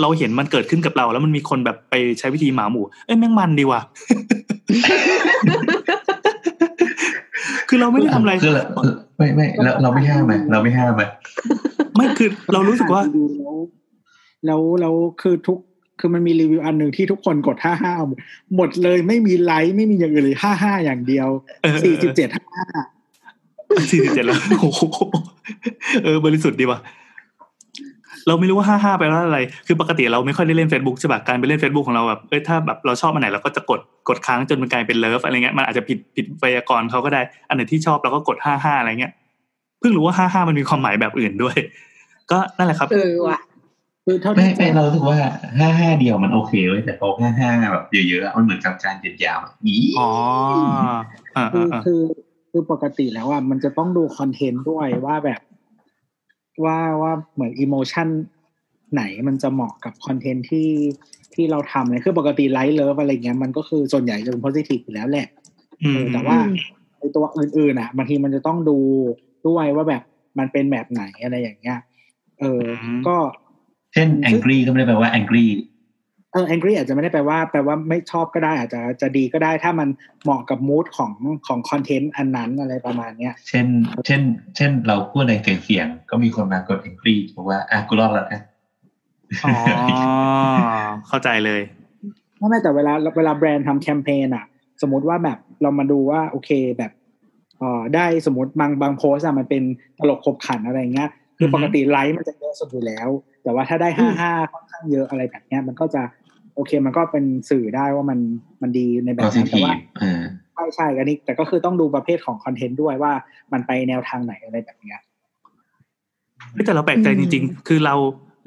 เราเห็นมันเกิดขึ้นกับเรา แล้วมันมีคนแบบไปใช้วิธีหมาหมู่ เอ้ยแม่งมันดีว่ะคือเราไม่ได้ทำอะไรคือเราไม่ไม่เราเราไม่ห้ามนะเราไม่ห้ามนะไม่คือเรารู้สึกว่าแล้วแล้วคือทุก คือมันมีรีวิวอันหนึ่งที่ทุกคนกดห้าห้าหมดเลยไม่มีไลค์ไม่มีอย่างอื่นเลยห้าห้าอย่างเดียวเออสี่สิบเจ็ดห้าสี่สิบเจ็ดแล้วโอ้โหเออบริสุทธิ์ดีว่ะเราไม่รู้ว่าห้าห้าไปแล้วอะไร คือปกติเราไม่ค่อยได้เล่น Facebook ใช่ปะการไปเล่น Facebook ของเราแบบเอ้ยถ้าแบบเราชอบอันไหนเราก็จะกดกดค้างจนมันกลายเป็นเลิฟอะไรเงี้ยมันอาจจะผิดผิดไวยากรณ์เขาก็ได้ อันไหนที่ชอบเราก็กดห้าห้าอะไรเงี้ยเพิ่งรู้ว่าห้าห้ามันมีความหมายแบบอื่นด้วย ก็นั่นแหละครับเออว่ะ คือเท่าไม่ที่ไม่เรารู้สึกว่าห้าห้าเดียวมันโอเคเว้ยแต่พอห้าห้าแบบเยอะๆอะมันเหมือนกับการเหยียดยาวอะอีอ๋ออ่าคืออ่าคือคือปกติแล้วอะมันจะต้องดู content ด้วยว่าแบบว่าว่าเหมือน emotion ไหนมันจะเหมาะกับ content ที่ที่เราทำเลยคือปกติ like love อะไรเงี้ยมันก็คือส่วนใหญ่จะเป็น positive อยู่แล้วแหละอืมเออแต่ว่าไอตัวอื่นๆอะบางทีมันจะต้องดูด้วยว่าแบบมันเป็นแบบไหนอะไรอย่างเงี้ย เอออก็ เช่น angry ก็ไม่ได้แปลว่า angry เออ angry อาจจะไม่ได้แปลว่าแปลว่าไม่ชอบก็ได้ อาจจะจะดีก็ได้ถ้ามันเหมาะกับมูดของของคอนเทนต์อันนั้นอะไรประมาณเนี้ย เช่น เช่น เช่น เราพูดอะไรเสียงๆก็มีคนมากด angry บอกว่าอะกูรอดแล้วนะอ๋อเข้าใจเลยไม่ไม่แต่เวลาเวลาแบรนด์ทำแคมเปญอะสมมติว่าแบบเรามาดูว่าโอเคแบบเอ่อได้สมมติบางบางโพสอะมันเป็นตลกขบขันอะไรเงี้ย คืออฮึปกติไลค์มันจะเยอะสุดอยู่แล้ว แต่ว่าถ้าได้ห้าห้าค่อนข้างเยอะอะไรแบบเนี้ย มันก็จะโอเคมันก็เป็นสื่อได้ว่ามันมันดีในแบบนั้นแต่ positive ว่าเออใช่ใช่อันนี้แต่ก็คือต้องดูประเภทของคอนเทนต์ด้วยว่ามันไปแนวทางไหนอะไรแบบเนี้ยเฮ้ยแต่เราแปลกใจจริง ๆ คือเรา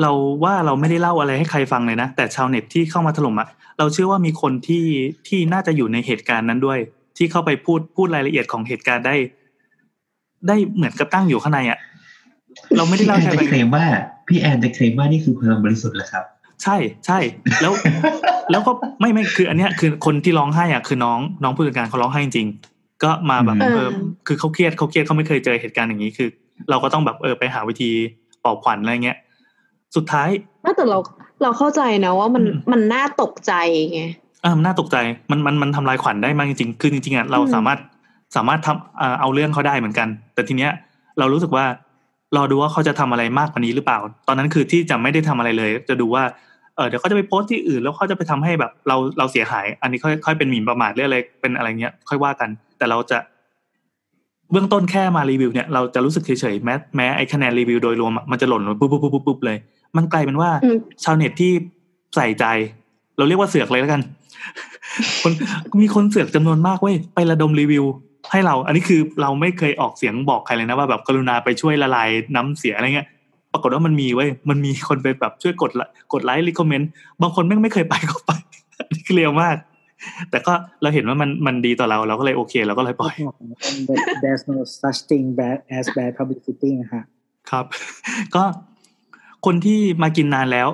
เราว่าเราไม่ได้เล่าอะไรให้ใครฟังเลยนะ แต่ชาวเน็ตที่เข้ามาถล่มอะเราเชื่อว่ามีคนที่ที่น่าจะอยู่ในเหตุการณ์นั้นด้วย ที่เข้าไปพูดพูดรายละเอียดของเหตุการณ์ได้ ได้เหมือนกับตั้งอยู่ข้างในอะ เราไม่ได้พี่แอเล่านแค่จะไปเคลมว่า พี่แอนจะเคลมว่านี่คือเพลิงบริสุทธิ์แล้วครับ ใช่ใช่แล้วแล้วก็ไม่ไม่คือ อันเนี้ยคือคนที่ร้องไห้อะคือน้องน้องผู้จัดการเขาร้องไห้จริงๆก็มาแบบอืมเออคือเขาเครียดเขาเครียดเขาไม่เคยเจอเหตุการณ์อย่างนี้คือ เราก็ต้องแบบเออไปหาวิธีปลอบขวัญอะไรเงี้ยสุดท้ายไม่แต่เราเราเข้าใจนะว่ามันอืมมันน่าตกใจไงอ่ามันน่าตกใจมันมันมันทำลายขวัญได้มากจริงๆคือจริงๆอะเราอืมสามารถสามารถทำอ่าเอาเรื่องเขาได้เหมือนกัน แต่ทีเนี้ยเรารู้สึกว่า รอดูว่าเขาจะทำอะไรมากกว่านี้หรือเปล่า ตอนนั้นคือที่จะไม่ได้ทำอะไรเลย จะดูว่าเออเดี๋ยวเขาจะไปโพสต์ที่อื่น แล้วเขาจะไปทำให้แบบเราเราเสียหาย อันนี้ค่อยค่อยเป็นหมิ่นประมาทเรื่องอะไรเป็นอะไรเงี้ย ค่อยว่ากัน แต่เราจะ เบื้องต้นแค่มารีวิวเนี่ยเราจะรู้สึกเฉยๆแม้แม้ไอ้คะแนนรีวิวโดยรวมอะมันจะหล่นลงปุ๊บปุ๊บปุ๊บปุ๊บปุ๊บเลย มันกลายเป็นว่าอืมชาวเน็ตที่ใส่ใจ เราเรียกว่าเสือกเลยแล้วกันคนมีคนเสือกจำนวนมากเว้ยไประดมรีวิว ให้เรา อันนี้คือเราไม่เคยออกเสียงบอกใครเลยนะว่าแบบกรุณาไปช่วยละลายน้ำเสียอะไรเงี้ย ปรากฏว่ามันมีเว้ย มันมีคนไปแบบช่วยกดละกดไลค์รีคอมเมนต์ บางคนแม่งไม่เคยไปก็ไปอันนี้คือเร็วมาก แต่ก็เราเห็นว่ามันมันดีต่อเราเราก็เลยโอเคเราก็เลยปล่อย there's no such thing bad as bad publicity นะฮะครับ ก็คนที่มากินนานแล้ว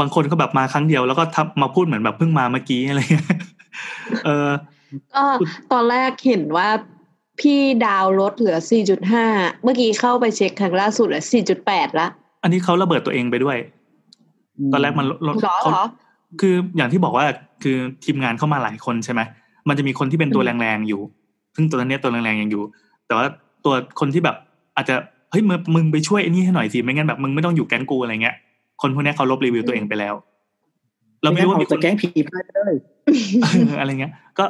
บางคนก็แบบมาครั้งเดียวแล้วก็ทับมาพูดเหมือนแบบเพิ่งมาเมื่อกี้อะไรเงี้ยเออ ก็ตอนแรกเห็นว่าพี่ดาวลดเหลือ 4.5 เมื่อกี้เข้าไปเช็คครั้งล่าสุดเหลือ4.8 ละ อันนี้เขาระเบิดตัวเองไปด้วย ตอนแรกมันลดหรอเขาเหรอคืออย่างที่บอกว่าคือทีมงานเข้ามาหลายคนใช่ไหมมันจะมีคนที่เป็นตัวอืมแรงๆอยู่ ซึ่งตัวนั้นเนี้ยตัวแรงๆยังอยู่ แต่ว่าตัวคนที่แบบอาจจะเฮ้ยมึงมึงไปช่วยไอ้นี่ให้หน่อยสิไม่งั้นแบบมึงไม่ต้องอยู่แก๊งกูอะไรเงี้ย คนพวกเนี้ยเขาลบรีวิวตัวเองไปแล้ว เราไม่รู้ว่ามีจะคนแกล้งผีพลาดเลยเอออะไรเงี้ย ก็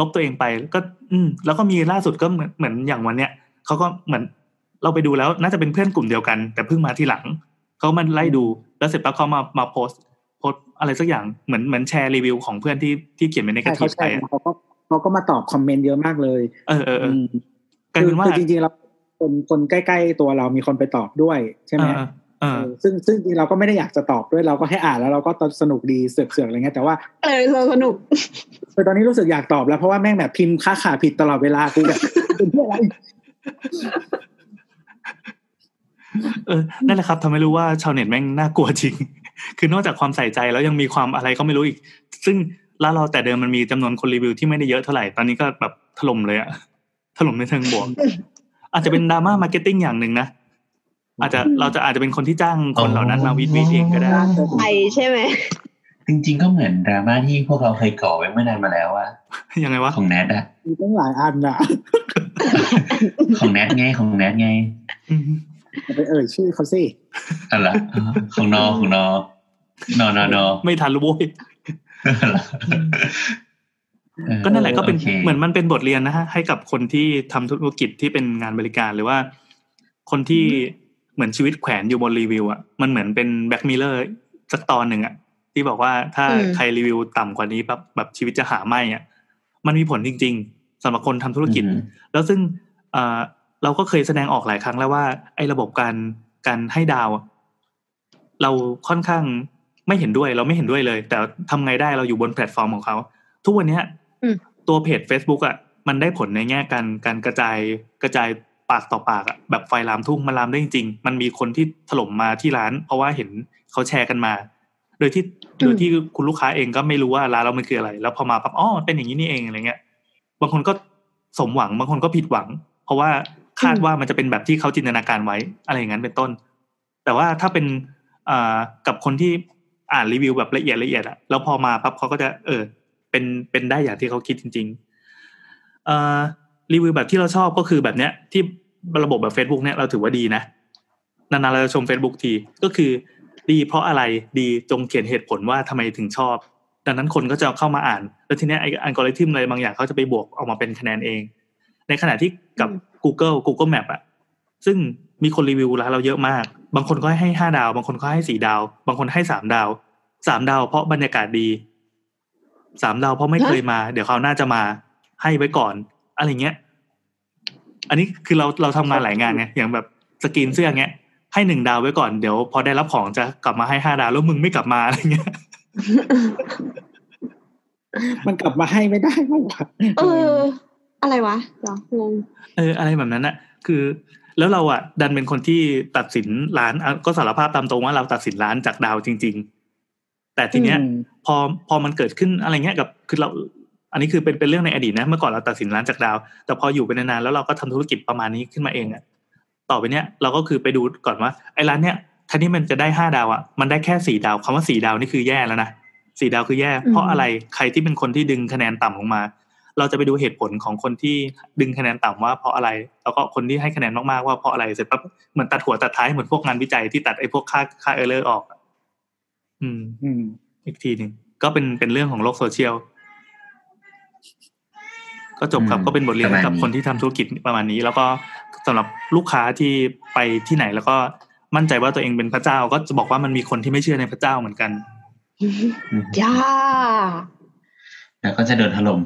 ลบตัวเองไปก็ อืมแล้วก็มีล่าสุดก็เหมือนเหมือนอย่างวันเนี้ยเขาก็เหมือนเราไปดูแล้วน่าจะเป็นเพื่อนกลุ่มเดียวกัน แต่เพิ่งมาทีหลังเขามันไล่ดูแล้วเสร็จปั๊บเขามามาโพสต์โพสต์อะไรสักอย่างเหมือนเหมือนแชร์รีวิวของเพื่อนที่ที่เขียนเป็นในกใช่ระเขาทิบแชไปร์อะเขาก็เขาก็มาตอบคอมเมนต์เยอะมากเลย เออเออเออมกลายเป็นว่าคือจริงๆเราคนคนใกล้ ๆ ตัวเรามีคนไปตอบด้วยใช่ไหม เออเออเออซึ่งซึ่งจริงๆเราก็ไม่ได้อยากจะตอบด้วยเราก็ให้อ่านแล้วเราก็สนุกดีเสือกๆอะไรเงี้ยแต่ว่าเออสนุกคือตอนนี้รู้สึกอยากตอบแล้วเพราะว่าแม่งแบบพิมพ์ค่าขาผิดตลอดเวลากูแบบเป็นเพื่ออะไรเออนั่นแหละครับทำให้รู้ว่าชาวเน็ตแม่งน่ากลัวจริง คือนอกจากความใส่ใจแล้วยังมีความอะไรก็ไม่รู้อีก ซึ่งร้านเราแต่เดิมมันมีจำนวนคนรีวิวที่ไม่ได้เยอะเท่าไหร่ตอนนี้ก็แบบถล่มเลยอะถล่มในเชิงบวกอาจจะเป็นดราม่า marketing อย่างหนึ่งนะ อาจจะเราจะอาจจะเป็นคนที่จ้างคนเหล่านั้นมารีวิวเองก็ได้ไปใช่ไหมจริงๆก็เหมือนดราม่าที่พวกเราเคยก่อไว้เมื่อนานมาแล้วอะยังไงวะของแนทอะมีตั้งหลายอันอะของแนทไงของแนทไงอืมอย่าไปเอ่ยชื่อเขาสิอะไรของนอของนอนอนอนอไม่ทันรู้โว้ยเออก็นั่นแหละก็เป็นโคเหมือนมันเป็นบทเรียนนะฮะให้กับคนที่ทำธุรกิจที่เป็นงานบริการหรือว่า คนที่ เหมือนชีวิตแขวนอยู่บนรีวิวอะมันเหมือนเป็นแบ็กมิเลอร์สักตอนหนึ่งอะที่บอกว่าถ้าอืมใครรีวิวต่ำกว่านี้แบบแบบชีวิตจะหาไม่อะมันมีผลจริง ๆสำหรับคนทำธุรกิจอืมแล้วซึ่งเอ่อเราก็เคยแสดงออกหลายครั้งแล้วว่า ไอ้ระบบการการให้ดาวอะเราค่อนข้างไม่เห็นด้วย เราไม่เห็นด้วยเลย แต่ทำไงได้เราอยู่บนแพลตฟอร์มของเขา ทุกวันเนี้ยอืมตัวเพจ Facebook อะมันได้ผลในแง่การการกระจายกระจาย ปากต่อปากอะแบบไฟลามทุ่งมันลามได้จริงๆมันมีคนที่ถล่มมาที่ร้าน เพราะว่าเห็นเขาแชร์กันมา โดยที่โดยที่คุณลูกค้าเองก็ไม่รู้ว่าร้านเรามันคืออะไร แล้วพอมาปั๊บอ๋อเป็นอย่างนี้นี่เองอะไรเงี้ย บางคนก็สมหวังบางคนก็ผิดหวัง เพราะว่าคาดว่ามันจะเป็นแบบที่เขาจินตนาการไว้อะไรอย่างนั้นเป็นต้น แต่ว่าถ้าเป็นอ่ากับคนที่อ่านรีวิวแบบละเอียดละเอียดอะแล้วพอมาปั๊บเขาก็จะ เออ เป็นเป็นได้อย่างที่เขาคิดจริง ๆ เอ่อ รีวิวแบบที่เราชอบก็คือแบบเนี้ย ที่ระบบแบบ Facebook เนี่ยเราถือว่าดีนะนานๆเราจะชม Facebook ทีก็คือ ดีเพราะอะไรดีจงเขียนเหตุผลว่าทำไมถึงชอบ ดังนั้นคนก็จะเข้ามาอ่าน แล้วทีเนี้ยไอ้อัลกอริทึมอะไรบางอย่างเขาจะไปบวกออกมาเป็นคะแนนเอง ในขณะที่กับ Google Google Map อะซึ่งมีคนรีวิวร้านเราเยอะมาก บางคนก็ให้ห้าดาว บางคนก็ให้สี่ดาว บางคนให้สามดาวสามดาวเพราะบรรยากาศดีสามดาวเพราะไม่เคยมา เดี๋ยวเขาวหน่าจะมาให้ไว้ก่อน อะไรเงี้ย อันนี้คือเราเราทำงานหลายงานไงอย่างแบบสกรีนเสื้อเงี้ย ให้หนึ่งดาวไว้ก่อนเดี๋ยว พอได้รับของจะกลับมาให้ห้าดาวแล้วมึงไม่กลับมาอะไรเงี้ยมันกลับมาให้ไม่ได้มั้งวะเออ อะไรวะเดี๋ยวงงเออ อะไรแบบนั้นอะคือ แล้วเราอะดันเป็นคนที่ตัดสินร้านอะก็สารภาพตามตรงว่าเราตัดสินร้านจากดาวจริงแต่ทีเนี้ยอืมพอพอมันเกิดขึ้นอะไรเงี้ยกับ คือเรา อันนี้คือเป็นเป็นเรื่องในอดีตนะเมื่อก่อนเราตัดสินร้านจากดาว แต่พออยู่ไปนานๆแล้วเราก็ทำธุรกิจประมาณนี้ขึ้นมาเองอะต่อไปเนี้ยเราก็คือไปดูก่อนว่าไอ้ร้านเนี้ยแทนที่มันจะได้ห้าดาวอะมันได้แค่สี่ดาวคำว่าสี่ดาวนี่คือแย่แล้วนะสี่ดาวคือแย่ เพราะอะไรใครที่เป็นคนที่ดึงคะแนนต่ำลงมา เราจะไปดูเหตุผลของคนที่ดึงคะแนนต่ำว่าเพราะอะไร แล้วก็คนที่ให้คะแนนมากๆว่าเพราะอะไรเสร็จปั๊บเหมือนตัดหัวตัดท้ายเหมือนพวกงานวิจัยที่ตัดไอ้พวกค่าค่า error ออกอะอืม อืม อีกทีหนึ่งก็เป็นเป็นเรื่องของโลกโซเชียล ก็จบครับอืมก็เป็นบทเรียนประมาณให้กับนี้คนที่ทำธุรกิจประมาณนี้ แล้วก็สำหรับลูกค้าที่ไปที่ไหนแล้วก็มั่นใจว่าตัวเองเป็นพระเจ้า ก็จะบอกว่ามันมีคนที่ไม่เชื่อในพระเจ้าเหมือนกันอืมย่าแล้วก็จะโดนถล่ม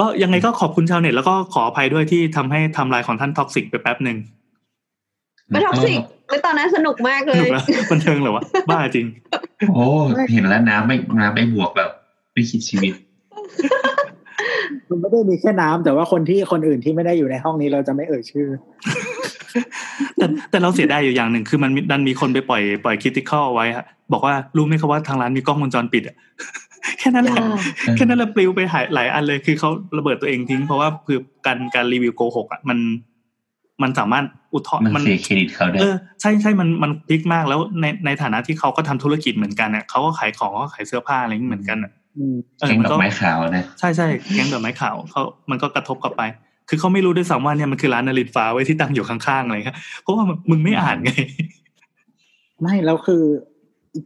ก็ยังไงก็ขอบคุณชาวเน็ตแล้วก็ขออภัยด้วยที่ทำให้ไทำลายของท่าน toxic ไปแป๊บหนึ่งไม่ toxic ไม่ตอนนั้นสนุกมากเลยสนุกแล้วบันเทิงเหรอวะบ้าจริง โอ้เห็นแล้วน้ำไม่น้ำไม่บวกแบบไม่คิดชีวิต มันไม่ได้มีแค่น้ำแต่ว่าคนที่คนอื่นที่ไม่ได้อยู่ในห้องนี้เราจะไม่เอ่ยชื่อ แต่แต่เราเสียดายอยู่อย่างหนึ่งคือมันมีดันมีคนไปปล่อยปล่อยคิติคอลไว้ฮะบอกว่ารู้ไหมครับว่าทางร้านมีกล้องวงจรปิดอะแค่นั้นแหละอ่าแค่นั้นแหละปลิวไปหายหลายอันเลยคือเขาระเบิดตัวเองทิ้ง เพราะว่าคือการการรีวิวโกหกอะมัน มันสามารถอุทธรณ์มันเสียเครดิตเขาได้เออใช่ใช่มันมันพลิกมากแล้วในในฐานะที่เขาก็ทำธุรกิจเหมือนกันเนี่ยเขาก็ขายของเขาก็ขายเสื้อผ้าอะไรอย่างนี้เหมือนกันอะอืมเออ แก๊งมันดอก็กไม้ขาวนะใช่ใช่แก๊งดอกไม้ขาวเขามันก็กระทบกลับไป คือเขาไม่รู้ด้วยซ้ำว่าเนี่ยมันคือร้านนาริตฟ้าไว้ที่ตั้งอยู่ข้างๆอะไรเงี้ยเพราะว่ามึงไม่อ่านไง ไม่แล้วคือ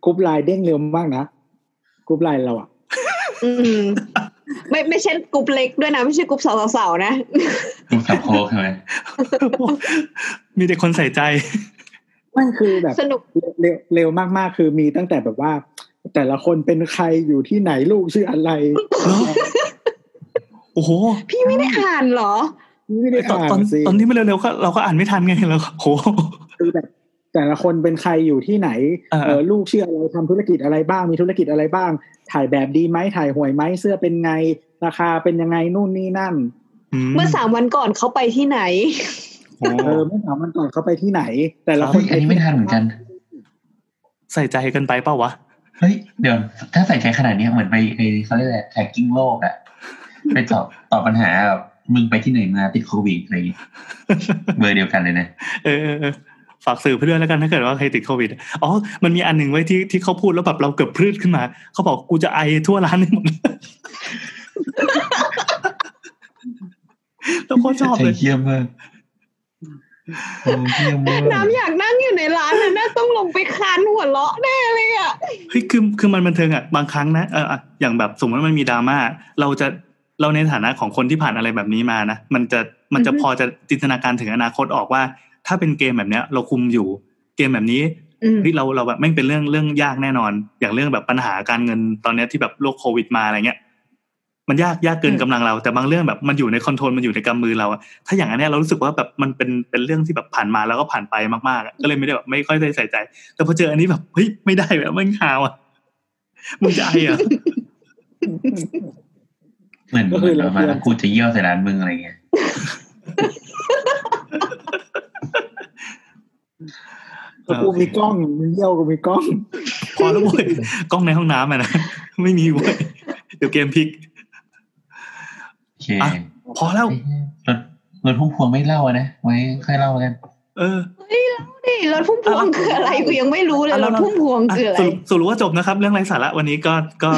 กรุ๊ปไลน์เด้งเร็วมากนะกรุ๊ปไลน์เราอะอืมไม่ไม่ใช่กรุ๊ปเล็กด้วยนะ ไม่ใช่กรุ๊ปสาวๆนะรูปสับโคกใช่ไหมมีแต่คนใส่ใจไม่คือแบบสนุกเร็วเร็วมากๆ คือมีตั้งแต่แบบว่า แต่ละคนเป็นใครอยู่ที่ไหนลูกชื่ออะไรโอ้โหพี่ไม่ได้อ่านเหรอไม่ได้ตอนอ่าตอนนสิตอนนี้ไม่เร็วๆก็เราก็อ่านไม่ทันไงเราโหคือแบบแต่ละคนเป็นใครอยู่ที่ไหนอ่าเออลูกชื่ออะไรทำธุรกิจอะไรบ้างมีธุรกิจอะไรบ้าง ถ่ายแบบดีไหมถ่ายห่วยไหมเสื้อเป็นไง ราคาเป็นยังไงนู่นนี่นั่น เมื่อสามวันก่อนเขาไปที่ไหนโอ้เออไม่ถามมันก่อนเขาไปที่ไหน แต่ละครับคนอันนี้ไม่ทันเหมือนกัน ใส่ใจกันไปเปล่าวะ เฮ้ยเดี๋ยวถ้าใส่ใจขนาดเนี้ยเหมือนไปไอ้เขาเรียกอะไรแท็กกิ้งโลกอะไปตอบตอบปัญหาแบบมึงไปที่ไหนมาติดโควิดอะไรอย่างงี้เบอร์เดียวกันเลยนะเออเออเออฝากสื่อไปด้วยแล้วกันถ้าเกิดว่าใครติดโควิดอ๋อมันมีอันหนึ่งไว้ที่ที่เขาพูดแล้วแบบเราเกือบพลืดขึ้นมา เขาบอกกูจะไอทั่วร้านนี่หมดเราโคตรชอบใจเลยเยี่ยมมาก น้ำอยากนั่งอยู่ในร้านนะน่าต้องลงไปคานหัวเราะแน่เลยอะเฮ้ยคือคือมันบันเทิงอะบางครั้งนะเอออะอย่างแบบสมมติว่ามันมีดราม่าเราจะเราในฐานะของคนที่ผ่านอะไรแบบนี้มานะมันจะมันจะอือฮึพอจะจินตนาการถึงอนาคตออกว่า ถ้าเป็นเกมแบบเนี้ย เราคุมอยู่ เกมแบบนี้อืมเฮ้ยเราเราแบบแม่งเป็นเรื่องเรื่องยากแน่นอน อย่างเรื่องแบบปัญหาการเงินตอนเนี้ยที่แบบโรคโควิดมาอะไรเงี้ย มันยากยากเกินกำลังเรา แต่บางเรื่องแบบมันอยู่ในคอนโทรลมันอยู่ในกำมือเราอะถ้าอย่างอันเนี้ยเรารู้สึกว่าแบบมันเป็นเป็นเรื่องที่แบบผ่านมาแล้วก็ผ่านไปมากๆอะก็เลยไม่ได้แบบไม่ค่อยได้ใส่ใจ แต่พอเจออันนี้แบบเฮ้ยไม่ได้แบบไม่งหาวอะมึงจะไออะเหมือนก็เหคืมืออนเราประมาณว่ากูจะเยี่ยวใส่ร้านมึงอะไรเงี้ยก็กูมีกล้องมีเยี่ยวกูมีกล้องพอแล้วเว้ยกล้องในห้องน้ำอะนะไม่มีเว้ยเดี๋ยวเกมพลิกโอ เคอะพอแล้วรถรถพุ่มพวงไม่เล่าอะนะไว้ค่อยเล่ากัน เออนี่รถพุ่มพวงคืออะไรกูยังไม่รู้เลยอะรเราถพุ่มพวงอะคืออะไรสรุปสรุปว่าจบนะครับ เรื่องไร้สาระวันนี้ก็ก็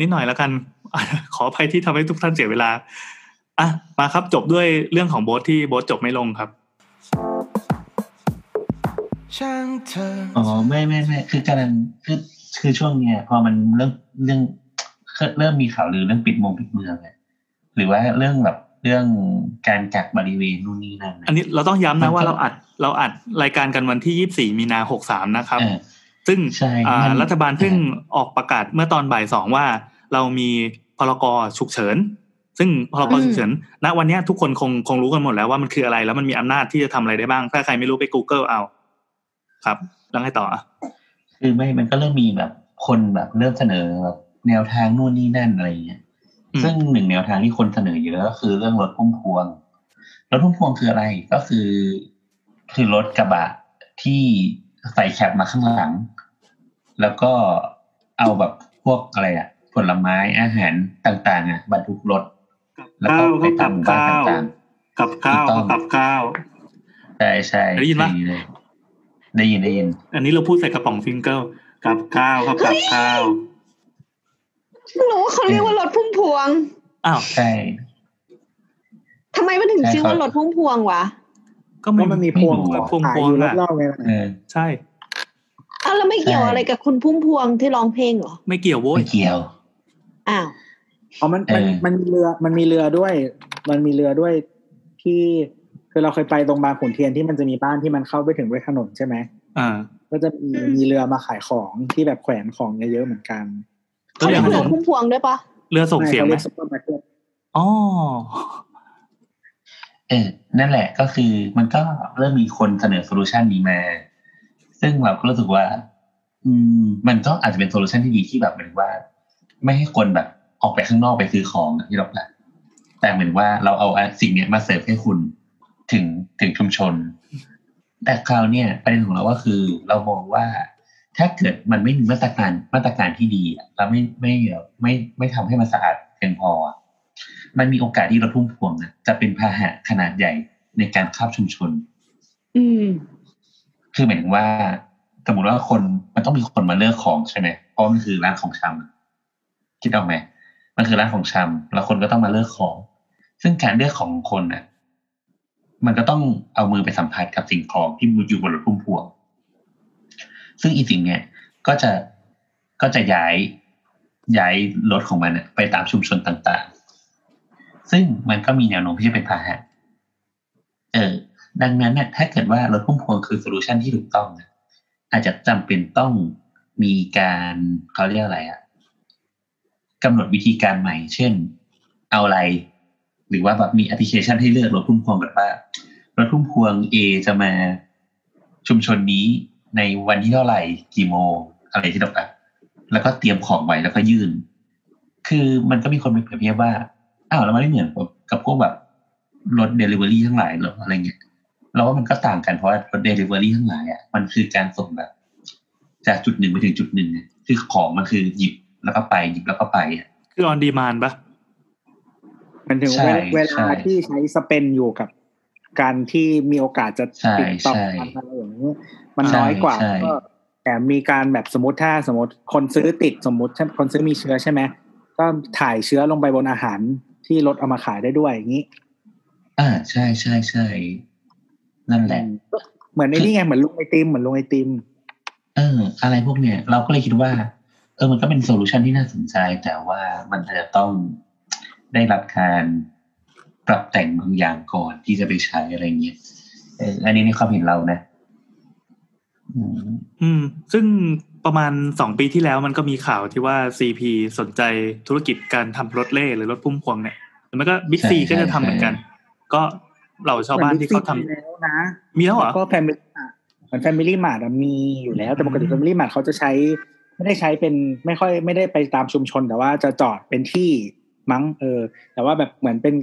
นิดหน่อยแล้วกันอะขออภัยที่ทำให้ทุกท่านเสียเวลาอะมาครับจบด้วยเรื่องของโบ๊ทที่โบ๊ทจบไม่ลงครับช่างเธออ๋อไม่ไม่ไม่คือกำลังคือคือช่วงเนี้ยพอมันเรื่องเรื่องเริ่มมีข่าวลือเรื่องปิดเมงปิดเมืองอะ หรือว่าเรื่องแบบเรื่องการกักบริเวณนู่นนี่นั่นอันนี้เราต้องย้ำมันะนก็ว่าเราอัดเราอัดรายการกันวันที่ยี่สี่มีนาหกสามนะครับเออซึ่งใช่อ่ามันรัฐบาลเพิ่งออกประกาศเมื่อตอนบ่ายสองว่า เรามีพรกฉุกเฉิน ซึ่งพรกอืมฉุกเฉินณวันเนี้ยทุกคนคงคงรู้กันหมดแล้วว่ามันคืออะไรแล้วมันมีอำนาจที่จะทำอะไรได้บ้าง ถ้าใครไม่รู้ไป Google เอา ครับ แล้วไงต่ออะคือไม่มันก็เริ่มมีแบบคนแบบเริ่มเสนอแบบแนวทางนู่นนี่นั่นอะไรอย่างเงี้ยอืม ซึ่งหนึ่งแนวทางที่คนเสนอเยอะก็คือเรื่องรถพุ่มพวงรถพุ่มพวงคืออะไรก็คือ คือรถกระบะที่ใส่แคปมาข้างหลัง แล้วก็เอาแบบพวกอะไรอะผลไม้อาหารต่างๆอะบรรทุกรถแล้วก็ไปตามหมู่บ้านต่างกับข้าวถูกต้องกับข้าวๆใช่ใช่ได้ยินปะเลยได้ยินได้ยิน อันนี้เราพูดใส่กระป๋องฟิงเกิลกับข้าวครับกับข้าว เพิ่งรู้ว่าเขาเรียกว่ารถพุ่มพวง อ้าวใช่ทำไมมันถึงใช่ชื่อครับว่ารถพุ่มพวงวะ ก็เพไม่ราะมันมีพวงไม่พวงขายพวองยู่อะรอบๆไงเออใช่อ้าวแล้วไม่เกี่ยวใช่อะไรกับคุณพุ่มพวงที่ร้องเพลงเหรอ ไม่เกี่ยวโว้ยไม่เกี่ยว อ้าวอ๋อมันมันเออมันมีเรือมันมีเรือด้วย มันมีเรือด้วยที่คือเราเคยไปตรงบางขุนเทียนที่มันจะมีบ้านที่มันเข้าไปถึงด้วยถนนใช่ไหมอ่า ก็จะมีมีเรือมาขายของที่แบบแขวนของเยอะๆเหมือนกันก็ เขาเรีเรียกกว่าว่ารถพุ่มพวงด้วยปะเรือส่งเสียงไหมเขาเรียกซุปเปอร์มาร์เก็ตอ๋อเออนั่นแหละก็คือมันก็เริ่มมีคนเสนอ solution นี้มา ซึ่งเราก็รู้สึกว่า อืม มันก็อาจจะเป็นโซลูชันที่ดีที่แบบเหมือนว่า ไม่ให้คนแบบออกไปข้างนอกไปซื้อของอะที่เราแหละแต่เหมือนว่าเราเอาสิ่งเนี้ยมาเสิร์ฟให้คุณถึงถึงชุมชน แต่คราวเนี่ยประเด็นของเราก็คือ เรามองว่า ถ้าเกิดมันไม่มีมาตรการมาตรการที่ดีอะแล้วไม่ไม่ไม่ไม่ทำให้มันสะอาดเพียงพออะมันมีโอกาสที่รถพุ่มพวงอะจะเป็นพาหะขนาดใหญ่ในการข้ามชุมชน อืม คือหมายถึงว่าสมมติว่าคนมันต้องมีคนมาเลือกของใช่ไหมเพราะมันคือร้านของชำอะคิดเอาไหมมันคือร้านของชำแล้วคนก็ต้องมาเลือกของ ซึ่งการเลือกของคนน่ะ มันก็ต้องเอามือไปสัมผัสกับสิ่งของที่อยู่บนรถพุ่มพวง ซึ่งอีสิ่งเนี้ยก็จะก็จะย้ายย้ายรถของมันไปตามชุมชนต่างๆ ซึ่งมันก็มีแนวโน้มที่จะเป็นพาหะเออดังนั้นเนี่ยถ้าเกิดว่ารถพุ่มพวงคือ solution ที่ถูกต้อง อาจจะจำเป็นต้องมีการเขาเรียกอะไรอะกำหนดวิธีการใหม่ เช่น เอาอะไร หรือว่าแบบมีแอปพลิเคชันให้เลือกรถพุ่มพวงแบบว่ารถพุ่มพวง A จะมาชุมชนนี้ ในวันที่เท่าไหร่กี่โมงอะไรที่เราแบบแล้วก็เตรียมของไว้แล้วก็ยื่น คือมันก็มีคนไปเปรียบเทียบว่าอ้าวแล้วมันไม่เหมือนกับกับพวกแบบรถเดลิเวอรี่ทั้งหลายเหรออะไรเงี้ยเราว่ามันก็ต่างกันเพราะว่ารถเดลิเวอรี่ทั้งหลายอะมันคือการส่งแบบ จากจุดหนึ่งไปถึงจุดหนึ่งอะคือของมันคือหยิบแล้วก็ไปหยิบแล้วก็ไปอะคือออนดีมานปะมันถึงใช่เวใช่ลาที่ใช้สเปนอยู่กับการที่มีโอกาสจะใช่ติดต่อใช่กันอะไรอย่างนี้ มันใช่น้อยกว่าใช่ก็แต่มีการแบบสมมติถ้าสมมติคนซื้อติดสมมติคนซื้อมีเชื้อใช่ไหมก็ถ่ายเชื้อลงไปบนอาหารที่รถเอามาขายได้ด้วยอย่างนี้ อ่าใช่ใช่ใช่นั่นแหละเหมือนในนี่ไงเหมือนลุงไอติมเหมือนลุงไอติม เออ อะไรพวกเนี้ยเราก็เลยคิดว่า เออมันก็เป็นโซลูชันที่น่าสนใจ แต่ว่ามันอาจจะต้องได้รับการปรับแต่งบางอย่างก่อนที่จะไปใช้อะไรเงี้ยเอออันนี้ในความเห็นเรานะ อืมอืม ซึ่งประมาณสองปีที่แล้วมันก็มีข่าวที่ว่า CP สนใจธุรกิจการทำรถเร่หรือรถพุ่มพวงเนี่ยหรือไม่ก็ Big C ใช่ก็จะใช่ทำเหมือนกัน ก็เหล่าชาวบ้านที่เขาทำเหมือน Big C แล้วนะมีแล้วเหรอก็แฟมิลี่เหมือนแฟมิลี่มาร์ทมีอยู่แล้ว แต่ปกติอืมแฟมิลี่มาร์ทเขาจะใช้ ไม่ได้ใช้เป็นไม่ค่อยไม่ได้ไปตามชุมชน แต่ว่าจะจอดเป็นที่มั้งเออ แต่ว่าแบบเหมือนเป็น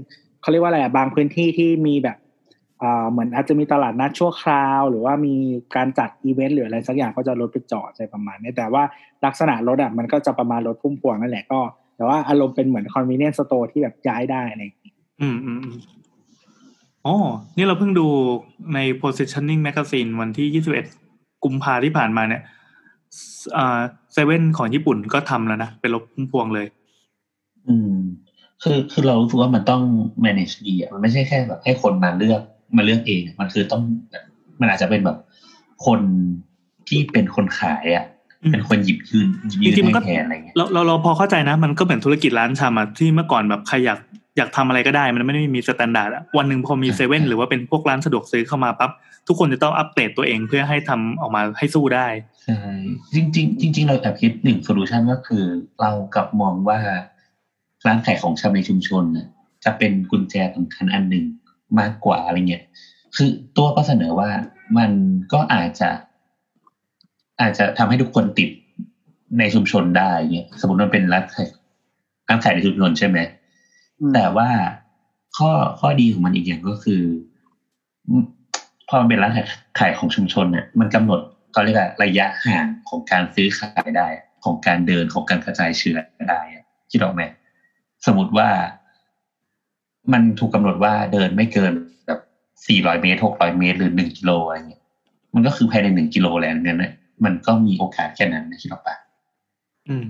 เขาเรียกว่าอะไรอะบางพื้นที่ที่มีแบบอ่า เหมือนอาจจะมีตลาดนัดชั่วคราว หรือว่ามีการจัดอีเวนต์หรืออะไรสักอย่างก็จะรถไปจอดอะไรประมาณนี้แต่ว่าลักษณะรถอะมันก็จะประมาณรถพุ่มพวงนั่นแหละก็ แต่ว่าอารมณ์เป็นเหมือน convenience store ที่แบบย้ายได้อะไรอย่างเงี้ยอืมอืมอืมอ๋อ นี่เราเพิ่งดูใน positioning magazine วันที่ 21 กุมภาที่ผ่านมาเนี่ยอ่าเซเว่นของญี่ปุ่นก็ทำแล้วนะ เป็นรถพุ่มพวงเลย อืม คือคือเรารู้สึกว่ามันต้อง manage ดีอะมันไม่ใช่แค่แบบให้คนมาเลือก มาเลือกเองอะมันคือต้องมันอาจจะเป็นแบบ คนที่เป็นคนขายอะอืมเป็นคนหยิบยื่นหยิบยื่นจริงนๆมันก็ให้แทนอะไรเงี้ยเราเราเราพอเข้าใจนะ มันก็เหมือนธุรกิจร้านชำอะที่เมื่อก่อนแบบใครอยากอยากทำอะไรก็ได้ มันไม่ได้มี standard อะวันหนึ่งพอมีเซเว่นหรือว่าเป็นพวกร้านสะดวกซื้อเข้ามาปั๊บทุกคนจะต้องอัปเกรดตัวเองเพื่อให้ทำออกมาให้สู้ได้ใช่จริงจริง ๆ จริง ๆ เราแอบคิดหนึ่งโซลูชันก็คือเรากลับมองว่าร้านขายของชำในชุมชนน่ะจะเป็นกุญแจสำคัญอันหนึ่ง มากกว่าอะไรเงี้ยคือตัวก็เสนอว่ามันก็อาจจะ อาจจะทำให้ทุกคนติดในชุมชนได้เงี้ยสมมติมันเป็นร้านขายร้านขายในชุมชนใช่ไหมแต่ว่าข้อข้อดีของมันอีกอย่างก็คืออืมพอมันเป็นร้านขายขายของชุมชนเนี่ยมันกำหนดเขาเรียกว่าระยะห่างของการซื้อขายได้ ของการเดินของการกระจายเชื้อได้อะคิดออกไหมสมมติว่า มันถูกกำหนดว่าเดินไม่เกินแบบสี่ร้อยเมตรหกร้อยเมตรหรือหนึ่งกิโลอะไรเงี้ยมันก็คือภายในหนึ่งกิโลแล้วเนี่ยมันก็มีโอกาสแค่นั้นนะคิดออกปะอืม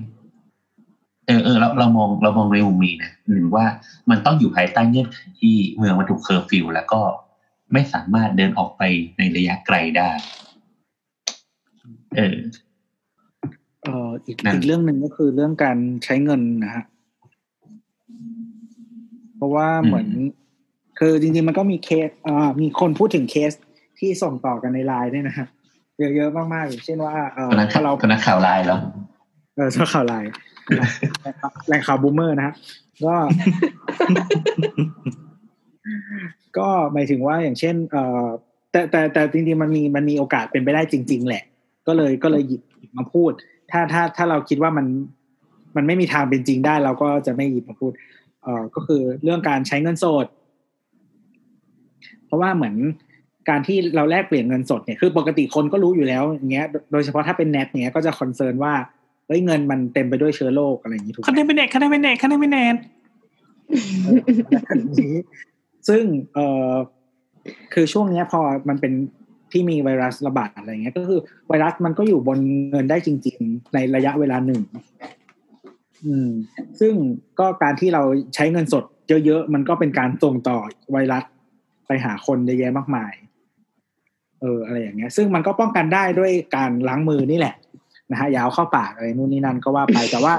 เออเออเราเรามองเรามองในมุมนี้นะหรือว่ามันต้องอยู่ภายใต้เงื่อนไขที่เมืองมันถูกเคอร์ฟิวแล้วก็ไม่สามารถเดินออกไปในระยะไกลได้ เออเอ่ออีกนั่นอีกเรื่องหนึ่งก็คือเรื่องการใช้เงินนะฮะ เพราะว่าเหมือน คือจริงๆมันก็มีเคสอ่ามีคนพูดถึงเคสที่ส่งต่อกันในไลน์ด้วยนะฮะเยอะๆมากๆอย่างเช่นว่าเออตอนนั้นถ้าเราตอนนั้นข่าวไลน์แล้วเออช่วข่าวไลน์แหล่งข่าวบูมเมอร์นะฮะก็ก็หมายถึงว่าอย่างเช่น เอ่อแต่แต่แต่จริงๆมันมีมันมีโอกาสเป็นไปได้จริง ๆ แหละ ก็เลยก็เลยหยิบหยิบมาพูด ถ้าถ้าถ้าเราคิดว่ามันมันไม่มีทางเป็นจริงได้ เราก็จะไม่หยิบมาพูด เอ่อก็คือเรื่องการใช้เงินสด เพราะว่าเหมือนการที่เราแลกเปลี่ยนเงินสดเนี่ยคือปกติคนก็รู้อยู่แล้วอย่างเงี้ย โดยเฉพาะถ้าเป็นเน็ตเนี้ยก็จะคอนเซิร์นว่าเฮ้ยเงินมันเต็มไปด้วยเชื้อโรคอะไรอย่างนี้ถูกไหมคะแนนไม่แน่คะแนนไม่แน่คะแนนไม่แน่นี้ซึ่งเอ่อคือช่วงเนี้ยพอมันเป็นที่มีไวรัสระบาดอะไรเงี้ย ก็คือไวรัสมันก็อยู่บนเงินได้จริง ๆ ในระยะเวลาหนึ่ง อืม ซึ่งก็การที่เราใช้เงินสดเยอะๆ มันก็เป็นการส่งต่อไวรัสไปหาคนเยอะแยะมากมาย เออ อะไรอย่างเงี้ย ซึ่งมันก็ป้องกันได้ด้วยการล้างมือนี่แหละนะฮะอย่าเอาเข้าปากอะไรนู่นนี่นั่นก็ว่าไปแต่ว่า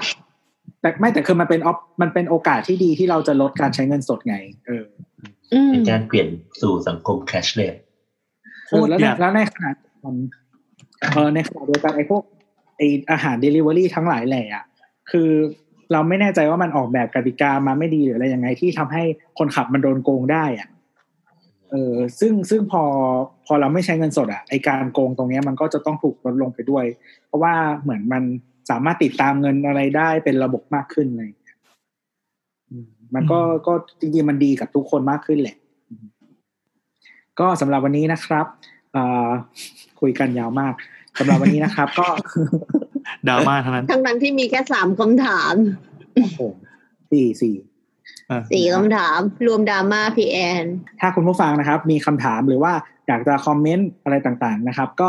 แต่ไม่แต่คือมันเป็นออฟมันเป็นโอกาสที่ดีที่เราจะลดการใช้เงินสดไง เอออืมในการเปลี่ยนสู่สังคม cashless เออแล้วในแล้วในขณะเดียวกันเออในขณะเดียวกันไอ้พวกไอ้อาหารเดลิเวอรี่ทั้งหลายแหล่อะ คือเราไม่แน่ใจว่ามันออกแบบกติกามาไม่ดีหรืออะไรยังไงที่ทำให้คนขับมันโดนโกงได้อะเออซึ่งซึ่งพอพอเราไม่ใช้เงินสดอะไอการโกงตรงเนี้ยมันก็จะต้องถูกลดลงไปด้วย เพราะว่าเหมือนมันสามารถติดตามเงินอะไรได้เป็นระบบมากขึ้นอะไรอย่างเลยมันก็ก็จริงๆมันดีกับทุกคนมากขึ้นแหละ ก็สำหรับวันนี้นะครับอ่าคุยกันยาวมากสำหรับวันนี้นะครับ ก็ ดราม่าทั้งนั้น ทั้งนั้นที่มีแค่สามคำถามโอ้โหสี่สี่อะสี่คำถาม รวมดราม่าพี่แอน ถ้าคุณผู้ฟังนะครับ มีคำถามหรือว่าอยากจะคอมเมนต์อะไรต่างๆนะครับ ก็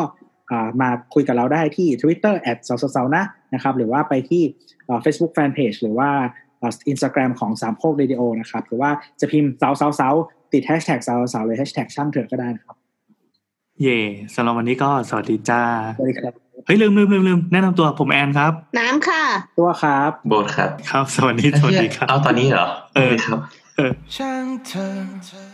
อ่ามาคุยกับเราได้ที่ Twitter แอดเสาเสานะนะครับ หรือว่าไปที่อ่า Facebook Fanpage หรือว่าอินสตาแกรมของสามโคกเรดิโอนะครับ หรือว่าจะพิมพ์เสาเสาเสาติดแฮชแท็กเสาเสาหรือแฮชแท็กช่างเถอะก็ได้นะครับ เย่สำหรับวันนี้ก็สวัสดีจ้า สวัสดีครับ เฮ้ยลืมลืมลืมลืมแนะนำตัวผมแอนครับ น้ำค่ะ ตัวครับ โบสครับ ครับ สวัสดีสวัสดีครับ เอาตอนนี้เหรอ เออครับ เออช่างเธอ